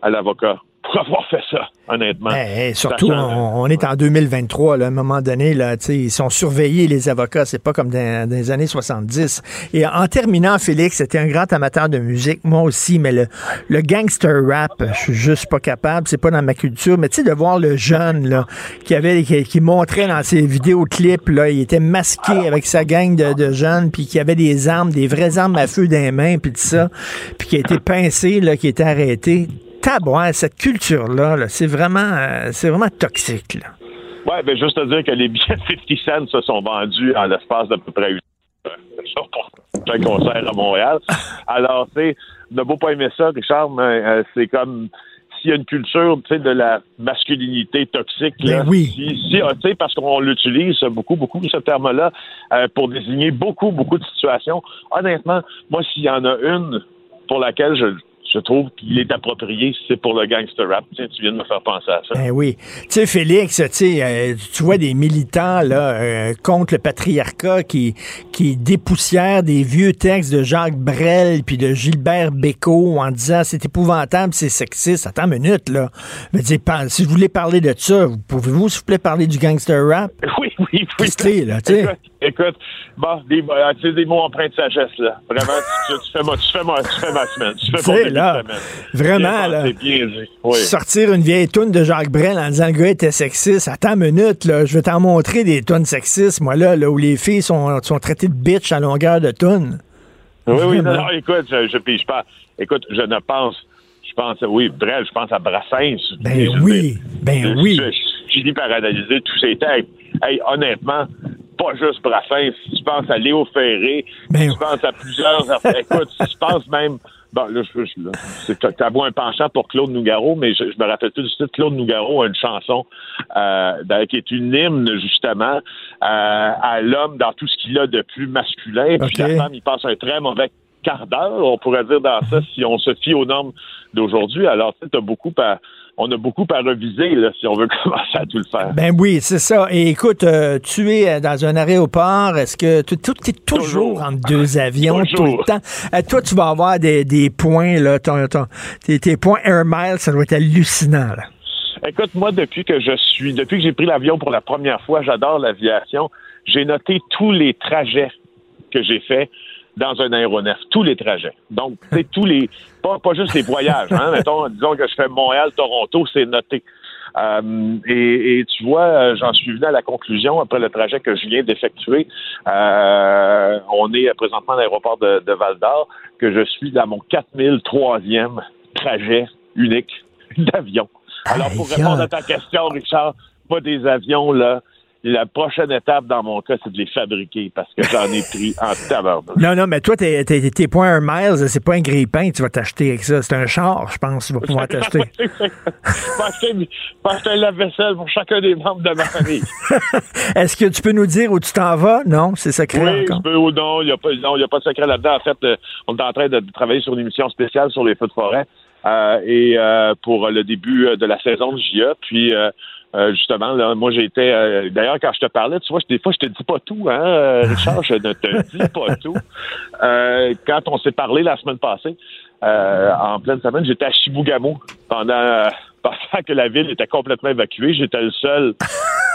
à l'avocat pour avoir fait ça, honnêtement. Eh, eh, surtout, Sachant- on, on est en 2023, là, à un moment donné, là, ils sont surveillés, les avocats, c'est pas comme dans, dans les années 70. Et en terminant, Félix, c'était un grand amateur de musique, moi aussi, mais le, le gangster rap, je suis juste pas capable, c'est pas dans ma culture, mais tu sais, de voir le jeune, là, qui avait, qui, qui montrait dans ses vidéoclips, là, il était masqué avec sa gang de, de jeunes, puis qui avait des armes, des vraies armes à feu dans les mains, puis tout ça, puis qui a été pincé, là, qui a été arrêté. Tabouin, cette culture-là, là, c'est vraiment, euh, c'est vraiment toxique. Là. Ouais, ben juste à dire que les billets de 50 Cent se sont vendus en l'espace d'à peu près une heure. Un concert à Montréal. Alors, tu sais, n'a beau pas aimer ça, Richard, mais euh, c'est comme s'il y a une culture, de la masculinité toxique, là, Ben oui. si, sais, parce qu'on l'utilise beaucoup, beaucoup, ce terme-là, euh, pour désigner beaucoup, beaucoup de situations. Honnêtement, moi, s'il y en a une pour laquelle je, je trouve qu'il est approprié, c'est pour le gangster rap. Tiens, tu viens de me faire penser à ça. Ben oui. Tu sais, Félix, tu euh, tu vois des militants là, euh, contre le patriarcat qui, qui dépoussièrent des vieux textes de Jacques Brel puis de Gilbert Bécaud en disant c'est épouvantable, c'est sexiste. Attends une minute, là. Je veux dire, si vous voulez parler de ça, vous- pouvez-vous, s'il vous plaît, parler du gangster rap? Oui, oui, oui. Là, tu sais? Écoute, bon, des, euh, tu des mots empreints de sagesse, là. Vraiment, tu, tu fais, ma, tu, fais ma, tu fais ma semaine. Tu fais Tu mon là, vraiment, là. Oui. Sortir une vieille toune de Jacques Brel en disant le gars était sexiste. Attends une minute, là, je vais t'en montrer des tunes sexistes, moi, là, là où les filles sont, sont traitées de bitch à longueur de tunes. Oui, oui, non, écoute, je, je, puis je pense, écoute, je ne pense, je pense, oui, Brel, je pense à Brassens. Ben oui, ben Je- oui. Je, je finis par analyser tous ces textes. Hey, honnêtement, pas juste Brassens. Je pense à Léo Ferré. Ben je pense à plusieurs. Écoute, je pense même. Bon, là, je, je, t'as beau un penchant pour Claude Nougaro, mais je, je me rappelle tout de suite, Claude Nougaro a une chanson euh, dans- qui est une hymne, justement, euh, à l'homme dans tout ce qu'il a de plus masculin. Puis la femme, il passe un très mauvais quart d'heure, on pourrait dire dans ça, si on se fie aux normes d'aujourd'hui. Alors, tu sais, t'as beaucoup à, on a beaucoup à reviser, là, si on veut commencer à tout le faire. Ben oui, c'est ça. Et écoute, euh, tu es euh, dans un aéroport. Est-ce que tu es toujours, entre deux avions tout le temps? Euh, toi, tu vas avoir des, des points, là, ton- ton- tes, tes points Air Miles, ça doit être hallucinant. Là. Écoute, moi, depuis que je suis, depuis que j'ai pris l'avion pour la première fois, j'adore l'aviation. J'ai noté tous les trajets que j'ai faits dans un aéronef, tous les trajets. Donc, c'est tous les, pas, pas juste les voyages. Hein, mettons, disons que je fais Montréal-Toronto, c'est noté. Euh, et, et tu vois, euh, j'en suis venu à la conclusion après le trajet que je viens d'effectuer. Euh, on est présentement à l'aéroport de, de Val d'Or, que je suis dans mon 4003e trajet unique d'avion. Alors, pour répondre à ta question, Richard, pas des avions, là. La prochaine étape dans mon cas, c'est de les fabriquer parce que j'en ai pris en tabarnak. Non, non, mais toi, tes, tes, tes points Air Miles, c'est pas un grille-pain tu vas t'acheter avec ça. C'est un char, je pense, tu vas pouvoir t'acheter. Je vais acheter- je vais acheter un lave-vaisselle pour chacun des membres de ma famille. Est-ce que tu peux nous dire où tu t'en vas? Non, c'est secret Oui, encore. je peux ou non, il n'y a, pas- non, y a pas de secret là-dedans. En fait, euh, on est en train de travailler sur une émission spéciale sur les feux de forêt euh, et euh, pour le début euh, de la saison de JA. Puis, euh, justement, là, moi, j'ai été... euh, D'ailleurs, quand je te parlais, tu vois, des fois, je te dis pas tout, hein, euh, Richard, je ne te dis pas tout. Euh, quand on s'est parlé la semaine passée, euh, en pleine semaine, j'étais à Chibougamau pendant... euh, pensant que la ville était complètement évacuée. J'étais le seul.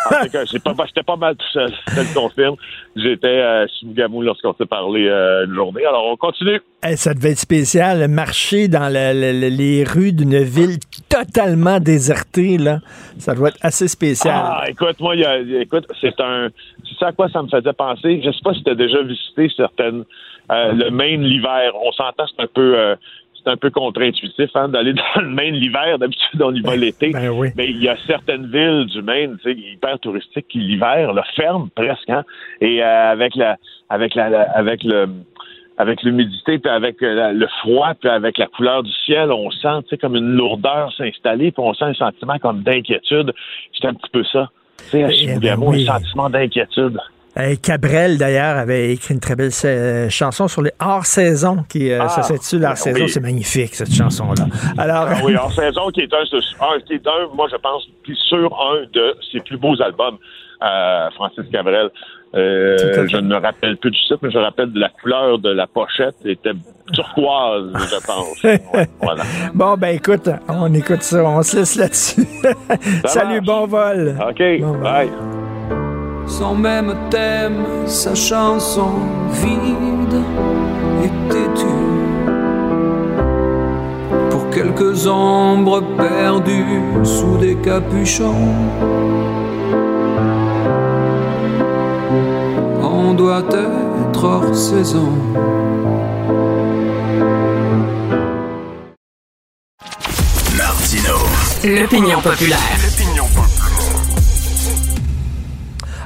En tout cas, j'ai pas, j'étais pas mal tout seul, je le confirme. J'étais à Chibougamau lorsqu'on s'est parlé euh, une journée. Alors, on continue. Eh, ça devait être spécial, marcher dans le- le- le- les rues d'une ville totalement désertée, là. Ça doit être assez spécial. Ah, écoute, moi, il y a- écoute, c'est un. À quoi ça me faisait penser. Je sais pas si tu as déjà visité certaines. euh, le Maine l'hiver. On s'entend, c'est un peu. euh, c'est un peu contre-intuitif hein, d'aller dans le Maine l'hiver. D'habitude, on y va l'été. Ben oui. Mais il y a certaines villes du Maine, tu sais, hyper touristiques, qui l'hiver, là, ferment presque. Hein, et euh, avec la, avec la, la- avec le, avec l'humidité, puis avec euh, la- le froid, puis avec la couleur du ciel, on sent, tu sais, comme une lourdeur s'installer, puis on sent un sentiment comme d'inquiétude. C'est un petit peu ça. Tu sais, à Eh Chibougamau, ben oui. un sentiment d'inquiétude. Euh, Cabrel, d'ailleurs, avait écrit une très belle euh, chanson sur les hors-saison, qui euh, Ah, ça s'intitule Hors-saison. oui. C'est magnifique, cette chanson-là. Alors, Ah oui, en saison, qui est un, qui est un, moi je pense, sur un de ses plus beaux albums. à Francis Cabrel. Euh, je ne me rappelle plus du site, mais je me rappelle de la couleur de la pochette. était turquoise, je pense. voilà. Bon, ben écoute, on écoute ça. On se laisse là-dessus. Salut, bon vol. OK, bye. Son même thème, sa chanson vide et têtue. Pour quelques ombres perdues sous des capuchons. On doit être hors saison. Martino. L'opinion populaire.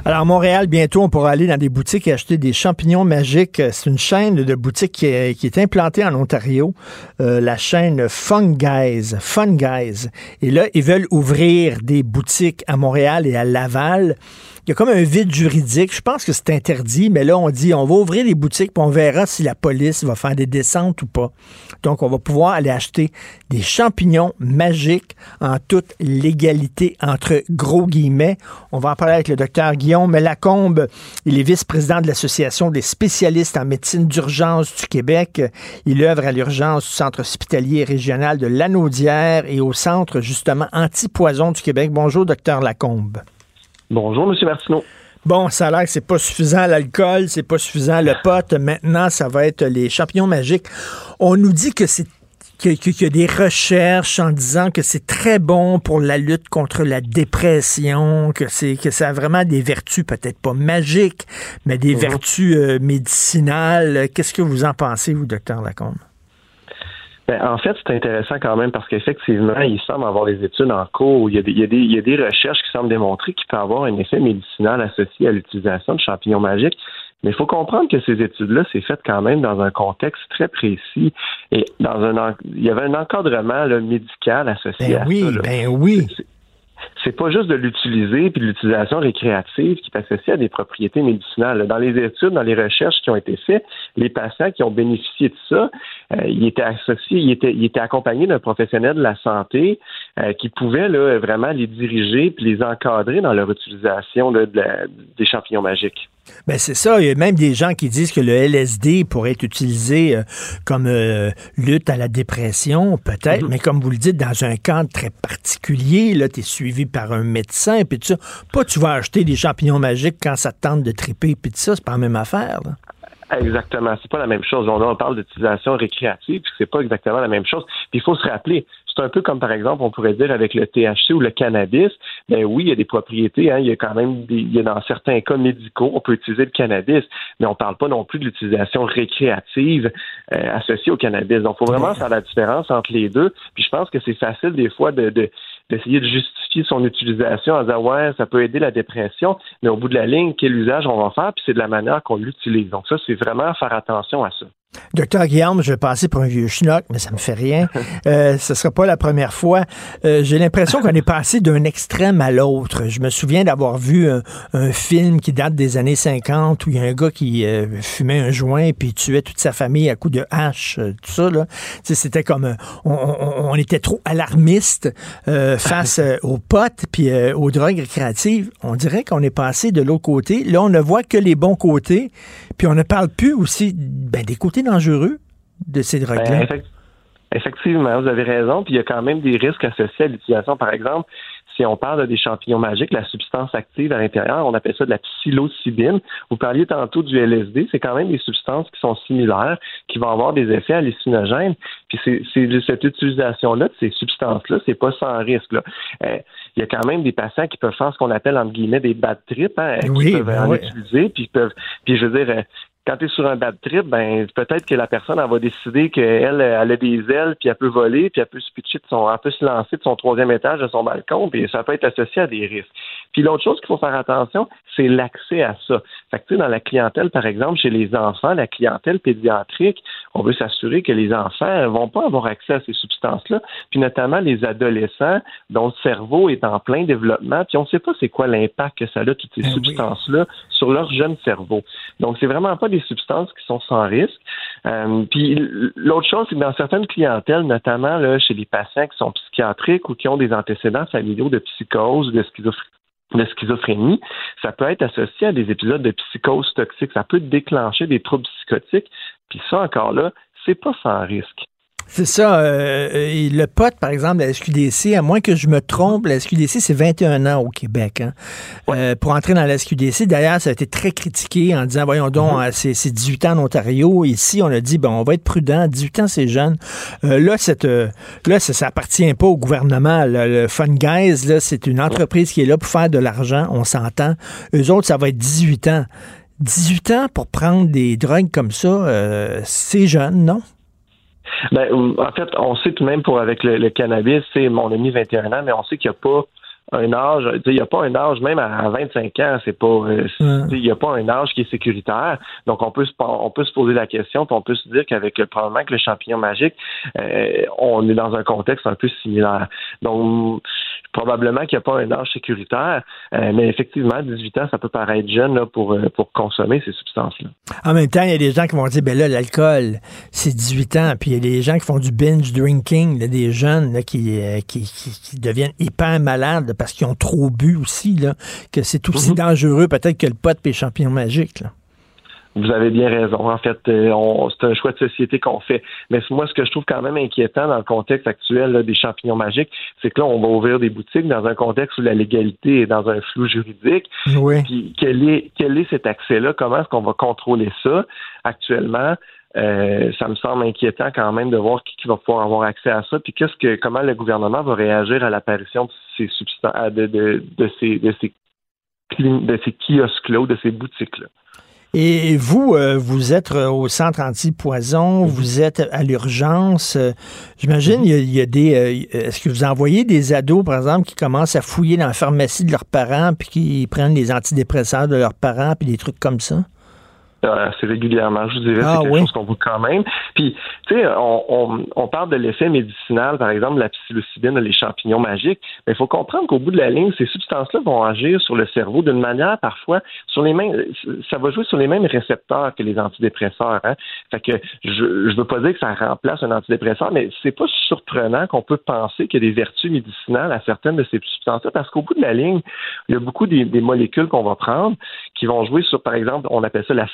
Alors, Montréal, bientôt, on pourra aller dans des boutiques et acheter des champignons magiques. C'est une chaîne de boutiques qui est, qui est implantée en Ontario, euh, la chaîne Fun Guys. Fun Guys. Et là, ils veulent ouvrir des boutiques à Montréal et à Laval. Il y a comme un vide juridique. Je pense que c'est interdit, mais là, on dit on va ouvrir des boutiques puis on verra si la police va faire des descentes ou pas. Donc, on va pouvoir aller acheter des champignons magiques en toute légalité, entre gros guillemets. On va en parler avec le docteur Guillaume Lacombe. Il est vice-président de l'Association des spécialistes en médecine d'urgence du Québec. Il œuvre à l'urgence du Centre hospitalier régional de Lanaudière et au Centre, justement, anti-poison du Québec. Bonjour, docteur Lacombe. Bonjour, M. Martineau. Bon, ça a l'air que c'est pas suffisant l'alcool, c'est pas suffisant le pot. Maintenant, ça va être les champignons magiques. On nous dit que c'est qu'il y a des recherches en disant que c'est très bon pour la lutte contre la dépression, que c'est que ça a vraiment des vertus peut-être pas magiques, mais des Mhm. vertus euh, médicinales. Qu'est-ce que vous en pensez, vous, docteur Lacombe? Ben, en fait, c'est intéressant quand même parce qu'effectivement, il semble avoir des études en cours il y, a des, il, y a des, il y a des recherches qui semblent démontrer qu'il peut avoir un effet médicinal associé à l'utilisation de champignons magiques. Mais il faut comprendre que ces études-là, c'est fait quand même dans un contexte très précis et dans un il y avait un encadrement là, médical associé Ben à oui, ça. là. ben oui. C'est- C'est pas juste de l'utiliser puis de l'utilisation récréative qui est associée à des propriétés médicinales. Dans les études, dans les recherches qui ont été faites, les patients qui ont bénéficié de ça, euh, ils étaient associés, ils étaient, ils étaient accompagnés d'un professionnel de la santé euh, qui pouvait là, vraiment les diriger puis les encadrer dans leur utilisation là, de la- des champignons magiques. Ben c'est ça. Il y a même des gens qui disent que le LSD pourrait être utilisé euh, comme euh, lutte à la dépression, peut-être, mais comme vous le dites, dans un cadre très particulier. Là, tu es suivi par un médecin, puis tout ça. Pas tu vas acheter des champignons magiques quand ça te tente de triper, puis tout ça, c'est pas la même affaire. là. Exactement, c'est pas la même chose. On, on parle d'utilisation récréative, puis c'est pas exactement la même chose. Puis il faut se rappeler, c'est un peu comme par exemple, on pourrait dire avec le THC ou le cannabis. Ben oui, il y a des propriétés. Hein, il y a quand même, des, il y a dans certains cas médicaux, on peut utiliser le cannabis, mais on parle pas non plus de l'utilisation récréative euh, associée au cannabis. Donc, il faut vraiment faire la différence entre les deux. Puis je pense que c'est facile des fois de, de d'essayer de justifier son utilisation en disant ouais ça peut aider la dépression mais au bout de la ligne quel usage on va faire puis c'est de la manière qu'on l'utilise. Donc ça c'est vraiment faire attention à ça Docteur Guillaume, je vais passer pour un vieux schnock, mais ça me fait rien. Euh, ce ne sera pas la première fois. Euh, J'ai l'impression qu'on est passé d'un extrême à l'autre. Je me souviens d'avoir vu un, un, film qui date des années 50 où il y a un gars qui euh, fumait un joint puis tuait toute sa famille à coups de hache, euh, tout ça. Là. C'était comme... euh, On, on, on, était trop alarmiste euh, face aux potes puis aux drogues récréatives. On dirait qu'on est passé de l'autre côté. Là, on ne voit que les bons côtés. Puis on ne parle plus aussi ben, des côtés dangereux de ces drogues-là? Ben, effect effectivement, vous avez raison. Puis il y a quand même des risques associés à l'utilisation. Par exemple, si on parle des champignons magiques, la substance active à l'intérieur, on appelle ça de la psilocybine. Vous parliez tantôt du LSD, c'est quand même des substances qui sont similaires, qui vont avoir des effets hallucinogènes. Puis c'est cette utilisation-là de ces substances-là, c'est pas sans risque. Là. Euh, il y a quand même des patients qui peuvent faire ce qu'on appelle entre guillemets des bad trips, hein, oui, qui peuvent ben en utiliser, puis peuvent, puis je veux dire, quand tu es sur un bad trip, ben peut-être que la personne elle va décider qu'elle elle a des ailes, puis elle peut voler, puis elle peut se pitcher de son, elle peut se lancer de son troisième étage de son balcon, puis ça peut être associé à des risques. Puis l'autre chose qu'il faut faire attention, c'est l'accès à ça. Fait que tu sais, dans la clientèle, par exemple, chez les enfants, la clientèle pédiatrique, on veut s'assurer que les enfants ne vont pas avoir accès à ces substances-là, puis notamment les adolescents dont le cerveau est en plein développement, puis on ne sait pas c'est quoi l'impact que ça a toutes ces Ben substances-là sur leur jeune cerveau. Donc c'est vraiment pas des substances qui sont sans risque. Euh, puis l'autre chose, c'est que dans certaines clientèles, notamment là, chez les patients qui sont psychiatriques ou qui ont des antécédents familiaux de psychose de schizophrénie, de schizophrénie, ça peut être associé à des épisodes de psychose toxique. Ça peut déclencher des troubles psychotiques. Puis ça, encore là, c'est pas sans risque. C'est ça. Euh, euh, le pote, par exemple, la SQDC, à moins que je me trompe, la SQDC, c'est 21 ans au Québec. Hein. Euh, pour entrer dans la SQDC, d'ailleurs, ça a été très critiqué en disant, voyons donc, mhm. c'est 18 ans en Ontario. Ici, on a dit, bon, on va être prudent. 18 ans, c'est jeune. là, cette, là ça, ça appartient pas au gouvernement. Le, Fun Guys, là, c'est une entreprise qui est là pour faire de l'argent. On s'entend. Eux autres, ça va être 18 ans. 18 ans pour prendre des drogues comme ça, c'est jeune, non? Ben, en fait, on sait tout de même pour avec le, cannabis, c'est mon ami 21 ans, mais on sait qu'il n'y a pas un âge, il n'y a pas un âge, même à 25 ans, c'est pas, euh, il n'y a pas un âge qui est sécuritaire. Donc, on peut se, on peut se poser la question, puis on peut se dire qu'avec probablement que le champignon magique, euh, on est dans un contexte un peu similaire. Donc, probablement qu'il n'y a pas un âge sécuritaire, euh, mais effectivement, 18 ans, ça peut paraître jeune là, pour, pour consommer ces substances-là. En même temps, il y a des gens qui vont dire, ben là, l'alcool, c'est 18 ans, puis il y a des gens qui font du binge drinking, des jeunes qui, qui, qui, deviennent hyper malades parce qu'ils ont trop bu aussi, là, que c'est aussi mhm. dangereux peut-être que le pot et les champignons magiques. Vous avez bien raison. En fait, euh, c'est un choix de société qu'on fait. Mais moi, ce que je trouve quand même inquiétant dans le contexte actuel des champignons magiques, c'est que là, on va ouvrir des boutiques dans un contexte où la légalité est dans un flou juridique. Oui. Puis quel est, quel est cet accès-là? Comment est-ce qu'on va contrôler ça? Actuellement? Euh, ça me semble inquiétant quand même de voir qui, va pouvoir avoir accès à ça, puis qu'est-ce que comment le gouvernement va réagir à l'apparition de ces substances, de, de, de, ces de ces de ces kiosques-là ou de ces boutiques-là? Et vous, euh, vous êtes euh, au centre anti-poison, mhm. vous êtes à l'urgence. J'imagine, il, y, a des. Est-ce que vous envoyez des ados, par exemple, qui commencent à fouiller dans la pharmacie de leurs parents, puis qui prennent les antidépresseurs de leurs parents, puis des trucs comme ça? Assez régulièrement, je vous dirais, ah c'est quelque chose qu'on voit quand même. Puis, tu sais, on, on, parle de l'effet médicinal, par exemple, la psilocybine, les champignons magiques, mais il faut comprendre qu'au bout de la ligne, ces substances-là vont agir sur le cerveau d'une manière, parfois, sur les mêmes, ça va jouer sur les mêmes récepteurs que les antidépresseurs. Hein? Fait que je, je veux pas dire que ça remplace un antidépresseur, mais c'est pas surprenant qu'on peut penser qu'il y a des vertus médicinales à certaines de ces substances-là, parce qu'au bout de la ligne, il y a beaucoup des, des molécules qu'on va prendre qui vont jouer sur, par exemple, on appelle ça la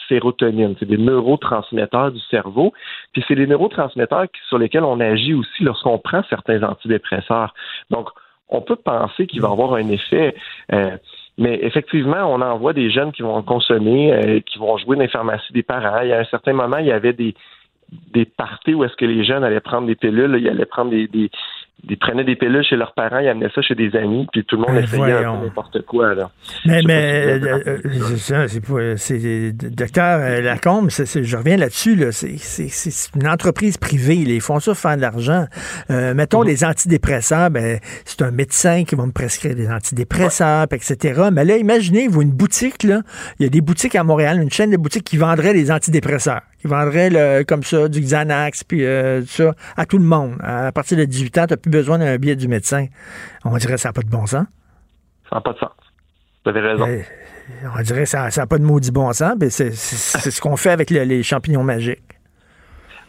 C'est des neurotransmetteurs du cerveau. Puis c'est des neurotransmetteurs sur lesquels on agit aussi lorsqu'on prend certains antidépresseurs. Donc, on peut penser qu'il va avoir un effet. Euh, mais effectivement, on en voit des jeunes qui vont consommer, euh, qui vont jouer dans les pharmacies des parents. A un certain moment, il y avait des, des parties où est-ce que les jeunes allaient prendre des pilules, ils allaient prendre des, ils prenaient des pilules chez leurs parents, ils amenaient ça chez des amis, puis tout le monde ben, essayait n'importe quoi. Là. Mais, mais euh, euh, c'est docteur euh, Lacombe, je reviens là-dessus, là, c'est une entreprise privée, ils font ça pour faire de l'argent. mettons les mm-hmm. antidépresseurs, ben, c'est un médecin qui va me prescrire des antidépresseurs, etc. Mais là, imaginez-vous une boutique, là, il y a des boutiques à Montréal, une chaîne de boutiques qui vendrait des antidépresseurs, qui vendrait le, comme ça du Xanax, puis ça, à tout le monde. À partir de 18 ans, tu plus besoin d'un billet du médecin. On dirait que ça n'a pas de bon sens. Ça n'a pas de sens. Vous avez raison. Eh, on dirait que ça n'a pas de maudit bon sens, mais c'est ce qu'on fait avec les champignons magiques.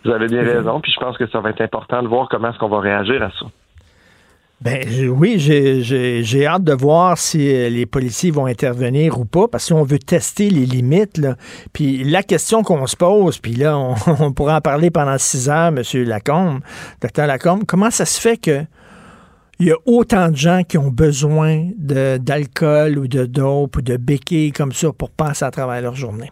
Vous avez bien raison, puis je pense que ça va être important de voir comment est-ce qu'on va réagir à ça. Ben oui, j'ai hâte de voir si euh, les policiers vont intervenir ou pas, parce qu'on veut tester les limites. Puis la question qu'on se pose, puis là, on, pourra en parler pendant six heures, M. Lacombe, docteur Lacombe, comment ça se fait que il y a autant de gens qui ont besoin d'alcool ou de dope ou de béquilles comme ça pour passer à travers leur journée?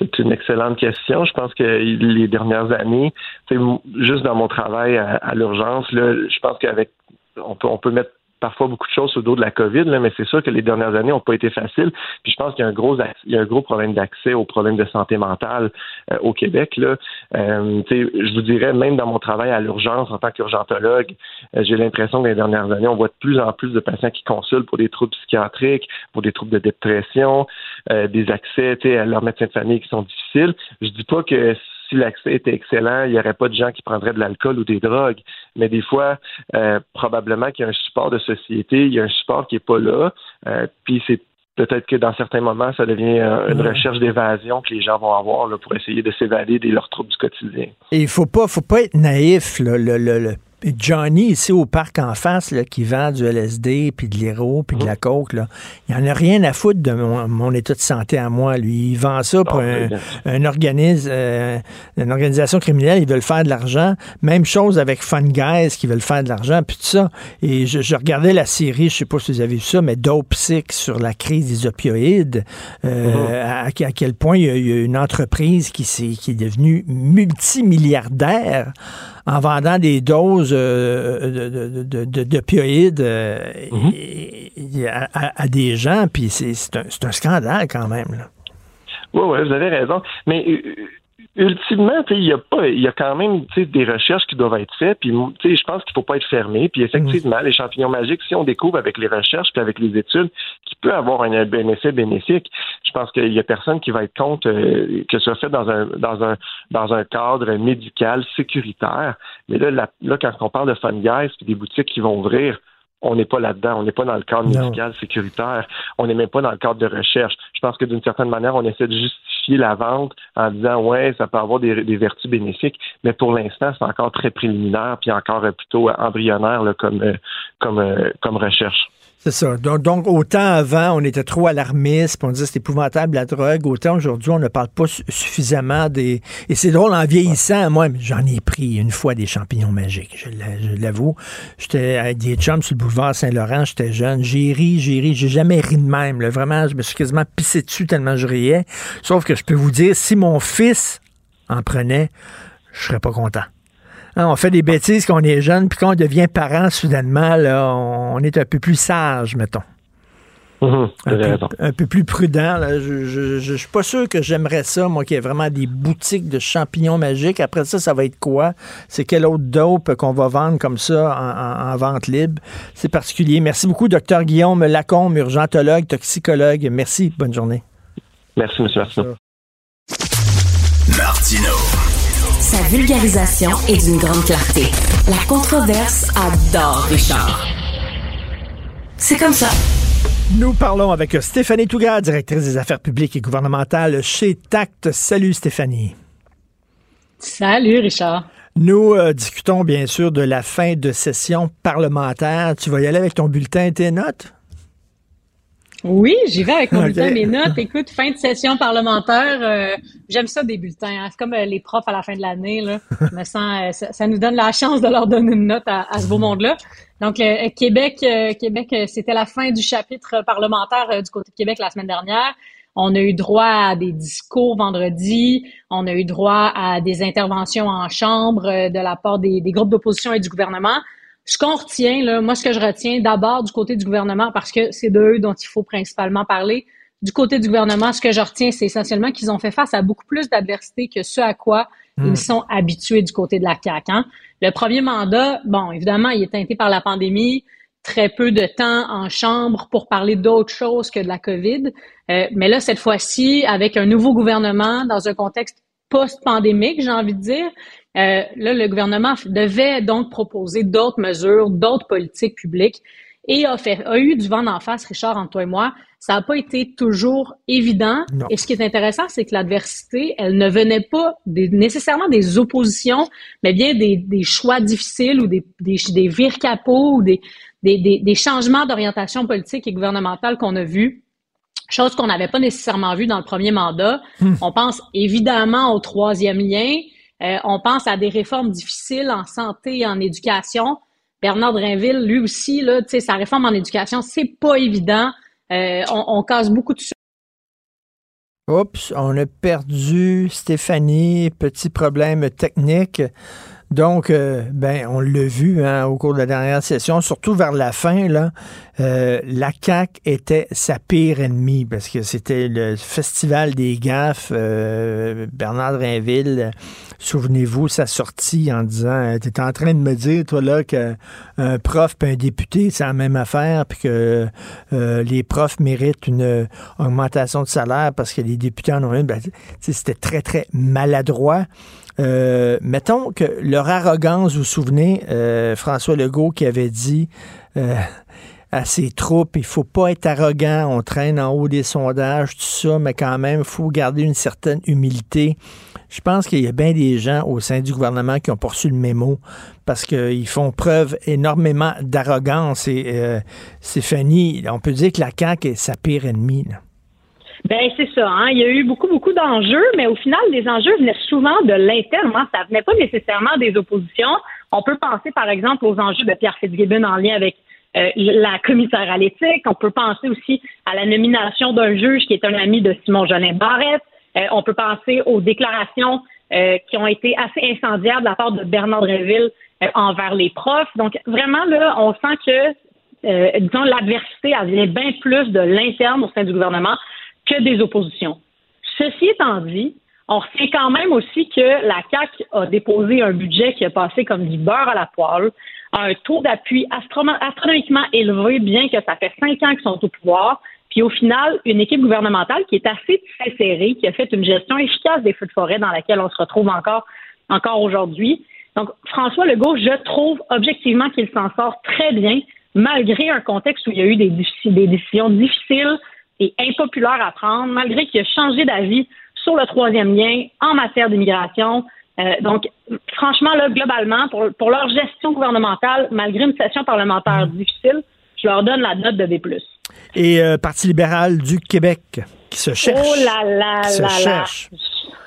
C'est une excellente question. Je pense que les dernières années, juste dans mon travail à, l'urgence, je pense qu'avec on peut, on peut mettre parfois beaucoup de choses au dos de la COVID, là, mais c'est sûr que les dernières années n'ont pas été faciles. Puis je pense qu'il y a un gros, il y a un gros problème d'accès aux problèmes de santé mentale euh, au Québec. Là. Euh, je vous dirais, même dans mon travail à l'urgence en tant qu'urgentologue, euh, j'ai l'impression que les dernières années, on voit de plus en plus de patients qui consultent pour des troubles psychiatriques, pour des troubles de dépression, des accès à leurs médecins de famille qui sont difficiles. Je dis pas que si l'accès était excellent, il n'y aurait pas de gens qui prendraient de l'alcool ou des drogues. Mais des fois, euh, probablement qu'il y a un support de société, il y a un support qui n'est pas là. Euh, puis c'est peut-être que dans certains moments, ça devient euh, une recherche d'évasion que les gens vont avoir pour essayer de s'évader de leurs troubles du quotidien. Et il faut pas, faut pas être naïf. le, Johnny, ici au parc en face, là, qui vend du LSD, puis de l'héro, puis de la coke, là, il en a rien à foutre de mon, état de santé à moi. Lui, il vend ça pour un, un, organisme, euh, une organisation criminelle. Il veut le faire de l'argent. Même chose avec Fun Guys qui veulent faire de l'argent, puis tout ça. Et je, regardais la série, je sais pas si vous avez vu ça, mais Dope Sick sur la crise des opioïdes. Euh, uh-huh. à, quel point il y, a, une entreprise qui, est, qui est devenue multimilliardaire en vendant des doses euh, d'opioïdes euh, mhm. à, des gens, puis c'est un, un, scandale quand même. Oui, oui, vous avez raison. Mais euh, ultimement, il y a pas, il y a quand même des recherches qui doivent être faites. Puis, je pense qu'il faut pas être fermé. Puis effectivement, les champignons magiques, si on découvre avec les recherches puis avec les études qu'il peut avoir un, effet bénéfique, je pense qu'il y a personne qui va être contre euh, que ce soit fait dans un dans un dans un cadre médical sécuritaire. Mais là, là, quand on parle de fun guys puis des boutiques qui vont ouvrir on n'est pas là-dedans. On n'est pas dans le cadre médical sécuritaire. On n'est même pas dans le cadre de recherche. Je pense que d'une certaine manière, on essaie de justifier la vente en disant ouais, ça peut avoir des, vertus bénéfiques, mais pour l'instant, c'est encore très préliminaire puis encore plutôt embryonnaire comme euh, comme euh, comme recherche. C'est ça. Donc, autant avant, on était trop alarmiste, on disait c'est épouvantable la drogue, autant aujourd'hui, on ne parle pas suffisamment des... Et c'est drôle, en vieillissant, moi, j'en ai pris une fois des champignons magiques, je l'avoue. J'étais avec des chums sur le boulevard Saint-Laurent, j'étais jeune, j'ai ri, j'ai ri, j'ai jamais ri de même. Vraiment, je me suis quasiment pissé dessus tellement je riais. Sauf que je peux vous dire, si mon fils en prenait, je serais pas content. Hein, on fait des bêtises quand on est jeune, puis quand on devient parent, soudainement, là, on est un peu plus sage, mettons. Mhm, un, peu, plus prudent. Je ne suis pas sûr que j'aimerais ça, moi, qu'il y ait vraiment des boutiques de champignons magiques. Après ça, ça va être quoi? C'est quel autre dope qu'on va vendre comme ça en, vente libre? C'est particulier. Merci beaucoup, docteur Guillaume Lacombe, urgentologue, toxicologue. Merci. Bonne journée. Merci, M. Martineau. Sa vulgarisation est d'une grande clarté. La controverse adore Richard. C'est comme ça. Nous parlons avec Stéphanie Touga, directrice des affaires publiques et gouvernementales chez TACT. Salut Stéphanie. Salut Richard. Nous euh, discutons bien sûr de la fin de session parlementaire. Tu vas y aller avec ton bulletin et tes notes? Oui, j'y vais avec mon bulletin, mes notes. Écoute, fin de session parlementaire, euh, j'aime ça des bulletins. Hein. C'est comme euh, les profs à la fin de l'année. Là. me sens, euh, ça, nous donne la chance de leur donner une note à, ce beau monde-là. Donc, Québec, Québec, c'était la fin du chapitre parlementaire du côté de Québec la semaine dernière. On a eu droit à des discours vendredi. On a eu droit à des interventions en chambre de la part des, des groupes d'opposition et du gouvernement ce qu'on retient, là, moi, ce que je retiens d'abord du côté du gouvernement, parce que c'est d'eux dont il faut principalement parler, du côté du gouvernement, ce que je retiens, c'est essentiellement qu'ils ont fait face à beaucoup plus d'adversité que ce à quoi hmm. ils sont habitués du côté de la CAQ. Hein. Le premier mandat, bon, évidemment, il est teinté par la pandémie, très peu de temps en chambre pour parler d'autre chose que de la COVID. Euh, mais là, cette fois-ci, avec un nouveau gouvernement dans un contexte post-pandémique, j'ai envie de dire, euh, là, le gouvernement devait donc proposer d'autres mesures, d'autres politiques publiques et a, fait, a eu du vent d'en face, Richard, entre toi et moi. Ça n'a pas été toujours évident. Et ce qui est intéressant, c'est que l'adversité, elle ne venait pas nécessairement des oppositions, mais bien des, des choix difficiles ou des, des, des vire ou des, des, des changements d'orientation politique et gouvernementale qu'on a vus chose qu'on n'avait pas nécessairement vu dans le premier mandat. Hmm. On pense évidemment au troisième lien, euh, on pense à des réformes difficiles en santé et en éducation. Bernard Drinville, lui aussi, là, sa réforme en éducation, c'est pas évident. Euh, on, casse beaucoup de Oups, on a perdu Stéphanie, petit problème technique. Donc, euh, ben, on l'a vu hein, au cours de la dernière session, surtout vers la fin, là, euh, la CAC était sa pire ennemie parce que c'était le festival des gaffes. Euh, Bernard Drinville, souvenez-vous, sa sortie en disant Tu étais en train de me dire, toi, là, qu'un prof et un député, c'est la même affaire, puis que les profs méritent une augmentation de salaire parce que les députés en ont une. Ben, c'était très, très maladroit. Euh, mettons que leur arrogance, vous vous souvenez, euh, François Legault qui avait dit euh, à ses troupes. Il faut pas être arrogant. On traîne en haut des sondages, tout ça, mais quand même, faut garder une certaine humilité. Je pense qu'il y a bien des gens au sein du gouvernement qui ont poursu le mémo parce qu'ils font preuve énormément d'arrogance. Et euh, Stéphanie, on peut dire que la CAQ est sa pire ennemie. Là. Ben c'est ça. Hein. Il y a eu beaucoup, beaucoup d'enjeux, mais au final, les enjeux venaient souvent de l'interne. Hein. Ça venait pas nécessairement des oppositions. On peut penser, par exemple, aux enjeux de Pierre Fitzgibbon en lien avec euh, la commissaire à l'éthique. On peut penser aussi à la nomination d'un juge qui est un ami de Simon Jolin Barrette. Euh, on peut penser aux déclarations euh, qui ont été assez incendiaires de la part de Bernard Dreville envers les profs. Donc, vraiment, là, on sent que, disons, l'adversité, elle vient bien plus de l'interne au sein du gouvernement que des oppositions. Ceci étant dit, on retient quand même aussi que la CAQ a déposé un budget qui a passé comme du beurre à la poêle, un taux d'appui astronomiquement élevé, bien que ça fait cinq ans qu'ils sont au pouvoir. Puis au final, une équipe gouvernementale qui est assez serrée, qui a fait une gestion efficace des feux de forêt dans laquelle on se retrouve encore, encore aujourd'hui. Donc, François Legault, je trouve objectivement qu'il s'en sort très bien, malgré un contexte où il y a eu des décisions difficiles, et impopulaire à prendre, malgré qu'il a changé d'avis sur le troisième lien en matière d'immigration. Euh, donc, franchement, là, globalement, pour, pour, leur gestion gouvernementale, malgré une session parlementaire mmh. difficile, je leur donne la note de B+. Et euh, Parti libéral du Québec, qui se cherche. Oh là là là cherche.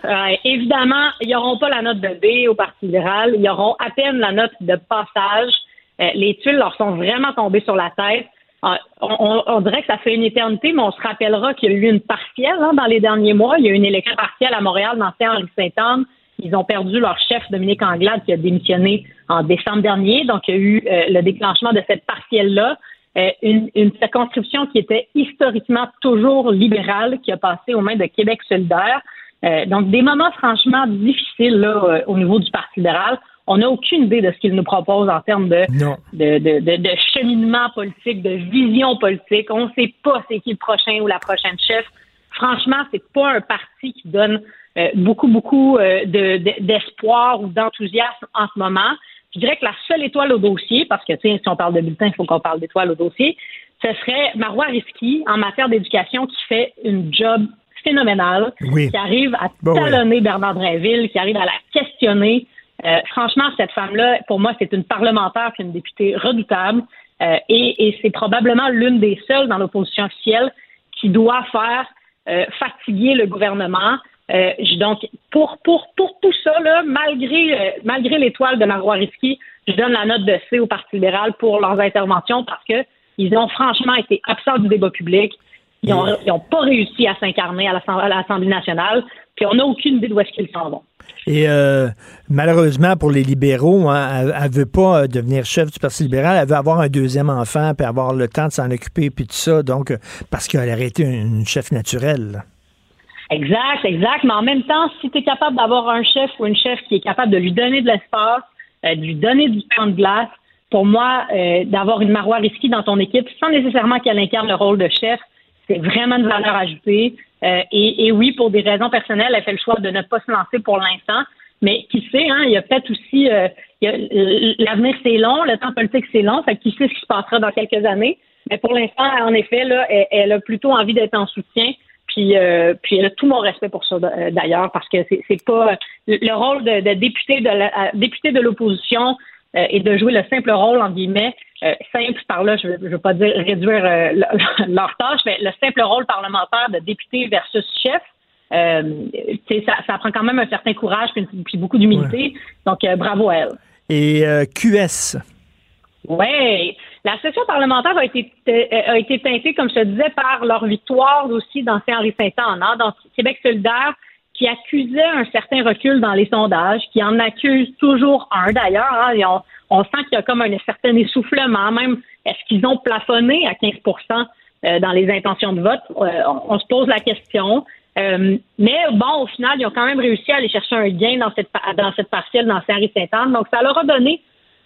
là. évidemment, ils n'auront pas la note de B au Parti libéral. Ils auront à peine la note de passage. Euh, les tuiles leur sont vraiment tombées sur la tête. Ah, on, dirait que ça fait une éternité, mais on se rappellera qu'il y a eu une partielle hein, dans les derniers mois. Il y a eu une élection partielle à Montréal dans Saint-Henri-Saint-Anne. Ils ont perdu leur chef, Dominique Anglade, qui a démissionné en décembre dernier. Donc, il y a eu euh, le déclenchement de cette partielle-là. Euh, une, circonscription qui était historiquement toujours libérale, qui a passé aux mains de Québec solidaire. Euh, donc, des moments franchement difficiles là, au niveau du Parti libéral. On n'a aucune idée de ce qu'il nous propose en termes de, de, de, de, cheminement politique, de vision politique. On ne sait pas c'est qui le prochain ou la prochaine chef. Franchement, c'est pas un parti qui donne euh, beaucoup, beaucoup euh, d'espoir ou d'enthousiasme en ce moment. Je dirais que la seule étoile au dossier, parce que si on parle de bulletin, il faut qu'on parle d'étoile au dossier, ce serait Marois Risky en matière d'éducation qui fait une job phénoménale, qui arrive à talonner Bernard Drinville, qui arrive à la questionner, euh, franchement, cette femme-là, pour moi, c'est une parlementaire, c'est une députée redoutable. Euh, et, c'est probablement l'une des seules dans l'opposition officielle qui doit faire euh, fatiguer le gouvernement. donc, pour, pour, pour tout ça, malgré, malgré l'étoile de Marois Risky, je donne la note de C au Parti libéral pour leurs interventions parce que ils ont franchement été absents du débat public. Ils n'ont pas réussi à s'incarner à l'Assemblée nationale. Puis on n'a aucune idée d'où est-ce qu'ils s'en vont. Et euh, malheureusement pour les libéraux, hein, elle ne veut pas euh, devenir chef du Parti libéral, elle veut avoir un deuxième enfant, puis avoir le temps de s'en occuper, puis tout ça, donc euh, parce qu'elle aurait été une chef naturelle. Exact, exact. Mais en même temps, si tu es capable d'avoir un chef ou une chef qui est capable de lui donner de l'espace, de lui donner du temps de glace, pour moi, d'avoir une Marois Risky dans ton équipe, sans nécessairement qu'elle incarne le rôle de chef, c'est vraiment une valeur ajoutée. Euh, et, oui, pour des raisons personnelles, elle fait le choix de ne pas se lancer pour l'instant. Mais qui sait, hein, il y a peut-être aussi euh, l'avenir c'est long, le temps politique c'est long, fait qui sait ce qui se passera dans quelques années. Mais pour l'instant, en effet, là, elle, a plutôt envie d'être en soutien. Puis, euh, puis elle a tout mon respect pour ça d'ailleurs, parce que c'est pas le rôle de, de député de la, député de l'opposition et de jouer le simple rôle en guillemets euh, simple par là, je ne veux pas dire réduire euh, leur tâche, mais le simple rôle parlementaire de député versus chef, euh, ça, ça, prend quand même un certain courage puis, beaucoup d'humilité. Donc, bravo à elle. Et QS? Oui. La session parlementaire a été, a été teintée, comme je te disais, par leur victoire aussi dans Saint-Henri-Saint-Anne, hein, dans Québec solidaire, qui accusait un certain recul dans les sondages, qui en accuse toujours un d'ailleurs. Hein, on sent qu'il y a comme un certain essoufflement. Même, est-ce qu'ils ont plafonné à 15% euh, dans les intentions de vote? Euh, on, se pose la question. Euh, mais bon, au final, ils ont quand même réussi à aller chercher un gain dans cette, dans cette partielle dans Saint-Henri-Saint-Anne. Donc, ça leur a donné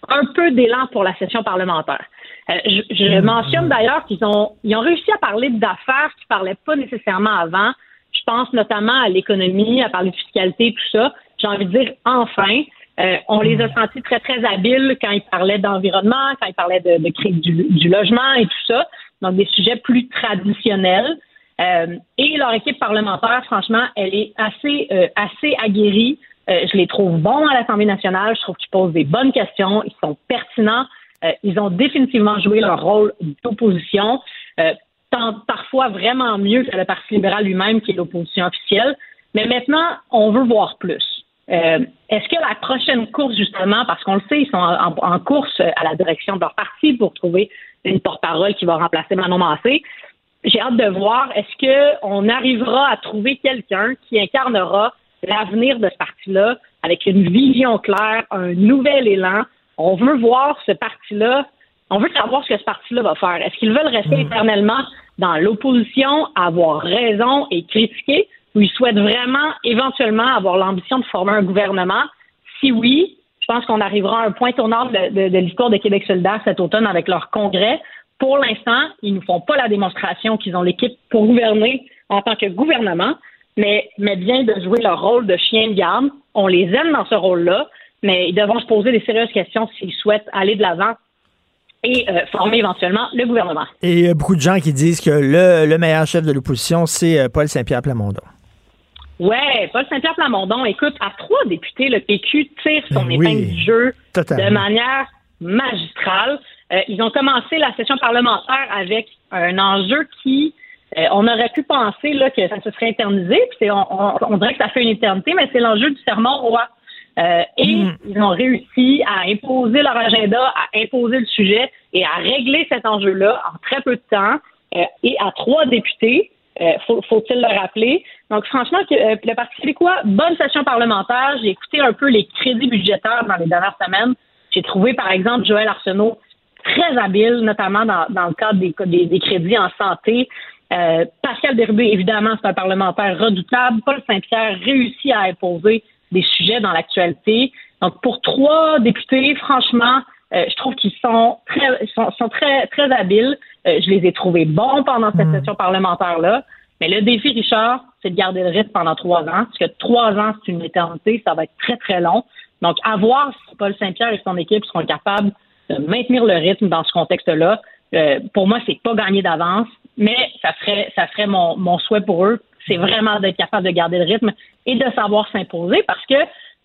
un peu d'élan pour la session parlementaire. je, mentionne d'ailleurs qu'ils ont, ils ont réussi à parler d'affaires qui ne parlaient pas nécessairement avant. Je pense notamment à l'économie, à parler de fiscalité, tout ça. J'ai envie de dire enfin. Euh, on les a sentis très, très habiles quand ils parlaient d'environnement, quand ils parlaient de, de créer du, du, logement et tout ça. Donc, des sujets plus traditionnels. Euh, et leur équipe parlementaire, franchement, elle est assez, euh, assez aguerrie. Euh, je les trouve bons à l'Assemblée nationale. Je trouve qu'ils posent des bonnes questions. Ils sont pertinents. Euh, ils ont définitivement joué leur rôle d'opposition. Tant, parfois vraiment mieux que le Parti libéral lui-même, qui est l'opposition officielle. Mais maintenant, on veut voir plus. Euh, Est-ce que la prochaine course, justement, parce qu'on le sait, ils sont en, en, course à la direction de leur parti pour trouver une porte-parole qui va remplacer Manon Massé, j'ai hâte de voir, est-ce qu'on arrivera à trouver quelqu'un qui incarnera l'avenir de ce parti-là avec une vision claire, un nouvel élan? On veut voir ce parti-là, on veut savoir ce que ce parti-là va faire. Est-ce qu'ils veulent rester éternellement dans l'opposition, avoir raison et critiquer, ou ils souhaitent vraiment éventuellement avoir l'ambition de former un gouvernement? Si oui, je pense qu'on arrivera à un point tournant de, de, de l'histoire de Québec solidaire cet automne avec leur congrès. Pour l'instant, ils ne font pas la démonstration qu'ils ont l'équipe pour gouverner en tant que gouvernement, mais, mais bien de jouer leur rôle de chien de garde. On les aime dans ce rôle-là, mais ils devront se poser des sérieuses questions s'ils souhaitent aller de l'avant et euh, former éventuellement le gouvernement. Et il y a beaucoup de gens qui disent que le, le meilleur chef de l'opposition, c'est euh, Paul Saint-Pierre Plamondon. Ouais, Paul Saint-Pierre Plamondon, écoute, à trois députés, le PQ tire son Ben épingle du jeu totalement. de manière magistrale. Euh, ils ont commencé la session parlementaire avec un enjeu qui, euh, on aurait pu penser là, que ça se serait éternisé, puis on- on dirait que ça fait une éternité, mais c'est l'enjeu du serment roi. Euh, et ils ont réussi à imposer leur agenda, à imposer le sujet et à régler cet enjeu-là en très peu de temps euh, et à trois députés. Euh, faut- faut-il le rappeler? Donc, franchement, que, le Parti québécois, bonne session parlementaire. J'ai écouté un peu les crédits budgétaires dans les dernières semaines. J'ai trouvé, par exemple, Joël Arsenault très habile, notamment dans, dans le cadre des, des, des crédits en santé. Pascal Bérubé, évidemment, c'est un parlementaire redoutable. Paul Saint-Pierre réussit à imposer des sujets dans l'actualité. Donc, pour trois députés, franchement, euh, je trouve qu'ils sont très, sont, sont très, très habiles. Euh, je les ai trouvés bons pendant cette session parlementaire-là. Mais le défi, Richard, c'est de garder le rythme pendant trois ans. Parce que trois ans, c'est une éternité. Ça va être très, très long. Donc, à voir si Paul Saint-Pierre et son équipe seront capables de maintenir le rythme dans ce contexte-là. Euh, pour moi, c'est pas gagné d'avance, mais ça serait, ça serait mon, mon souhait pour eux. C'est vraiment d'être capable de garder le rythme et de savoir s'imposer parce que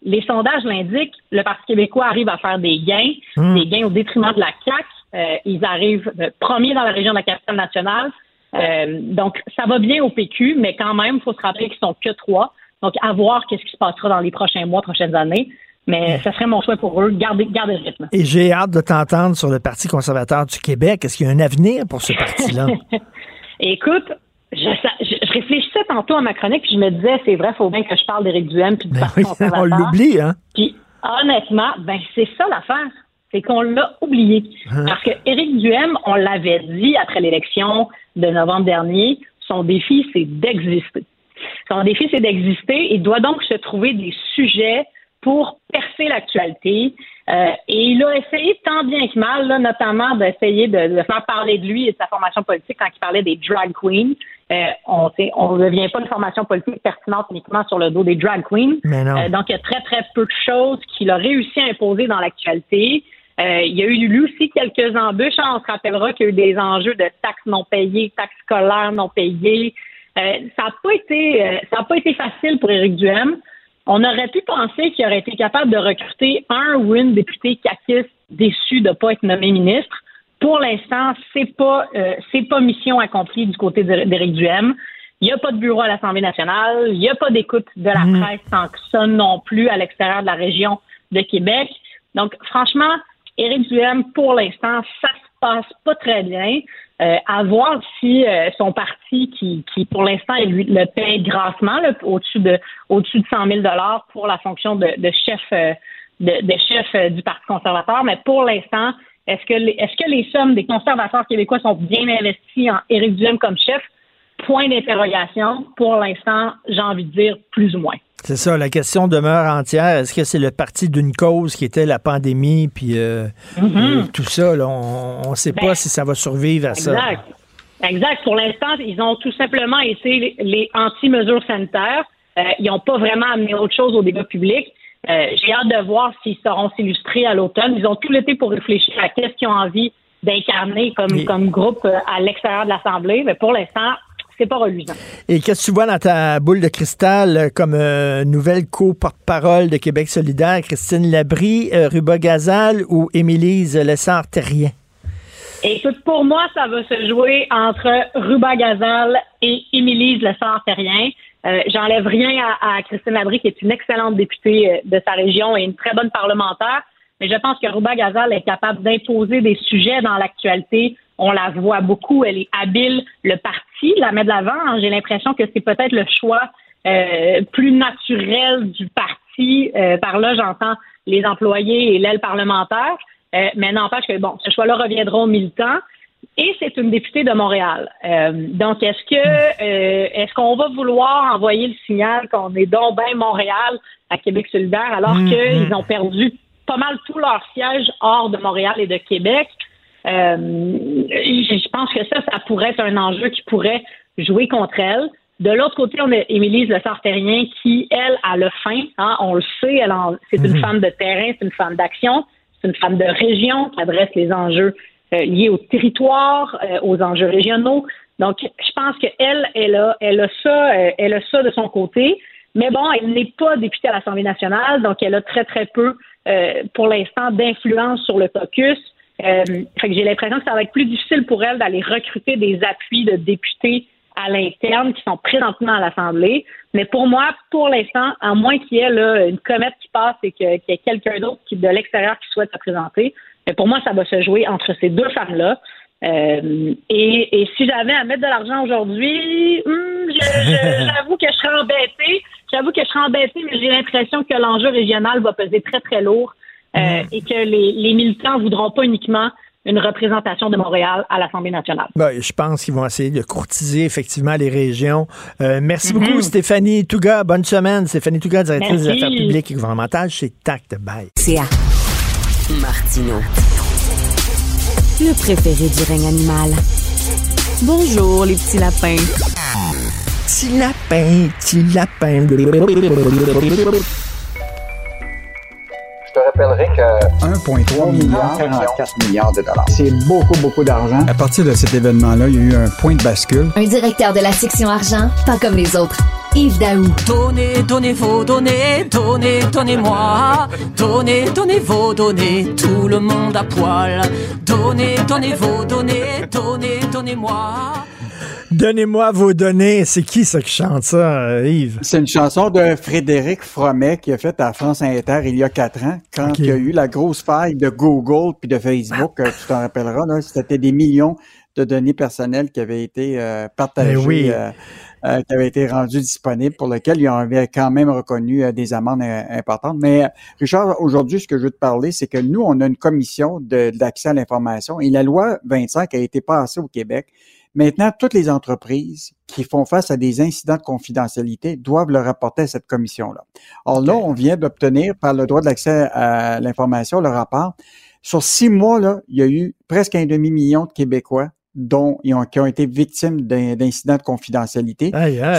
les sondages l'indiquent, le Parti québécois arrive à faire des gains, Mm. des gains au détriment de la CAQ. Euh, ils arrivent euh, premiers dans la région de la capitale nationale. Euh, donc, ça va bien au PQ, mais quand même, il faut se rappeler qu'ils sont que trois. Donc, à voir qu'est-ce qui se passera dans les prochains mois, prochaines années. Mais ça serait mon souhait pour eux, garder, garder le rythme. Et j'ai hâte de t'entendre sur le Parti conservateur du Québec. Est-ce qu'il y a un avenir pour ce parti-là? Écoute, je, ça- je- je réfléchissais tantôt à ma chronique, puis je me disais, c'est vrai, faut bien que je parle d'Éric Duhem puis du oui, conservateur. on l'oublie, hein? Puis honnêtement, ben c'est ça l'affaire, c'est qu'on l'a oublié. Hein? Parce que Éric Duhem, on l'avait dit après l'élection de novembre dernier, son défi, c'est d'exister. Son défi, c'est d'exister. Il doit donc se trouver des sujets pour percer l'actualité. Euh, et il a essayé tant bien que mal, là, notamment d'essayer de, de faire parler de lui et de sa formation politique quand il parlait des drag queens. Euh, on ne devient pas une formation politique pertinente uniquement sur le dos des drag queens. Euh, donc, il y a très, très peu de choses qu'il a réussi à imposer dans l'actualité. Euh, il y a eu lui aussi quelques embûches. hein. On se rappellera qu'il y a eu des enjeux de taxes non payées, taxes scolaires non payées. Euh, ça n'a pas été euh, ça a pas été facile pour Éric Duhem. On aurait pu penser qu'il aurait été capable de recruter un ou une députée caquiste déçue de ne pas être nommé ministre. Pour l'instant, c'est pas euh, c'est pas mission accomplie du côté d'É- d'Éric Duhem. Il n'y a pas de bureau à l'Assemblée nationale. Il n'y a pas d'écoute de la presse tant que ça non plus à l'extérieur de la région de Québec. Donc, franchement, Éric Duhem, pour l'instant, ça se passe pas très bien. Euh, à voir si euh, son parti, qui, qui pour l'instant le paye grassement, là, au-dessus de au-dessus de 100 000 dollars pour la fonction de, de chef euh, de, de chef euh, du Parti conservateur, mais pour l'instant, est-ce que les, est-ce que les sommes des conservateurs québécois sont bien investies en Éric Duhem comme chef? Point d'interrogation. Pour l'instant, j'ai envie de dire plus ou moins. C'est ça, la question demeure entière. Est-ce que c'est le parti d'une cause qui était la pandémie, puis euh, Mhm. euh, tout ça, là, on ne sait pas Ben, si ça va survivre à ça. Exact. Exact. Pour l'instant, ils ont tout simplement été les, les anti-mesures sanitaires. Euh, ils n'ont pas vraiment amené autre chose au débat public. Euh, j'ai hâte de voir s'ils sauront s'illustrer à l'automne. Ils ont tout l'été pour réfléchir à qu'est-ce qu'ils ont envie d'incarner comme, comme groupe euh, à l'extérieur de l'Assemblée. Mais pour l'instant, c'est pas reluisant. Et qu'est-ce que tu vois dans ta boule de cristal euh, comme nouvelle co-porte-parole de Québec solidaire, Christine Labrie, Ruba Gazal ou Émilise Lessard-Terrien? Écoute, pour moi, ça va se jouer entre Ruba Gazal et Émilise Lessard-Terrien. Euh, j'enlève rien à, Christine Labrie, qui est une excellente députée euh, de sa région et une très bonne parlementaire. Mais je pense que Ruba Gazal est capable d'imposer des sujets dans l'actualité. On la voit beaucoup. Elle est habile. Le parti la met de l'avant. J'ai l'impression que c'est peut-être le choix euh, plus naturel du parti. par là, j'entends les employés et l'aile parlementaire. mais n'empêche que, bon, ce choix-là reviendra aux militants et c'est une députée de Montréal. Euh, donc, est-ce que euh, est-ce qu'on va vouloir envoyer le signal qu'on est donc bien Montréal à Québec solidaire alors mm, qu'ils ont perdu pas mal tous leurs sièges hors de Montréal et de Québec? Euh, je pense que ça, ça pourrait être un enjeu qui pourrait jouer contre elle. De l'autre côté, on a Émilise Le Sartérien qui, elle, a le fin. Hein, on le sait, elle c'est une mm-hmm. femme de terrain, c'est une femme d'action, c'est une femme de région qui adresse les enjeux liées au territoire, euh, aux enjeux régionaux. Donc, je pense qu'elle, elle a, elle a ça, euh, elle a ça de son côté. Mais bon, elle n'est pas députée à l'Assemblée nationale, donc elle a très, très peu, pour l'instant, d'influence sur le caucus. fait que j'ai l'impression que ça va être plus difficile pour elle d'aller recruter des appuis de députés à l'interne qui sont présentement à l'Assemblée. Mais pour moi, pour l'instant, à moins qu'il y ait une comète qui passe et qu'il y ait quelqu'un d'autre de l'extérieur qui souhaite se présenter, mais pour moi, ça va se jouer entre ces deux femmes-là. Euh, et, si j'avais à mettre de l'argent aujourd'hui, hmm, j'avoue que je serais embêtée. J'avoue que je serais embêtée, mais j'ai l'impression que l'enjeu régional va peser très, très lourd euh, mm. et que les, les militants voudront pas uniquement une représentation de Montréal à l'Assemblée nationale. Ben, je pense qu'ils vont essayer de courtiser effectivement les régions. Euh, merci beaucoup, mm-hmm. Stéphanie Touga. Bonne semaine. Stéphanie Touga, directrice des affaires publiques et gouvernementales chez Tact Bye. Martino. Le préféré du règne animal. Bonjour, les petits lapins. Petit lapin, petit lapin. Je te rappellerai que 1,3 milliard, 44 milliards de dollars. C'est beaucoup, beaucoup d'argent. À partir de cet événement-là, il y a eu un point de bascule. Un directeur de la section argent, pas comme les autres. Yves Daou. Donnez, donnez vos données, donnez, donnez-moi. Donnez, donnez vos données, tout le monde à poil. Donnez, donnez vos données, donnez, donnez-moi. Donnez-moi vos données. C'est qui ça qui chante ça, Yves? C'est une chanson de Frédéric Fromet qui a fait à France Inter il y a quatre ans, quand il y a eu la grosse faille de Google puis de Facebook. Euh, tu t'en rappelleras, c'était des millions de données personnelles qui avaient été euh, partagées. Ben oui. Euh, euh, qui avait été rendu disponible, pour lequel ils avaient quand même reconnu euh, des amendes euh, importantes. Mais Richard, aujourd'hui, ce que je veux te parler, c'est que nous, on a une commission d'accès à l'information et la loi 25 a été passée au Québec. Maintenant, toutes les entreprises qui font face à des incidents de confidentialité doivent le rapporter à cette commission-là. Alors là, on vient d'obtenir par le droit de l'accès à l'information le rapport. Sur six mois, là, il y a eu presque un demi-million de Québécois dont ils ont, qui ont été victimes d'incidents de confidentialité.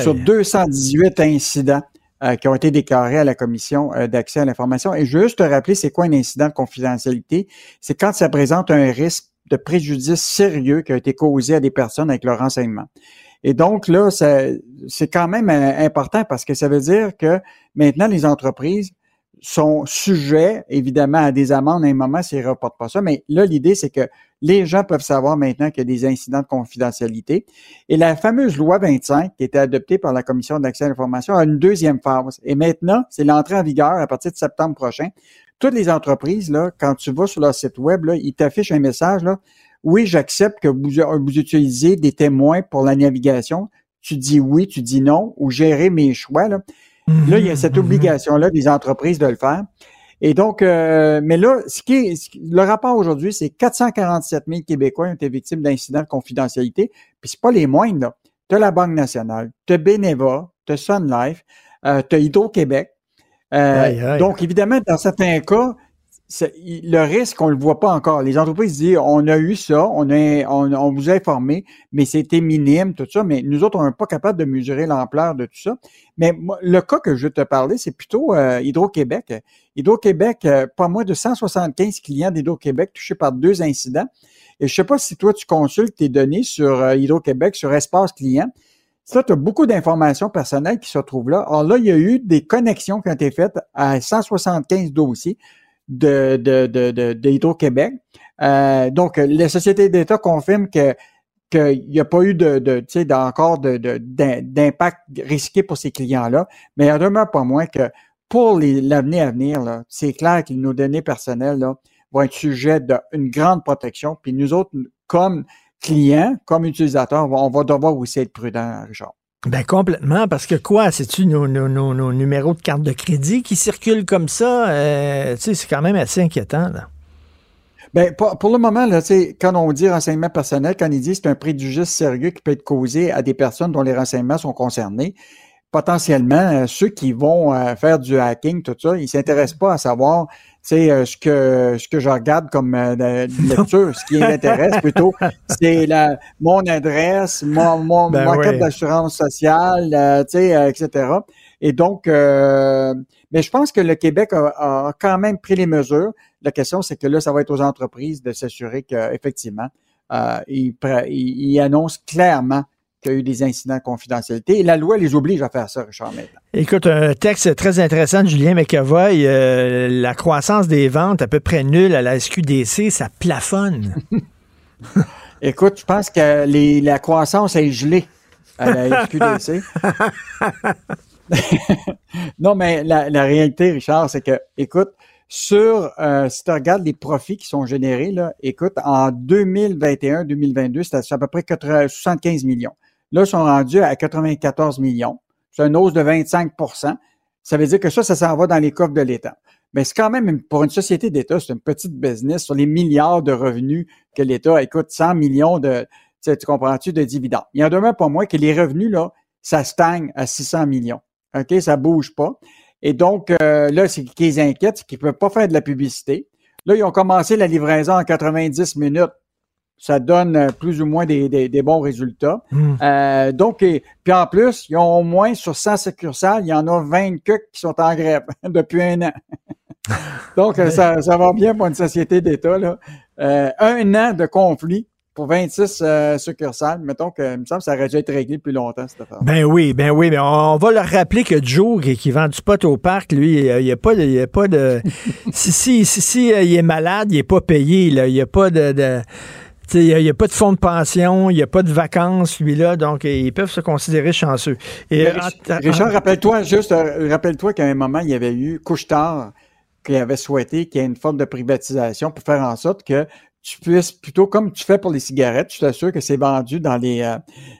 Sur 218 incidents euh, qui ont été déclarés à la commission euh, d'accès à l'information. Et juste te rappeler, c'est quoi un incident de confidentialité? C'est quand ça présente un risque de préjudice sérieux qui a été causé à des personnes avec leur renseignement. Et donc là, c'est quand même euh, important parce que ça veut dire que maintenant, les entreprises sont sujets, évidemment, à des amendes à un moment s'ils ne reportent pas ça. Mais là, l'idée, c'est que les gens peuvent savoir maintenant qu'il y a des incidents de confidentialité. Et la fameuse loi 25, qui était adoptée par la Commission d'accès à l'information, a une deuxième phase. Et maintenant, c'est l'entrée en vigueur à partir de septembre prochain. Toutes les entreprises, là, quand tu vas sur leur site web, là, ils t'affichent un message, là. Oui, j'accepte que vous, vous utilisez des témoins pour la navigation. Tu dis oui, tu dis non, ou gérer mes choix, là. Là, il y a cette mhm. obligation-là des entreprises de le faire. Et donc, euh, mais là, ce qui est, le rapport aujourd'hui, c'est 447 000 Québécois ont été victimes d'incidents de confidentialité. Puis c'est pas les moindres. Là. Tu as la Banque nationale, tu as Beneva, tu as Sun Life, euh, tu as Hydro-Québec. Euh, donc, évidemment, dans certains cas, le risque, on le voit pas encore. Les entreprises disent, on a eu ça, on, a, on, vous a informé, mais c'était minime, tout ça, mais nous autres, on n'est pas capable de mesurer l'ampleur de tout ça. Mais le cas que je vais te parler, c'est plutôt euh, Hydro-Québec. Hydro-Québec, euh, pas moins de 175 clients d'Hydro-Québec touchés par deux incidents. Et je sais pas si toi, tu consultes tes données sur euh, Hydro-Québec, sur Espace Client. Ça, tu as beaucoup d'informations personnelles qui se retrouvent là. Alors là, il y a eu des connexions qui ont été faites à 175 dossiers de, de, de, de, québec euh, donc, les sociétés d'État confirment que qu'il n'y a pas eu de, de tu sais, encore de, d'impact risqué pour ces clients-là, mais il en demeure pas moins que pour l'avenir à venir, c'est clair que nos données personnelles là, vont être sujet d'une grande protection. Puis nous autres, comme clients, comme utilisateurs, on va devoir aussi être prudents, Richard. Ben complètement, parce que quoi, c'est-tu nos, numéros de carte de crédit qui circulent comme ça? Euh, c'est quand même assez inquiétant, là. Ben, pour, le moment, là, quand on dit renseignement personnel, quand il dit c'est un préjudice sérieux qui peut être causé à des personnes dont les renseignements sont concernés, potentiellement, euh, ceux qui vont euh, faire du hacking, tout ça, ils s'intéressent pas à savoir sais, euh, ce que ce que je regarde comme euh, lecture, ce qui m'intéresse plutôt, c'est la mon adresse, mon, mon, ben carte d'assurance sociale, euh, tu sais, etc. Et donc, mais je pense que le Québec a, quand même pris les mesures. La question, c'est que là, ça va être aux entreprises de s'assurer qu'effectivement, euh, ils, ils annoncent clairement qu'il y a eu des incidents de confidentialité. Et la loi les oblige à faire ça, Richard. Écoute, un texte très intéressant de Julien McAvoy. Euh, la croissance des ventes à peu près nulle à la SQDC, ça plafonne. Écoute, je pense que la croissance est gelée à la SQDC. non, mais la, réalité, Richard, c'est que, écoute, sur, euh, si tu regardes les profits qui sont générés, là, écoute, en 2021-2022, c'était à peu près 75 millions. Là, ils sont rendus à 94 millions. C'est une hausse de 25% Ça veut dire que ça, ça s'en va dans les coffres de l'État. Mais c'est quand même, pour une société d'État, c'est une petite business sur les milliards de revenus que l'État écoute, 100 millions de, tu comprends-tu, de dividendes. Il y en demeure pas moins que les revenus, là, ça stagne à 600 millions. OK? Ça bouge pas. Et donc, euh, là, ce qui les inquiète, c'est qu'ils peuvent pas faire de la publicité. Là, ils ont commencé la livraison en 90 minutes ça donne euh, plus ou moins des, des, bons résultats. Hmm. Euh, donc, puis en plus, ils ont au moins sur 100 succursales, il y en a 20 qui sont en grève depuis un an. donc, ça, ça, va bien pour une société d'État. Là. Euh, un an de conflit pour 26 euh, succursales, mettons que, il me semble ça aurait dû être réglé depuis longtemps, cette affaire. Ben oui, ben oui, mais on, va leur rappeler que Joe, qui, vend du pot au parc, lui, il n'y a pas de, il a pas de, si, si, si, si, il est malade, il n'est pas payé, là, il n'y a pas de, de il n'y a, pas de fonds de pension, il n'y a pas de vacances, lui-là, donc ils peuvent se considérer chanceux. Et, Richard, rappelle-toi, juste, euh, rappelle-toi qu'à un moment, il y avait eu Couchetard qui avait souhaité qu'il y ait une forme de privatisation pour faire en sorte que tu puisses plutôt, comme tu fais pour les cigarettes, tu t'assures que c'est vendu dans les... Euh,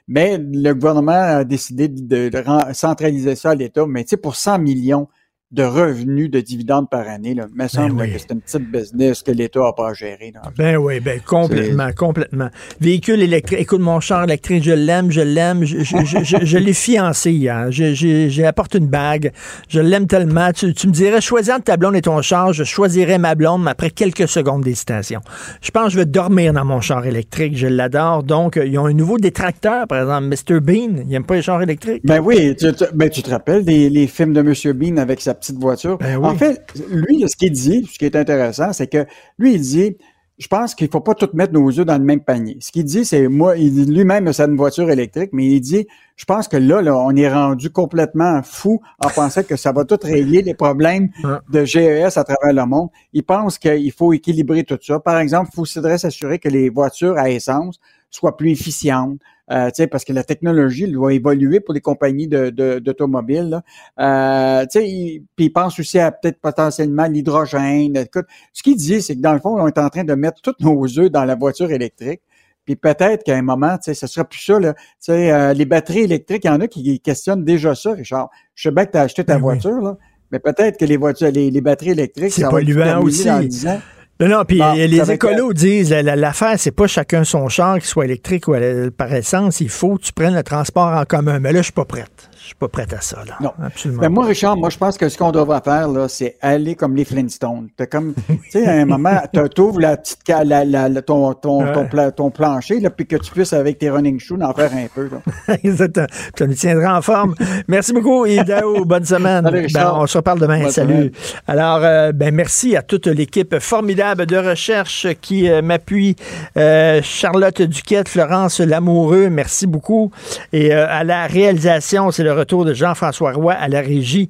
mais le gouvernement a décidé de, de centraliser ça à l'État, mais tu sais, pour 100 millions de revenus de dividendes par année. Là. Me ben semble que c'est une petite business que l'État n'a pas géré. Ben oui, ben complètement, complètement. Véhicule électrique. Écoute, mon char électrique, je l'aime, je l'aime. Je, je, je, l'ai fiancé hier. J'ai apporté une bague. Je l'aime tellement. Tu, me dirais, choisir ta blonde et ton char, je choisirais ma blonde, mais après quelques secondes d'hésitation. Je pense que je vais dormir dans mon char électrique. Je l'adore. Donc, ils ont un nouveau détracteur, par exemple, Mr. Bean. Il n'aime pas les chars électriques. Ben oui, tu, ben, tu te rappelles des les films de Mr. Bean avec sa petite voiture. Ben en fait, lui, ce qu'il dit, ce qui est intéressant, c'est que lui, il dit, je pense qu'il faut pas tout mettre nos œufs dans le même panier. Ce qu'il dit, c'est moi, il lui-même, c'est une voiture électrique, mais il dit, je pense que là, là, on est rendu complètement fou en pensant que ça va tout régler les problèmes de GES à travers le monde. Il pense qu'il faut équilibrer tout ça. Par exemple, il faudrait s'assurer que les voitures à essence soient plus efficientes, euh, parce que la technologie doit évoluer pour les compagnies d'automobiles. De, euh, puis il pense aussi à peut-être potentiellement l'hydrogène. Ce qu'il dit, c'est que dans le fond, on est en train de mettre tous nos œufs dans la voiture électrique. Puis peut-être qu'à un moment, tu sais, ce sera plus ça. Là. Tu sais, euh, les batteries électriques, il y en a qui questionnent déjà ça, Richard. Je sais bien que tu as acheté ta ben voiture, là, mais peut-être que les voitures, les, batteries électriques, c'est polluant aussi. Dans 10 ans. Non, non, puis Bon, les écolos disent la- la- l'affaire, c'est pas chacun son char, qu'il soit électrique ou à- par essence. Il faut que tu prennes le transport en commun. Mais là, je suis pas prête. Je suis pas prête à ça. Là. Non. absolument. Ben, moi, Richard, moi, je pense que ce qu'on devrait faire, là, c'est aller comme les Flintstones. T'as comme, tu sais, à un moment, tu ouvres la petite, ca- la, la- la- ton, ton, ton, Ouais. pla- ton plancher, là, puis que tu puisses, avec tes running shoes, en faire un peu, là. Exactement. Ça nous tiendra en forme. Merci beaucoup, Idao. Bonne semaine. Salut. Ben, on se reparle demain. Bonne Salut. semaine. Alors, euh, ben, merci à toute l'équipe formidable de recherche qui euh, m'appuie. Euh, Charlotte Duquette, Florence Lamoureux, merci beaucoup. Et euh, à la réalisation, c'est le retour de Jean-François Roy à la régie.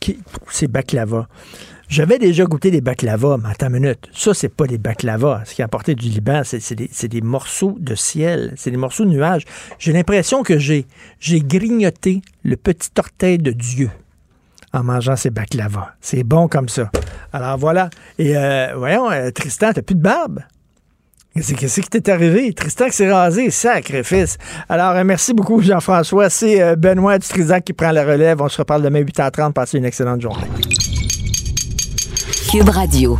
Qui... C'est baklava. J'avais déjà goûté des baklavas, mais attends une minute. Ça, c'est pas des baklavas. Ce qui a apporté du Liban, c'est des, des morceaux de ciel, c'est des morceaux de nuages. J'ai l'impression que j'ai grignoté le petit orteil de Dieu en mangeant ces baklavas. C'est bon comme ça. Alors voilà. Et euh, voyons, euh, Tristan, t'as plus de barbe? Qu'est-ce qui t'est arrivé? Tristan qui s'est rasé, sacrifice. Alors, euh, merci beaucoup, Jean-François. C'est Benoît Dutrisac qui prend la relève. On se reparle demain 8h30. Passez une excellente journée. Cube Radio.